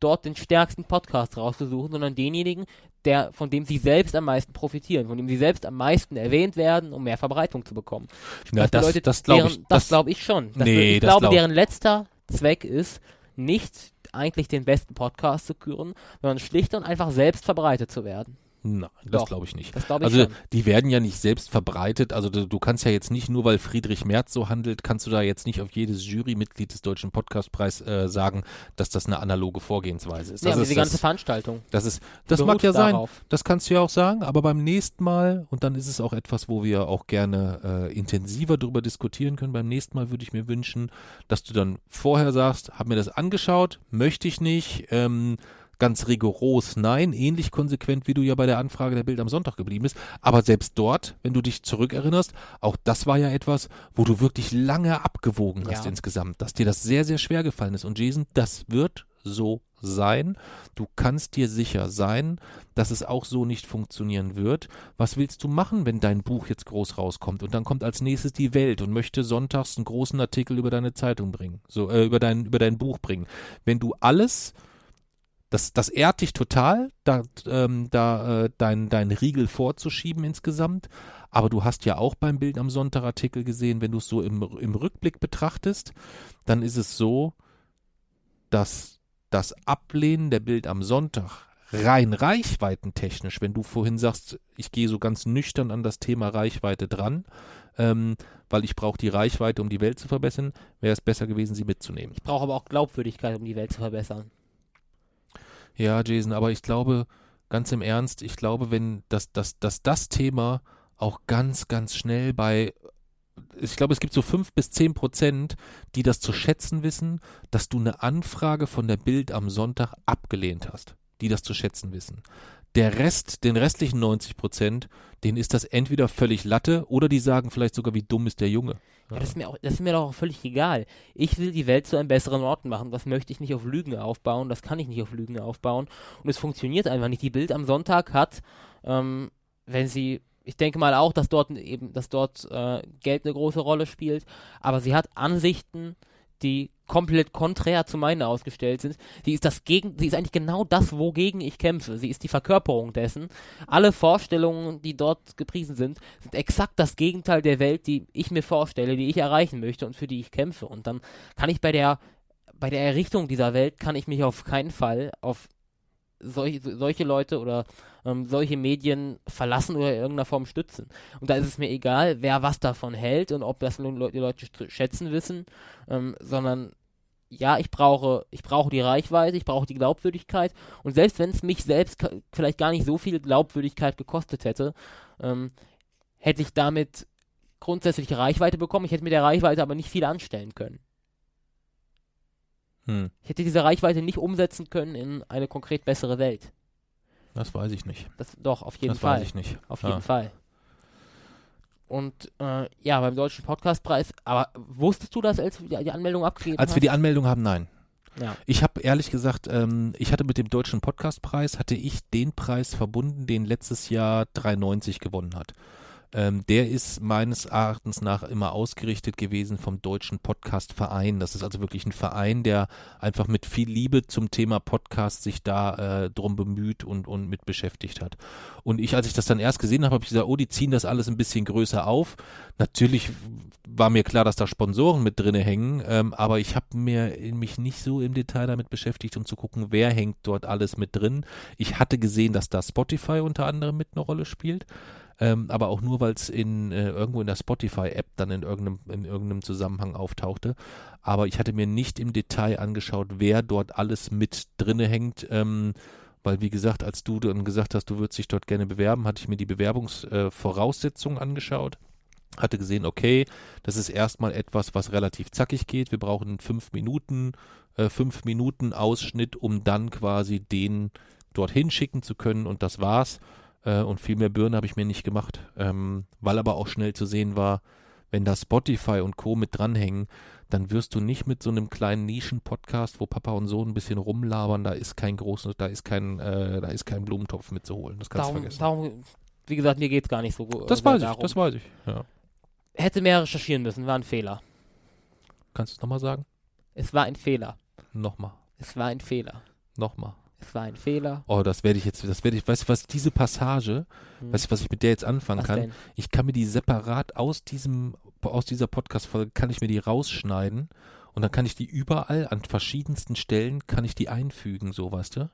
dort den stärksten Podcast rauszusuchen, sondern denjenigen, der, von dem sie selbst am meisten profitieren, von dem sie selbst am meisten erwähnt werden, um mehr Verbreitung zu bekommen. Ja, das, bedeutet, das glaube ich. das glaube ich schon. Das, Nee, ich das glaube, glaub- deren letzter Zweck ist, nicht eigentlich den besten Podcast zu küren, sondern schlicht und einfach selbst verbreitet zu werden. Nein, das glaube ich nicht. Das glaube ich Also schon. die werden ja nicht selbst verbreitet. Also du, du kannst ja jetzt nicht nur, weil Friedrich Merz so handelt, kannst du da jetzt nicht auf jedes Jurymitglied des Deutschen Podcastpreis äh, sagen, dass das eine analoge Vorgehensweise ist. Ja, Das aber ist die ganze das, Veranstaltung. das ist, das mag ja sein. darauf. Das kannst du ja auch sagen, aber beim nächsten Mal, und dann ist es auch etwas, wo wir auch gerne äh, intensiver darüber diskutieren können, beim nächsten Mal würde ich mir wünschen, dass du dann vorher sagst, hab mir das angeschaut, möchte ich nicht, ähm, ganz rigoros nein, ähnlich konsequent, wie du ja bei der Anfrage der Bild am Sonntag geblieben bist, aber selbst dort, wenn du dich zurückerinnerst, auch das war ja etwas, wo du wirklich lange abgewogen hast Ja. insgesamt, dass dir das sehr, sehr schwer gefallen ist und Jason, das wird so sein. Du kannst dir sicher sein, dass es auch so nicht funktionieren wird. Was willst du machen, wenn dein Buch jetzt groß rauskommt und dann kommt als nächstes die Welt und möchte sonntags einen großen Artikel über deine Zeitung bringen, so äh, über dein über dein Buch bringen. Wenn du alles das, das ehrt dich total, da, ähm, da äh, dein, dein Riegel vorzuschieben insgesamt. Aber du hast ja auch beim Bild am Sonntag Artikel gesehen, wenn du es so im, im Rückblick betrachtest, dann ist es so, dass das Ablehnen der Bild am Sonntag rein reichweitentechnisch, wenn du vorhin sagst, ich gehe so ganz nüchtern an das Thema Reichweite dran, ähm, weil ich brauche die Reichweite, um die Welt zu verbessern, wäre es besser gewesen, sie mitzunehmen. Ich brauche aber auch Glaubwürdigkeit, um die Welt zu verbessern. Ja, Jason, aber ich glaube, ganz im Ernst, ich glaube, wenn das, das, das, das Thema auch ganz, ganz schnell bei, ich glaube, es gibt so fünf bis zehn Prozent, die das zu schätzen wissen, dass du eine Anfrage von der Bild am Sonntag abgelehnt hast, die das zu schätzen wissen. Der Rest, den restlichen 90 Prozent, denen ist das entweder völlig Latte oder die sagen vielleicht sogar, wie dumm ist der Junge. Ja, das, ist mir auch, das ist mir doch auch völlig egal. Ich will die Welt zu einem besseren Ort machen. Das möchte ich nicht auf Lügen aufbauen. Das kann ich nicht auf Lügen aufbauen. Und es funktioniert einfach nicht. Die Bild am Sonntag hat, ähm, wenn sie, ich denke mal auch, dass dort eben, dass dort äh, Geld eine große Rolle spielt, aber sie hat Ansichten, die komplett konträr zu meinen ausgestellt sind. Sie ist das gegen, sie ist eigentlich genau das, wogegen ich kämpfe. Sie ist die Verkörperung dessen. Alle Vorstellungen, die dort gepriesen sind, sind exakt das Gegenteil der Welt, die ich mir vorstelle, die ich erreichen möchte und für die ich kämpfe. Und dann kann ich bei der, bei der Errichtung dieser Welt kann ich mich auf keinen Fall auf solche, solche Leute oder ähm, solche Medien verlassen oder in irgendeiner Form stützen. Und da ist es mir egal, wer was davon hält und ob das nun die Leute schätzen wissen, ähm, sondern ja, ich brauche, ich brauche die Reichweite, ich brauche die Glaubwürdigkeit und selbst wenn es mich selbst vielleicht gar nicht so viel Glaubwürdigkeit gekostet hätte, ähm, hätte ich damit grundsätzlich Reichweite bekommen. Ich hätte mit der Reichweite aber nicht viel anstellen können. Hm, Ich hätte diese Reichweite nicht umsetzen können in eine konkret bessere Welt. das weiß ich nicht. Das doch auf jeden das Fall. weiß ich nicht. Auf Ja. jeden Fall. Und äh, ja, beim Deutschen Podcastpreis, aber wusstest du das, als du die, Anmeldung abgegeben Als hast? wir die Anmeldung haben, nein. ja. Ich habe ehrlich gesagt, ähm, ich hatte mit dem Deutschen Podcastpreis, hatte ich den Preis verbunden, den letztes Jahr 390 gewonnen hat. Ähm, der ist meines Erachtens nach immer ausgerichtet gewesen vom Deutschen Podcast Verein. Das ist also wirklich ein Verein, der einfach mit viel Liebe zum Thema Podcast sich da äh, drum bemüht und, und mit beschäftigt hat. Und ich, als ich das dann erst gesehen habe, habe ich gesagt, oh, die ziehen das alles ein bisschen größer auf. Natürlich war mir klar, dass da Sponsoren mit drinne hängen, ähm, aber ich habe mir mich nicht so im Detail damit beschäftigt, um zu gucken, wer hängt dort alles mit drin. Ich hatte gesehen, dass da Spotify unter anderem mit eine Rolle spielt ähm, aber auch nur, weil es in äh, irgendwo in der Spotify-App dann in irgendeinem, in irgendeinem Zusammenhang auftauchte. Aber ich hatte mir nicht im Detail angeschaut, wer dort alles mit drinne hängt. Ähm, weil wie gesagt, als du dann gesagt hast, du würdest dich dort gerne bewerben, hatte ich mir die Bewerbungsvoraussetzungen äh, angeschaut, hatte gesehen, okay, das ist erstmal etwas, was relativ zackig geht. Wir brauchen fünf Minuten, äh, fünf Minuten Ausschnitt, um dann quasi den dorthin schicken zu können und das war's. Äh, und viel mehr Birne habe ich mir nicht gemacht, ähm, weil aber auch schnell zu sehen war, wenn da Spotify und Co. mit dranhängen, dann wirst du nicht mit so einem kleinen Nischen-Podcast, wo Papa und Sohn ein bisschen rumlabern, da ist kein großes, da ist kein, äh, da ist kein Blumentopf mitzuholen. Das kannst darum, du vergessen. Darum, wie gesagt, mir geht es gar nicht so gut. Das weiß ich, das weiß ich, ja. Hätte mehr recherchieren müssen, war ein Fehler. Kannst du es nochmal sagen? Es war ein Fehler. Nochmal. Es war ein Fehler. Nochmal. Es war ein Fehler. Oh, das werde ich jetzt, das werde ich, weißt du was, diese Passage, hm. weißt du, was ich mit der jetzt anfangen Was kann? denn? Ich kann mir die separat aus diesem, aus dieser Podcast-Folge, kann ich mir die rausschneiden und dann kann ich die überall an verschiedensten Stellen, kann ich die einfügen, so, weißt du?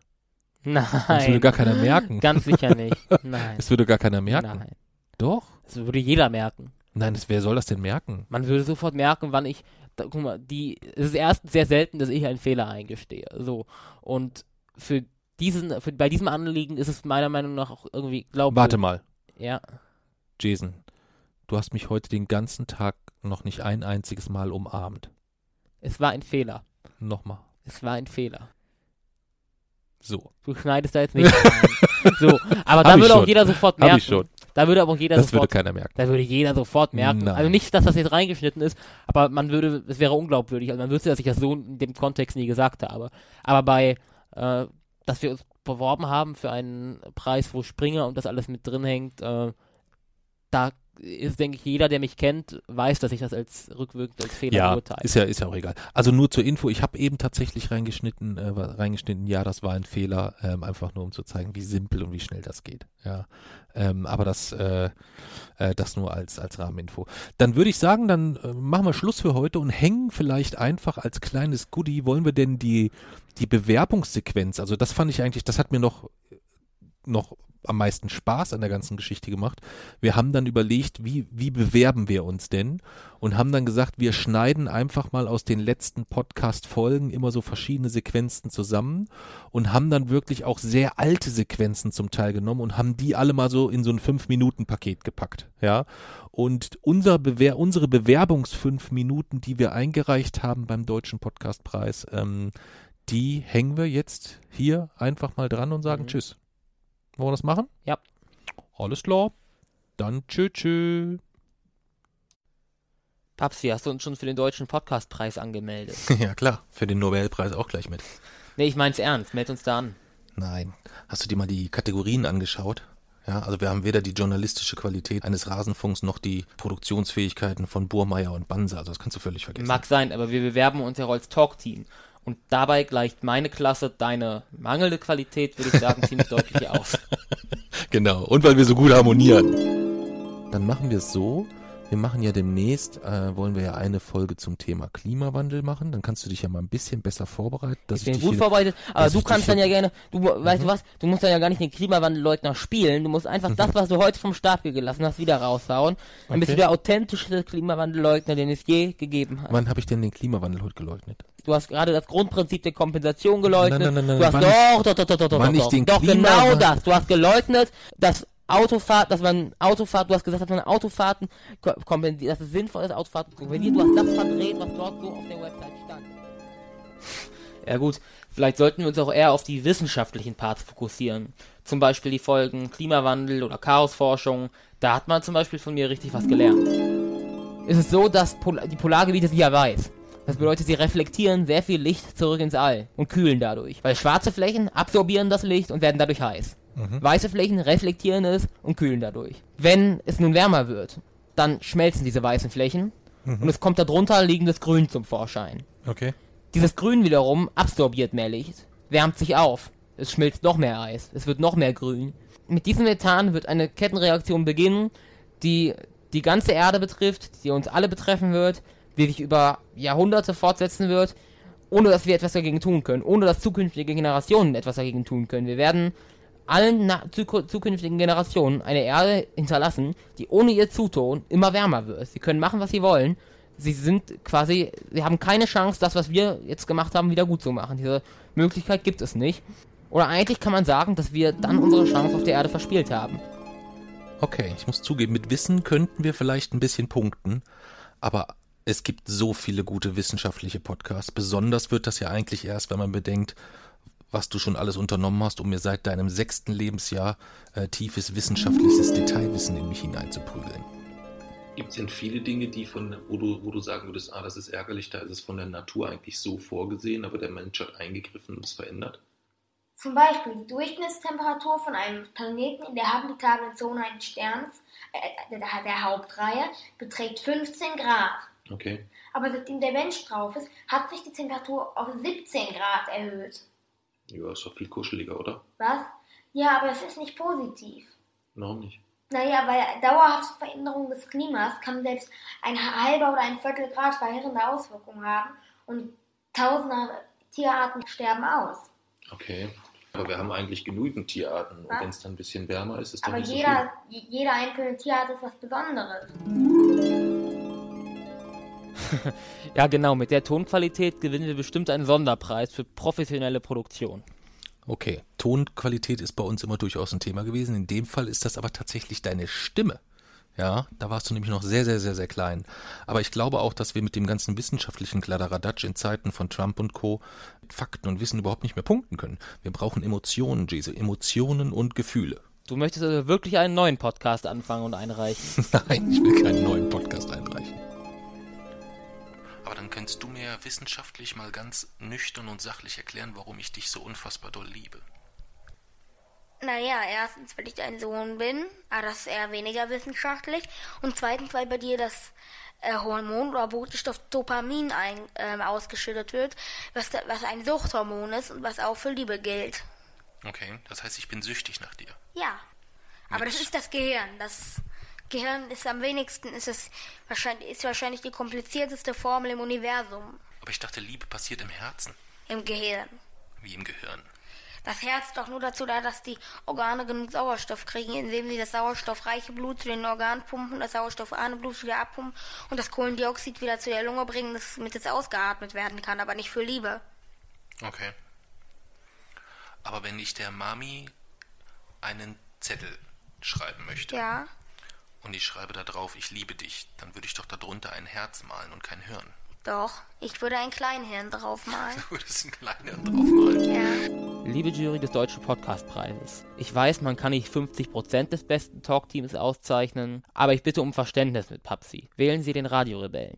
Das würde Nein. gar keiner merken. Ganz sicher nicht. Nein. Das würde gar keiner merken. Nein. Doch? Das würde jeder merken. Nein, das, wer soll das denn merken? Man würde sofort merken, wann ich. Da, guck mal, die, es ist erstens sehr selten, dass ich einen Fehler eingestehe. So. Und für diesen, für, bei diesem Anliegen ist es meiner Meinung nach auch irgendwie glaubwürdig. Warte mal, Ja. Jason. Du hast mich heute den ganzen Tag noch nicht ein einziges Mal umarmt. Es war ein Fehler. Nochmal. Es war ein Fehler. So. Du schneidest da jetzt nicht rein. So, aber da Hab würde auch schon. jeder sofort Hab merken. ich schon. Da würde aber auch jeder Das würde sofort. keiner merken. Da würde jeder sofort merken. Nein. Also nicht, dass das jetzt reingeschnitten ist, aber man würde, es wäre unglaubwürdig. Also man wüsste, dass ich das so in dem Kontext nie gesagt habe. Aber bei, äh, dass wir uns beworben haben für einen Preis, wo Springer und das alles mit drin hängt, äh, da ist, denke ich, jeder, der mich kennt, weiß, dass ich das als rückwirkend als Fehler Ja, beurteile. ist ja, ist ja auch egal. Also nur zur Info, ich habe eben tatsächlich reingeschnitten, äh, reingeschnitten, ja, das war ein Fehler, ähm, einfach nur um zu zeigen, wie simpel und wie schnell das geht. Ja. Ähm, aber das, äh, äh, das nur als, als Rahmeninfo. Dann würde ich sagen, dann äh, machen wir Schluss für heute und hängen vielleicht einfach als kleines Goodie, wollen wir denn die, die Bewerbungssequenz, also das fand ich eigentlich, das hat mir noch, noch am meisten Spaß an der ganzen Geschichte gemacht. Wir haben dann überlegt, wie, wie bewerben wir uns denn? Und haben dann gesagt, wir schneiden einfach mal aus den letzten Podcast-Folgen immer so verschiedene Sequenzen zusammen und haben dann wirklich auch sehr alte Sequenzen zum Teil genommen und haben die alle mal so in so ein Fünf-Minuten-Paket gepackt. Ja. Und unser Bewer unsere Bewerbungsfünf Minuten, die wir eingereicht haben beim Deutschen Podcastpreis, ähm, die hängen wir jetzt hier einfach mal dran und sagen Mhm. Tschüss. Wollen wir das machen? Ja. Alles klar. Dann tschö tschö. Papsi, hast du uns schon für den deutschen Podcastpreis angemeldet? ja klar, für den Nobelpreis auch gleich mit. nee, ich mein's ernst. Meld uns da an. Nein. Hast du dir mal die Kategorien angeschaut? Ja, also wir haben weder die journalistische Qualität eines Rasenfunks noch die Produktionsfähigkeiten von Burmeier und Banse. Also das kannst du völlig vergessen. Mag sein, aber wir bewerben uns ja auch als Talk-Team. Und dabei gleicht meine Klasse deine mangelnde Qualität, würde ich sagen, ziemlich deutlich aus. Genau. Und weil wir so gut harmonieren. Dann machen wir es so. Wir machen ja demnächst, äh, wollen wir ja eine Folge zum Thema Klimawandel machen. Dann kannst du dich ja mal ein bisschen besser vorbereiten. Dass Ich bin dich gut vorbereitet, aber du ich kannst dann ja gerne, du weißt du was, du musst dann ja gar nicht den Klimawandelleugner spielen, du musst einfach das, was du heute vom Start gelassen hast, wieder raushauen. Dann bist du Okay. der authentischste Klimawandelleugner, den es je gegeben hat. Wann habe ich denn den Klimawandel heute geleugnet? Du hast gerade das Grundprinzip der Kompensation geleugnet. Nein, nein, nein, du hast doch, doch, doch, doch, doch, doch, ich doch, doch Klima- genau das. Du hast geleugnet, dass Autofahrt, dass man Autofahrt, du hast gesagt, dass man Autofahrten ko- kompensiert, dass es sinnvoll ist, Autofahrten zu kompensieren. Du hast das verdreht, was dort so auf der Website stand. Ja gut, vielleicht sollten wir uns auch eher auf die wissenschaftlichen Parts fokussieren. Zum Beispiel die Folgen Klimawandel oder Chaosforschung. Da hat man zum Beispiel von mir richtig was gelernt. Es ist so, dass Pol die Polargebiete sich ja weiß. Das bedeutet, sie reflektieren sehr viel Licht zurück ins All und kühlen dadurch. Weil schwarze Flächen absorbieren das Licht und werden dadurch heiß. Mhm. Weiße Flächen reflektieren es und kühlen dadurch. Wenn es nun wärmer wird, dann schmelzen diese weißen Flächen mhm. und es kommt darunter liegendes Grün zum Vorschein. Okay. Dieses Grün wiederum absorbiert mehr Licht, wärmt sich auf, es schmilzt noch mehr Eis, es wird noch mehr Grün. Mit diesem Methan wird eine Kettenreaktion beginnen, die die ganze Erde betrifft, die uns alle betreffen wird, die sich über Jahrhunderte fortsetzen wird, ohne dass wir etwas dagegen tun können, ohne dass zukünftige Generationen etwas dagegen tun können. Wir werden allen zukünftigen Generationen eine Erde hinterlassen, die ohne ihr Zutun immer wärmer wird. Sie können machen, was sie wollen. Sie sind quasi, sie haben keine Chance, das, was wir jetzt gemacht haben, wieder gut zu machen. Diese Möglichkeit gibt es nicht. Oder eigentlich kann man sagen, dass wir dann unsere Chance auf der Erde verspielt haben. Okay, ich muss zugeben, mit Wissen könnten wir vielleicht ein bisschen punkten, aber es gibt so viele gute wissenschaftliche Podcasts. Besonders wird das ja eigentlich erst, wenn man bedenkt, was du schon alles unternommen hast, um mir seit deinem sechsten Lebensjahr äh, tiefes wissenschaftliches Detailwissen in mich hineinzuprügeln. Gibt es denn viele Dinge, die von, wo du, wo du sagen würdest, ah, das ist ärgerlich, da ist es von der Natur eigentlich so vorgesehen, aber der Mensch hat eingegriffen und es verändert? Zum Beispiel die Durchschnittstemperatur von einem Planeten in der habitablen Zone eines Sterns, äh, der, der Hauptreihe, beträgt 15 Grad. Okay. Aber seitdem der Mensch drauf ist, hat sich die Temperatur auf 17 Grad erhöht. Ja, ist doch viel kuscheliger, oder? Was? Ja, aber es ist nicht positiv. Warum nicht? Naja, weil dauerhafte Veränderung des Klimas kann selbst ein halber oder ein Viertel Grad verheerende Auswirkungen haben und tausende Tierarten sterben aus. Okay. Aber wir haben eigentlich genügend Tierarten. Was? Und wenn es dann ein bisschen wärmer ist, ist Aber nicht jeder, so viel. jeder einzelne Tierart ist was Besonderes. ja, genau. Mit der Tonqualität gewinnen wir bestimmt einen Sonderpreis für professionelle Produktion. Okay, Tonqualität ist bei uns immer durchaus ein Thema gewesen. In dem Fall ist das aber tatsächlich deine Stimme. Ja, da warst du nämlich noch sehr, sehr, sehr, sehr klein. Aber ich glaube auch, dass wir mit dem ganzen wissenschaftlichen Kladderadatsch in Zeiten von Trump und Co. mit Fakten und Wissen überhaupt nicht mehr punkten können. Wir brauchen Emotionen, Jesu, Emotionen und Gefühle. Du möchtest also wirklich einen neuen Podcast anfangen und einreichen? Nein, ich will keinen neuen Podcast einreichen. Dann könntest du mir wissenschaftlich mal ganz nüchtern und sachlich erklären, warum ich dich so unfassbar doll liebe. Naja, erstens, weil ich dein Sohn bin, aber das ist eher weniger wissenschaftlich. Und zweitens, weil bei dir das äh, Hormon oder Botenstoff Dopamin ein, ähm, ausgeschüttet wird, was, was ein Suchthormon ist und was auch für Liebe gilt. Okay, das heißt, ich bin süchtig nach dir. Ja. Aber Mit das ist das Gehirn. Das Gehirn ist am wenigsten, ist es wahrscheinlich, ist wahrscheinlich die komplizierteste Formel im Universum. Aber ich dachte, Liebe passiert im Herzen. Im Gehirn. Wie im Gehirn. Das Herz ist doch nur dazu da, dass die Organe genug Sauerstoff kriegen, indem sie das sauerstoffreiche Blut zu den Organen pumpen, das sauerstoffarme Blut wieder abpumpen und das Kohlendioxid wieder zu der Lunge bringen, damit es ausgeatmet werden kann, aber nicht für Liebe. Okay. Aber wenn ich der Mami einen Zettel schreiben möchte. Ja und ich schreibe da drauf, ich liebe dich, dann würde ich doch darunter ein Herz malen und kein Hirn. Doch, ich würde ein Kleinhirn draufmalen. Du würdest ein Kleinhirn draufmalen? Ja. Liebe Jury des Deutschen Podcastpreises, ich weiß, man kann nicht 50% des besten Talkteams auszeichnen, aber ich bitte um Verständnis mit Papsi. Wählen Sie den Radiorebellen.